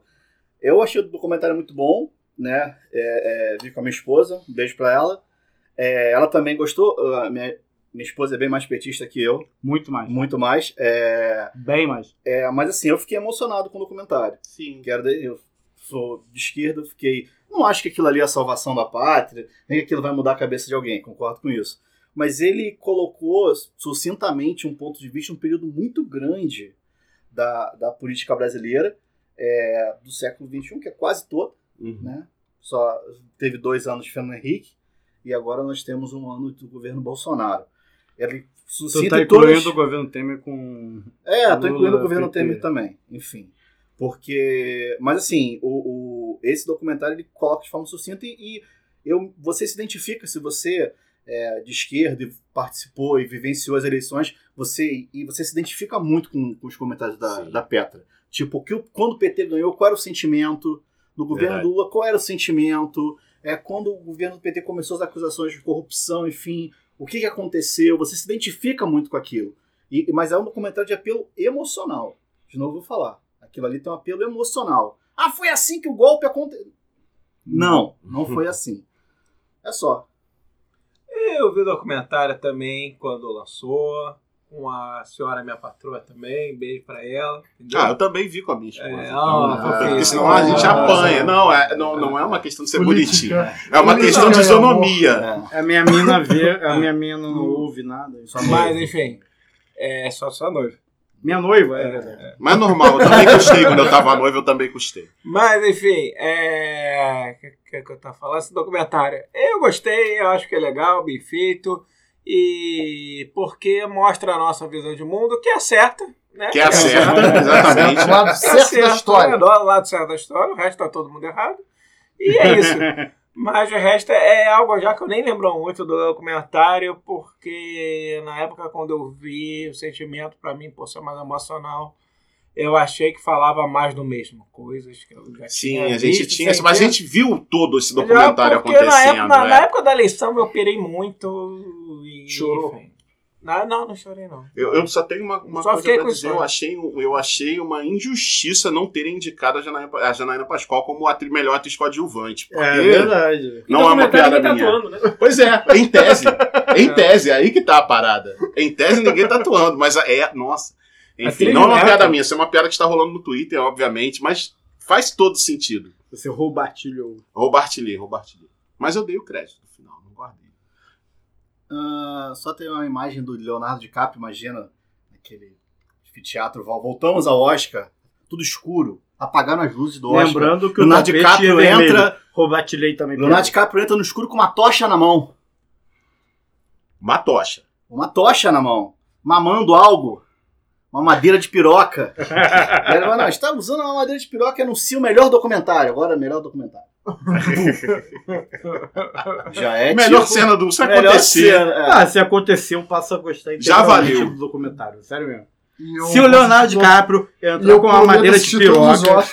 eu achei o documentário muito bom, né? É, é, vi com a minha esposa, um beijo pra ela. É, ela também gostou. a minha, minha esposa é bem mais petista que eu, Muito mais. muito mais. É, Bem mais. é, mas assim, eu fiquei emocionado com o documentário. Sim. Que era de- eu sou de esquerda, fiquei. Não acho que aquilo ali é a salvação da pátria, nem que aquilo vai mudar a cabeça de alguém, concordo com isso. Mas ele colocou sucintamente um ponto de vista, um período muito grande da, da política brasileira, é, do século XXI, que é quase todo, Uhum. né? Só teve dois anos de Fernando Henrique e agora nós temos um ano do governo Bolsonaro. Ele Tu suscita tá todas- incluindo o governo Temer com. é, tô Lula, incluindo o governo PT. Temer também, enfim. Porque. Mas assim, o, o- esse documentário ele coloca de forma sucinta e, e eu, você se identifica se você é de esquerda e participou e vivenciou as eleições, você e você se identifica muito com, com os comentários da, Sim. da Petra. Tipo, que, quando o PT ganhou, qual era o sentimento? No governo Verdade. Lula, qual era o sentimento? É, quando o governo do PT começou as acusações de corrupção, enfim, o que, que aconteceu, você se identifica muito com aquilo. E, mas é um documentário de apelo emocional. De novo vou falar. Aquilo ali tem um apelo emocional. Ah, foi assim que o golpe aconteceu. Não, não foi assim. É só. Eu vi o documentário também quando lançou. Com a senhora minha patroa também. Beijo pra ela. entendeu? Ah, eu também vi com a minha esposa. É, ah, porque senão a gente Ah, apanha. Não, é, não, não é uma questão de ser bonitinho. Política. É uma Política questão de é isonomia. É. A minha mina vê, a minha mina não ouve nada. Só Mas, enfim. É só sua noiva. Minha noiva, é verdade. Mas é normal, eu também custei. Quando eu tava noivo, eu também custei. Mas, enfim, é. O que, que, que eu tava falando? Esse documentário. Eu gostei, eu acho que é legal, bem feito. E porque mostra a nossa visão de mundo, que é certa, né? Que é a certa, exatamente. O lado É certo da certo, história. é do lado certo da história, o resto tá todo mundo errado. E é isso. Mas o resto é algo já que eu nem lembro muito do documentário, porque na época quando eu vi o sentimento, pra mim, por ser mais emocional, eu achei que falava mais do mesmo. Coisas que eu já Sim, tinha a gente visto, tinha. Mas a gente viu todo esse documentário porque Na acontecendo. época, na, é. na época da eleição eu pirei muito. E, Chorou? enfim. Não, não, não chorei não. Eu, eu só tenho uma, uma Só coisa fiquei pra com dizer. Eu achei, eu achei uma injustiça não terem indicado a Janaína, a Janaína Pascoal como a tri- melhor atriz coadjuvante. Porque É verdade. não é uma piada tá minha. atuando, né? Pois é, em tese. Em tese, é aí que tá a parada. Em tese ninguém tá atuando, mas é. Nossa. Enfim, não é uma piada minha, isso é uma piada que está rolando no Twitter, obviamente, mas faz todo sentido. Você roubatilhou. Roubartilhei, roubartilhei. Mas eu dei o crédito no final, não guardei. Ah, só tem uma imagem do Leonardo DiCaprio, imagina, aquele teatro. Voltamos ao Oscar, tudo escuro, apagaram as luzes do Oscar. Lembrando que o Leonardo DiCaprio é entra, Roubatilhei também. Leonardo DiCaprio entra no escuro com uma tocha na mão. Uma tocha. Uma tocha na mão. Mamando algo. Uma madeira de piroca. Ele falou, não, está usando uma madeira de piroca e anuncia o melhor documentário. Agora, é melhor documentário. Já é Melhor tipo, cena do. Se acontecer. cena, é. Ah, se acontecer, eu passo a gostar Já valeu. do documentário. Sério mesmo. Eu Se o Leonardo DiCaprio e entrar eu com uma madeira de piroca,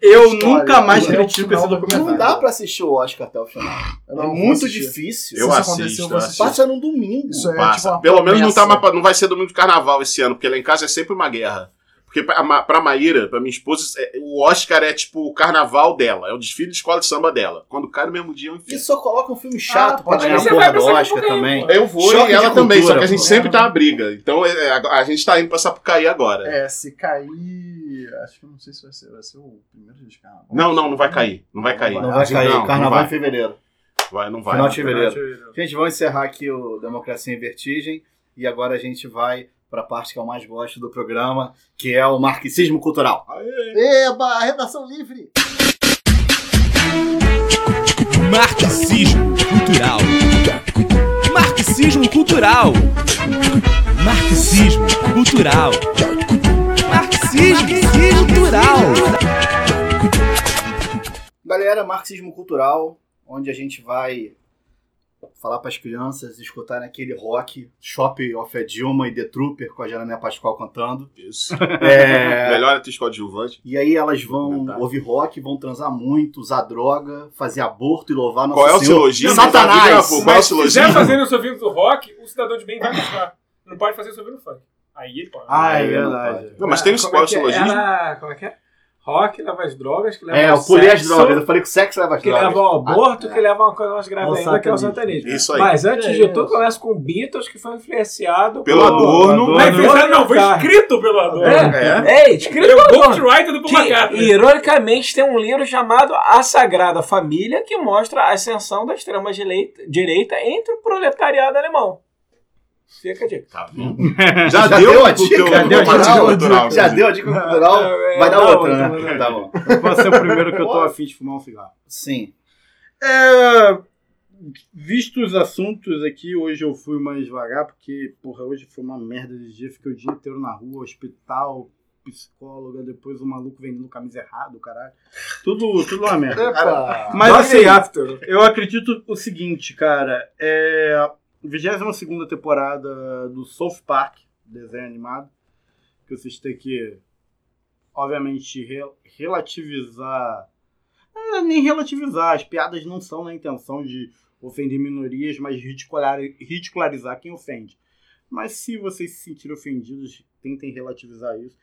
eu história, nunca mais critico esse do documentário. Não dá pra assistir o Oscar até o final. É muito difícil. Eu Se isso assisto, eu assistir. Passa num domingo. Isso é Passa. tipo Pelo menos não, tá não vai ser domingo de carnaval esse ano, porque lá em casa é sempre uma guerra. Porque pra, pra Maíra, pra minha esposa, é- o Oscar é tipo o carnaval dela, é o desfile de escola de samba dela. Quando cai no mesmo dia, é um E só coloca um filme chato Ah, pra pode ganhar a porra do vai Oscar também. Eu vou Choque e ela de também, só cultura, que a gente pô. sempre tá na briga. Então é, a, a gente tá indo pra Sapucaí agora. É, se cair. Acho que eu não sei se vai ser, vai ser o primeiro dia de carnaval. Não, não, não vai cair. Não vai cair. Não vai cair. Não, não Carnaval vai. em fevereiro. Vai, não vai. Final de fevereiro. Gente, vamos encerrar aqui o Democracia em Vertigem. E agora a gente vai pra parte que eu mais gosto do programa, que é o marxismo cultural. Eba, redação livre! Marxismo cultural. Marxismo cultural. Marxismo cultural. Marxismo cultural. Galera, marxismo cultural, onde a gente vai falar para as crianças escutarem aquele rock Shop of a Dilma e The Trooper com a Janaina Pascoal cantando. Isso. É, Melhor atriz coadjuvante. E aí elas vão ouvir rock, vão transar muito, usar droga, fazer aborto e louvar nosso Qual é o silogismo? Satanás! Qual é o Mas se silogismo? quiser fazer nos ouvidos do rock, o cidadão de bem vai mostrar. Não pode fazer isso ouvindo funk. Aí ele pode. Ah, é Aí não verdade. Não, mas tem um Como qual é é o é? silogismo? Era- Como é que é? Rock leva as drogas, que leva É, ao eu pulei as sexo, drogas. Eu falei que o sexo leva as Que drogas. leva ao aborto, Ah, que leva uma coisa mais grave Ao ainda, que é o satanismo. satanismo. Isso aí. Mas antes É de tudo, começa com Beatles, que foi influenciado Pelo por- Adorno. Não é Adorno influenciado, não, foi escrito pelo Adorno. É. É, Ele escrito é o pelo Adorno. ghostwriter do Paul Que, McCartney. ironicamente, tem um livro chamado A Sagrada Família, que mostra a ascensão da extrema-direita direita entre o proletariado alemão. Fica a dica. Tá vendo? Já, Já deu, deu a dica, teu já deu a dica. cultural. Já deu a dica cultural, É, vai dar outra, né? Tá bom. Pode ser o primeiro que eu tô afim de fumar um cigarro. Sim. É, visto os assuntos aqui, hoje eu fui mais devagar, porque, porra, hoje foi uma merda de dia. Fiquei o dia inteiro na rua, hospital, psicóloga, depois o maluco vendendo camisa errada, caralho. Tudo, tudo uma merda. Epa! Mas assim, After. eu acredito o seguinte, cara. É 22 temporada do South Park, desenho animado, que vocês têm que, obviamente, re- relativizar. É, nem relativizar, as piadas não são na intenção de ofender minorias, mas ridicularizar, ridicularizar quem ofende. Mas se vocês se sentirem ofendidos, tentem relativizar isso.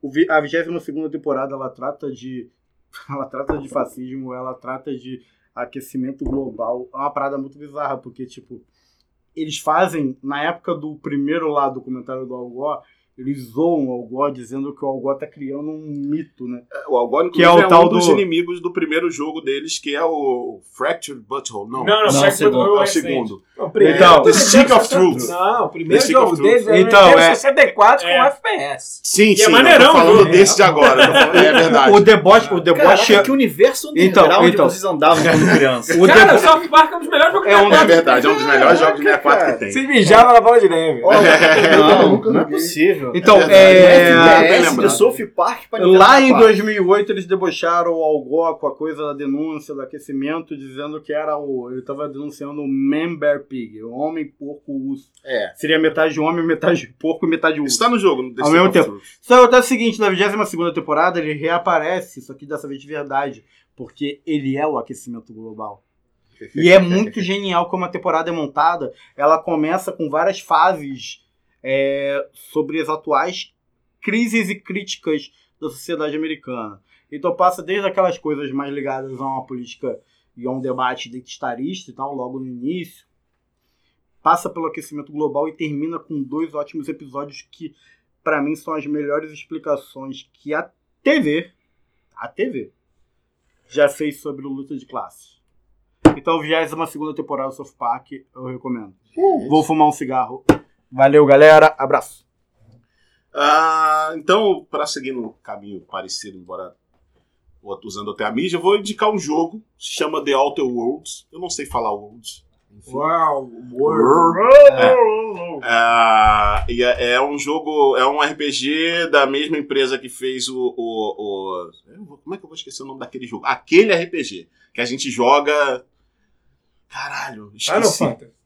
O a 22 temporada ela trata de ela trata de fascismo, ela trata de aquecimento global. É uma parada muito bizarra, porque tipo eles fazem na época do primeiro lá do Al Gore, eles zoam o Al Gore dizendo que o Al Gore tá criando um mito, né? O Algor, Que é o é, tal um dos do- inimigos do primeiro jogo deles, que é o Fractured Butthole. Não, Não, não, Não, Jack segundo. Butler é o segundo. O primeiro- Então, The Stick of Truth. Não, o primeiro jogo deles é Então, é- 64 é. com FPS. Sim, é sim. maneirão eu tô falando jogo. desse de agora. É verdade. O deboche, o deboche Caraca, que universo Então, então. vocês andavam quando criança. o Cara, debo- South Park é um dos melhores jogos É um- da É verdade, é um dos melhores jogos de 64 que tem. Se mijava na bola de neve. Não, não é joguei. Possível. Então, É é, verdade. bem FPS lembrado. de South Park pra Lá em Nintendo 2008 eles debocharam o Al Gore com a coisa da denúncia do aquecimento, dizendo que era o. Ele estava denunciando o Man Bear Pig, o homem porco urso. É. Seria metade homem, metade porco e metade urso. Isso tá no jogo, no Ao mesmo tempo. Só até o seguinte, na 22 temporada ele reaparece, só que dessa vez de verdade, porque ele é o aquecimento global. E é muito genial como a temporada é montada. Ela começa com várias fases é, sobre as atuais crises e críticas da sociedade americana. Então passa desde aquelas coisas mais ligadas a uma política e a um debate identitarista e tal, logo no início. Passa pelo aquecimento global e termina com dois ótimos episódios que, para mim, são as melhores explicações que a TV, a TV, já fez sobre luta de classes. Então, 22 temporada do South Park, eu recomendo. Vou fumar um cigarro. Valeu, galera. Abraço. Ah, então, para seguir no caminho parecido, embora usando até a mídia, eu vou indicar um jogo, se chama The Outer Worlds. Eu não sei falar Worlds. Enfim. Uau, Ah, e é, é um jogo, é um RPG da mesma empresa que fez o. o, o- como é que eu vou esquecer o nome daquele jogo? Aquele RPG que a gente joga. Caralho, esqueci.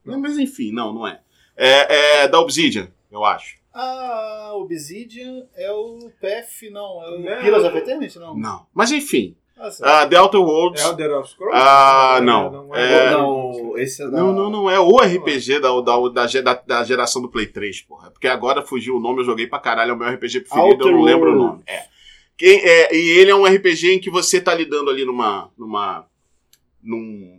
Não, mas enfim, não, não é. É, é da Obsidian, eu acho. Ah, Obsidian é o PF, não. É o Não. Pillars of Eternity, não. Não. Mas enfim, Ah, ah, The Outer Worlds. Elder of Scrolls? Ah, não. É- não, esse é da... Não, não, não é o RPG da, da, da, da, geração do Play 3, porra. Porque agora fugiu o nome, eu joguei pra caralho, é o meu RPG preferido, eu não Outer lembro o Worlds. nome. É. Quem, é. E ele é um RPG em que você tá lidando ali numa. numa. num.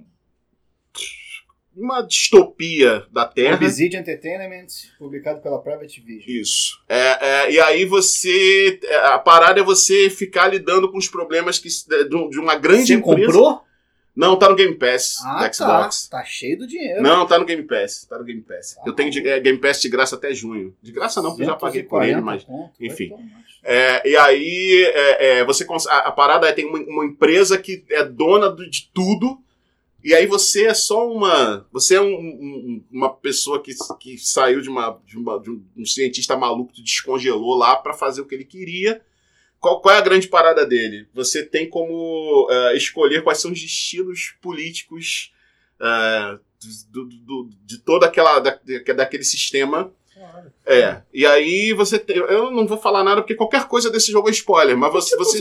Uma distopia da Terra. Obsidian Entertainment, publicado pela Private Vision. Isso. É, é, e aí você. é, A parada é você ficar lidando com os problemas que, de, um- uma grande Você empresa. comprou? Não, tá no Game Pass Ah, tá. Xbox. Tá cheio do dinheiro. Não, tá no Game Pass. Tá no Game Pass. Tá Eu tenho de- é, Game Pass de graça até junho. De graça não, porque eu já paguei por ele, 140 mas. conto, vai enfim. É, e aí é, é, você a, a parada é tem uma, uma empresa que é dona do- de tudo. E aí você é só uma. Você é um- um- uma pessoa que, que saiu de, uma, de, uma- de um, cientista maluco que descongelou lá pra fazer o que ele queria. Qual, qual é a grande parada dele? Você tem como é, escolher quais são os estilos políticos é, do- do- do- de toda aquela da, daquele sistema. É. E aí você tem. Eu não vou falar nada porque qualquer coisa desse jogo é spoiler, mas você, você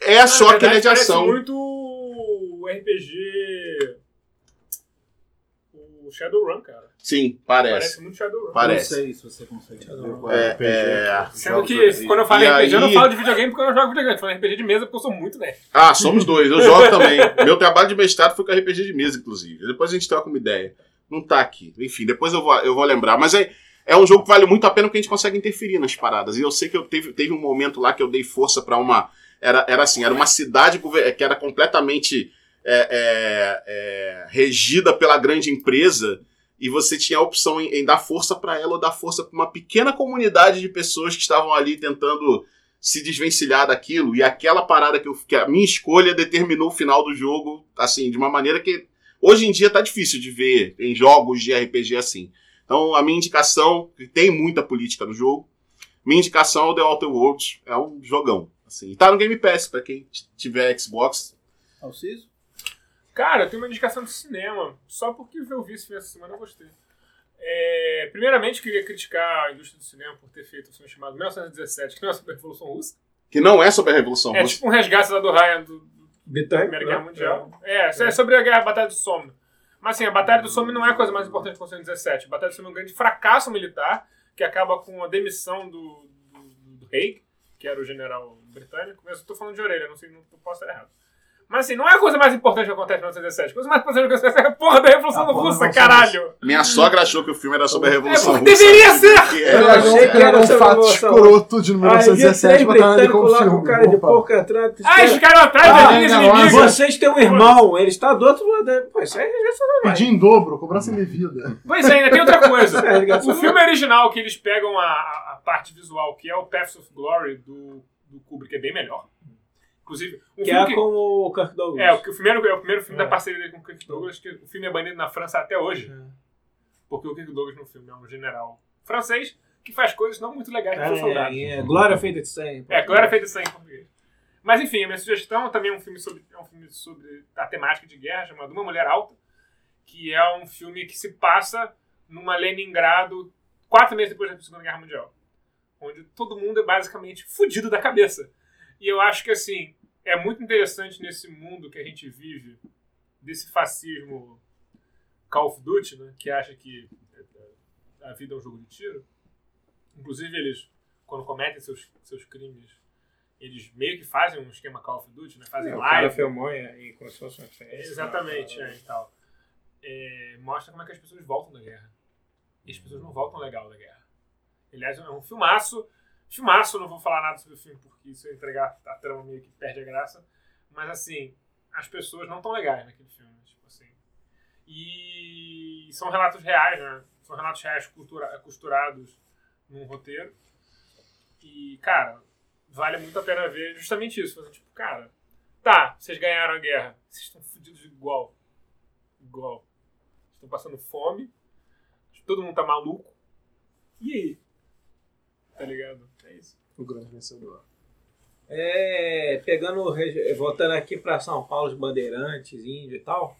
é só que ele é de ação. muito RPG. Shadowrun, cara. Sim, parece. Parece muito Shadowrun. Parece. Não sei se você consegue ver. É, é... Sendo que quando eu falo E RPG, eu não aí- falo de videogame porque eu não jogo videogame. Eu falo RPG de mesa porque eu sou muito nerd. Ah, somos dois. Eu jogo também. Meu trabalho de mestrado foi com RPG de mesa, inclusive. Depois a gente troca uma ideia. Não tá aqui. Enfim, depois eu vou, eu vou lembrar. Mas é, é um jogo que vale muito a pena porque a gente consegue interferir nas paradas. E eu sei que eu teve, teve um momento lá que eu dei força pra uma. Era, era assim, era uma cidade que era completamente é, é, é, regida pela grande empresa. E você tinha a opção em, em dar força pra ela ou dar força pra uma pequena comunidade de pessoas que estavam ali tentando se desvencilhar daquilo. E aquela parada que, eu, que a minha escolha determinou o final do jogo, assim, de uma maneira que hoje em dia tá difícil de ver em jogos de RPG assim. Então, a minha indicação, que tem muita política no jogo, minha indicação é o The Outer Worlds, é um jogão. Assim. E tá no Game Pass, pra quem tiver Xbox. Alciso? Cara, eu tenho uma indicação de cinema. Só porque eu vi esse filme essa semana eu gostei. É, primeiramente, queria criticar a indústria do cinema por ter feito um filme chamado 1917, que não é sobre a Revolução Russa. Que não é sobre a Revolução É Russa. tipo um resgate lá do Ryan do, da Britânico, Primeira né? Guerra Mundial. É, isso é sobre a guerra, a Batalha do Somme. Mas assim, a Batalha do Somme não é a coisa mais importante que aconteceu em 17. A Batalha do Somme é um grande fracasso militar que acaba com a demissão do, do, do Haig, que era o general britânico. Mas eu tô falando de orelha, não sei, não posso estar errado. Mas assim, não é a coisa mais importante que acontece em 1917. A coisa mais importante que acontece é a porra da Revolução A da Russa, Revolução caralho! Minha sogra achou que o filme era sobre a Revolução É, Russa. deveria ser! Que Eu é- achei que era um fato escroto de Aí, 1917 três botar ele como lá com filme. cara de Opa. porco atrás. Ah, eles ficaram atrás Ah, das linhas é, inimigas! Vocês têm um irmão, ele está do outro lado. Pô, isso aí é Pedir em dobro, cobrança indevida. Pois é, ainda tem outra coisa. É, o filme original, que eles pegam a, a- a parte visual, que é o Paths of Glory do, do Kubrick, é bem melhor. Inclusive, um Que filme é que... com o Kirk Douglas. É, o, o primeiro, é o primeiro filme É. da parceria dele com o Kirk Douglas, que o filme é banido na França até hoje. É. Porque o Kirk Douglas no filme é um general francês que faz coisas não muito legais para os soldados. É, é, Glória feita de sangue. É, Glória feita de sangue em português. Mas enfim, a minha sugestão também é um filme sobre, é um filme sobre a temática de guerra, chamado Uma Mulher Alta, que é um filme que se passa numa Leningrado quatro meses depois da Segunda Guerra Mundial. Onde todo mundo é basicamente fudido da cabeça. E eu acho que, assim, é muito interessante nesse mundo que a gente vive, desse fascismo Call of Duty, né, que acha que a vida é um jogo de tiro. Inclusive, eles, quando cometem seus, seus crimes, eles meio que fazem um esquema Call of Duty, né? Fazem É, o cara live. filmou e se fosse uma festa. Exatamente, é, e tal. É, mostra como é que as pessoas voltam da guerra. E as pessoas não voltam legal da guerra. Aliás, é um filmaço. Filmaço, não vou falar nada sobre o filme, porque isso é entregar a trama meio que perde a graça. Mas assim, as pessoas não estão legais naquele filme. Tipo assim. E são relatos reais, né? São relatos reais cultura- costurados num roteiro. E, cara, vale muito a pena ver justamente isso. Tipo, cara, tá, vocês ganharam a guerra. Vocês estão fodidos igual. Igual. Estão passando fome. Todo mundo tá maluco. E aí? Tá ligado? É isso. O grande vencedor. É, pegando, voltando aqui para São Paulo, os Bandeirantes, Índio e tal,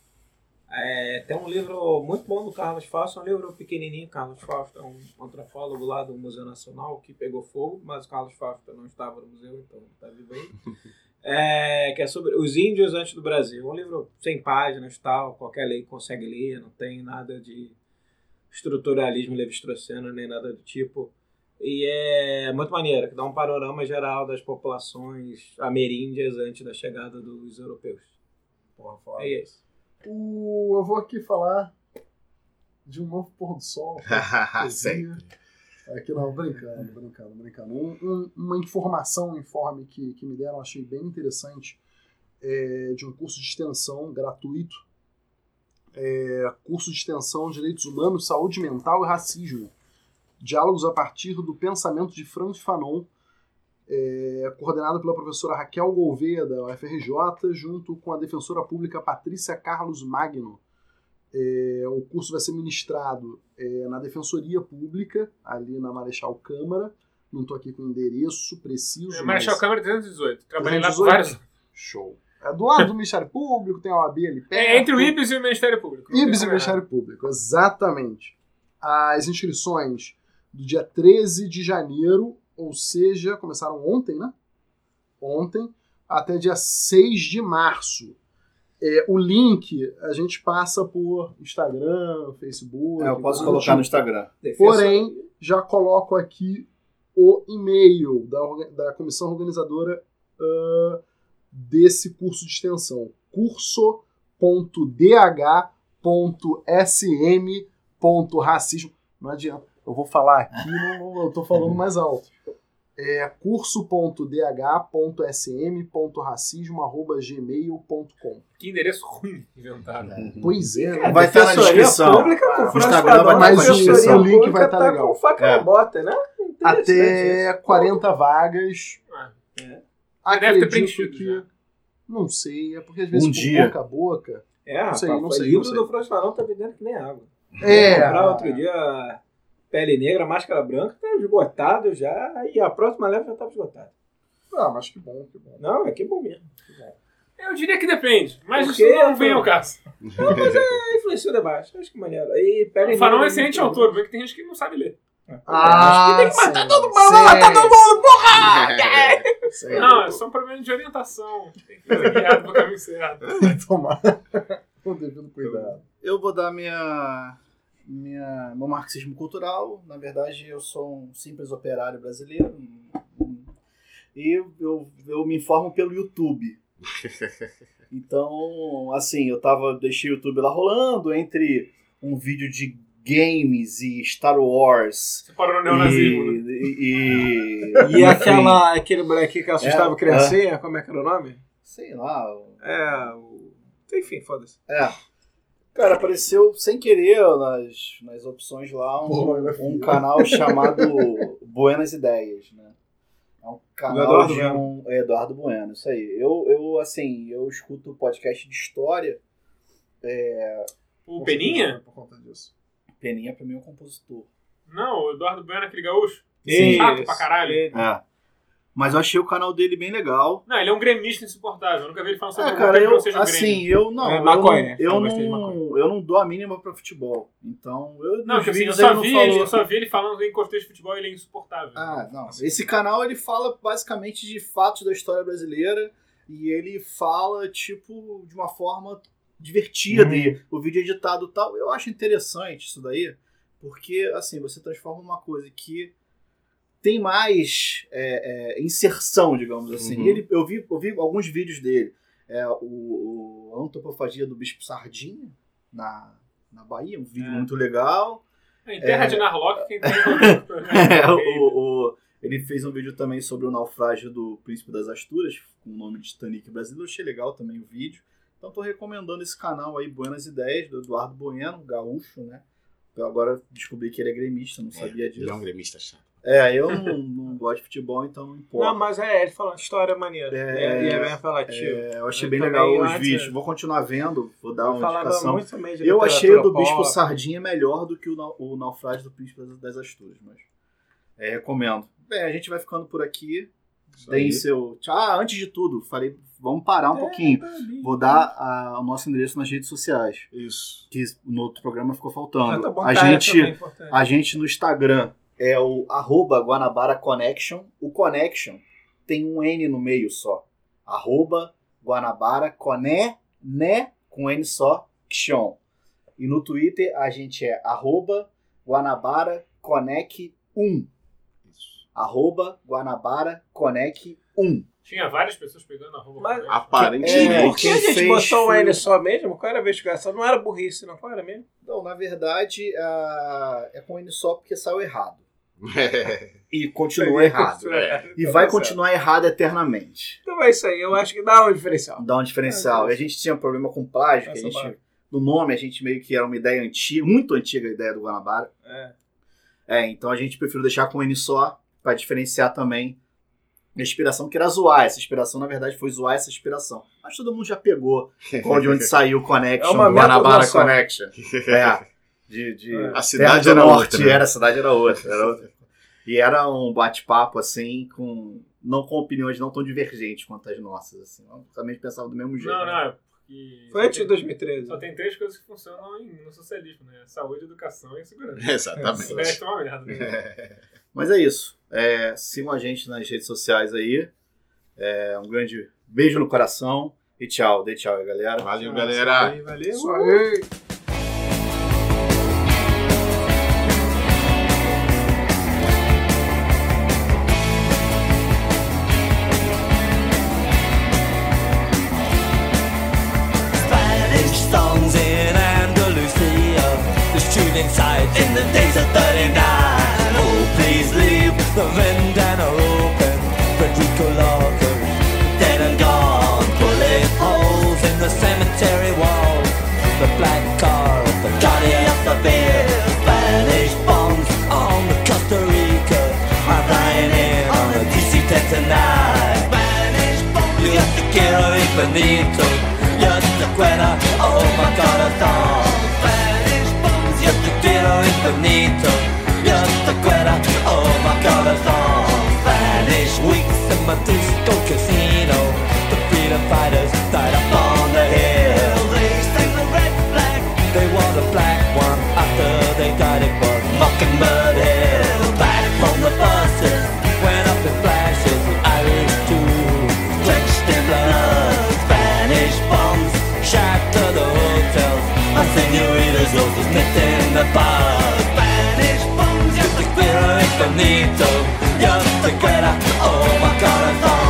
é, tem um livro muito bom do Carlos Fausto, um livro pequenininho. Carlos Fausto é um antropólogo lá do Museu Nacional que pegou fogo, mas o Carlos Fausto não estava no museu, então está vivo aí. É, que é sobre os índios antes do Brasil. Um livro sem páginas tal, qualquer lei consegue ler, não tem nada de estruturalismo levi-straussiano nem nada do tipo. E é muito maneiro, que dá um panorama geral das populações ameríndias antes da chegada dos europeus. Porra, foda. É isso. O- eu vou aqui falar de um novo pôr do sol. Sempre. Aqui não, brincando, brincando, brincando. Um- um- uma informação, um informe que, que me deram, achei bem interessante, é, de um curso de extensão gratuito. É, curso de extensão Direitos Humanos, Saúde Mental e Racismo. Diálogos a partir do pensamento de Franz Fanon, é, coordenado pela professora Raquel Gouveia, da UFRJ, junto com a defensora pública Patrícia Carlos Magno. É, o curso vai ser ministrado é, na Defensoria Pública, ali na Marechal Câmara. Não estou aqui com o endereço preciso. É, Marechal mas- Câmara 318. Trabalhei lá por 318? vários anos. Show. É do lado do Ministério Público, tem a OAB ali perto. É entre o IBS e o Ministério Público. IBS e o Ministério Público, exatamente. As inscrições do dia 13 de janeiro, ou seja, começaram ontem, né? Ontem, até dia 6 de março. É, o link a gente passa por Instagram, Facebook. É, eu posso colocar tipo. no Instagram. Porém, já coloco aqui o e-mail da, da comissão organizadora ah, desse curso de extensão. curso.dh.sm.racismo. Não adianta. Eu vou falar aqui, não, não- eu tô falando mais alto. É curso.dh.sm.racismo.gmail.com. Que endereço ruim inventado. Pois é, né? Vai estar na Defensoria descrição. Pública com O Franz Instagram vai descrição. O link vai estar tá legal. com faca É. na bota, né? Até 40 vagas. É. É. deve ter preenchido que. já. Não sei, é porque às vezes Um por dia. boca a boca. É, rapaz, sei, não o sei, livro não sei. do Franz Fanon tá vendendo que nem água. É. Comprar outro dia Pele Negra, Máscara Branca, tá esgotado já, e a próxima leva já tava esgotada. Ah, mas que bom, que bom. Não, é que bom mesmo. Eu diria que depende, mas Por quê, isso não vem ao caso. É, influenciou debate, acho que maneiro. E Pele O Farol é Negra, excelente autor, bem que tem gente que não sabe ler. Ah, acho que tem que matar sim, todo mundo, sim, matar todo mundo, sim. Não, é só um problema de orientação. Tem que ser guiado pro caminho certo. Tomar. Com devido cuidado. eu vou dar minha, minha, meu marxismo cultural. Na verdade, eu sou um simples operário brasileiro. E eu, eu me informo pelo YouTube. Então, assim, eu tava, deixei o YouTube lá rolando entre um vídeo de games e Star Wars. Você parou no E, neonazismo, né? e, E enfim, aquela, aquele moleque que assustava É, criancinha, como é que era o nome? Sei lá. o- É, o... Enfim, foda-se. É. Cara, apareceu sem querer nas, nas opções lá um, um canal chamado Buenas Ideias, né? É um canal Eduardo de um. é, Eduardo Bueno, isso aí. Eu, eu, assim, eu escuto podcast de história. O Peninha? Por conta disso. Peninha pra mim é um compositor. Não, o Eduardo Bueno, aquele gaúcho. Sim. Chato pra caralho. Ele- É. Mas eu achei o canal dele bem legal. Não, ele é um gremista insuportável. Eu nunca vi ele falando sobre É, cara, eu, não seja um assim, eu não. É eu maconha, não, eu, bastante de não, eu não dou a mínima pra futebol. Então, eu Não, tipo assim, eu só, não vi ele, eu só vi ele falando em contexto de futebol e ele é insuportável. Ah, não. Esse canal ele fala basicamente de fatos da história brasileira e ele fala, tipo, de uma forma divertida. Uhum. E o vídeo editado e tal. Eu acho interessante isso daí, porque, assim, você transforma uma coisa que tem mais é, é, inserção, digamos assim. Uhum. Ele, eu, vi, eu vi alguns vídeos dele. É, o, o Antropofagia do Bispo Sardinha, na, na Bahia, um vídeo É. muito legal. Em terra É. de Narlock, quem tem. É, o, o- ele fez um vídeo também sobre o naufrágio do Príncipe das Asturas, com o nome de Titanic brasileiro. Eu achei legal também o vídeo. Então tô recomendando esse canal aí, Buenas Ideias, do Eduardo Bueno, gaúcho, né? Eu agora descobri que ele é gremista, não sabia Ele é disso. um gremista chato. É, eu não, não gosto de futebol, então não importa. Não, mas é, ele falou história maneira. É, É, e é bem apelativo. É, eu achei Eu bem legal os vídeos. Vou continuar vendo, vou dar Eu uma indicação. Eu achei o do Bispo pop. Sardinha melhor do que o, o Naufrágio do Príncipe das- Asturas, mas é, recomendo. Bem, a gente vai ficando por aqui. Aí. seu. Ah, antes de tudo, falei, vamos parar É, um pouquinho. Vou dar a- o nosso endereço nas redes sociais, Isso. que no outro programa ficou faltando. tá bom, a gente, também é a gente no Instagram é o arroba Guanabara Connection. O Connection tem um N no meio só. Arroba Guanabara Coné, né, com N só, Xion. E no Twitter a gente é arroba Guanabara Conec 1. Isso. Arroba Guanabara Conec 1. Tinha várias pessoas pegando a roupa. Mas- Aparentemente. É, Por que a gente botou um foi- N só mesmo? Qual era a investigação? Não era burrice, não. Qual era mesmo? Não, na verdade, é com N só porque saiu errado. É. E continua errado. É. E vai continuar errado eternamente. Então é isso aí. Eu acho que dá um diferencial. Dá um diferencial. E a gente tinha um problema com plágio, que a gente, barra. no nome a gente meio que era uma ideia antiga, muito antiga a ideia do Guanabara. É. É, então a gente preferiu deixar com N só, pra diferenciar também a inspiração, que era zoar. Essa inspiração, na verdade, foi zoar essa inspiração. Mas todo mundo já pegou qual de onde saiu o Connection, É uma Guanabara. Connection. É. De, de É. A cidade era Norte, outra, né? era, a cidade era outra, era outra. E era um bate-papo, assim, com. Não com opiniões não tão divergentes quanto as nossas, assim. Eu também pensava do mesmo jeito. Não, não, é porque. Foi só antes de tem- 2013. Só tem três coisas que funcionam em- no socialismo, né? Saúde, educação e segurança. O Exatamente. resto é uma merda. né? Mas é isso. É, sigam a gente nas redes sociais aí. É, um grande beijo no coração. E tchau. Dê tchau aí, galera. Valeu, galera. Valeu, valeu. Infinito. Yo te quiero, oh my corazón. Bombs, yo te quiero infinito. Yo te quiero, oh my corazón. Spanish weeks in my disco casino. The freedom fighters soldiers knitting de bars. Spanish bombs, Yo te quiero, queer incognito. You're oh my god,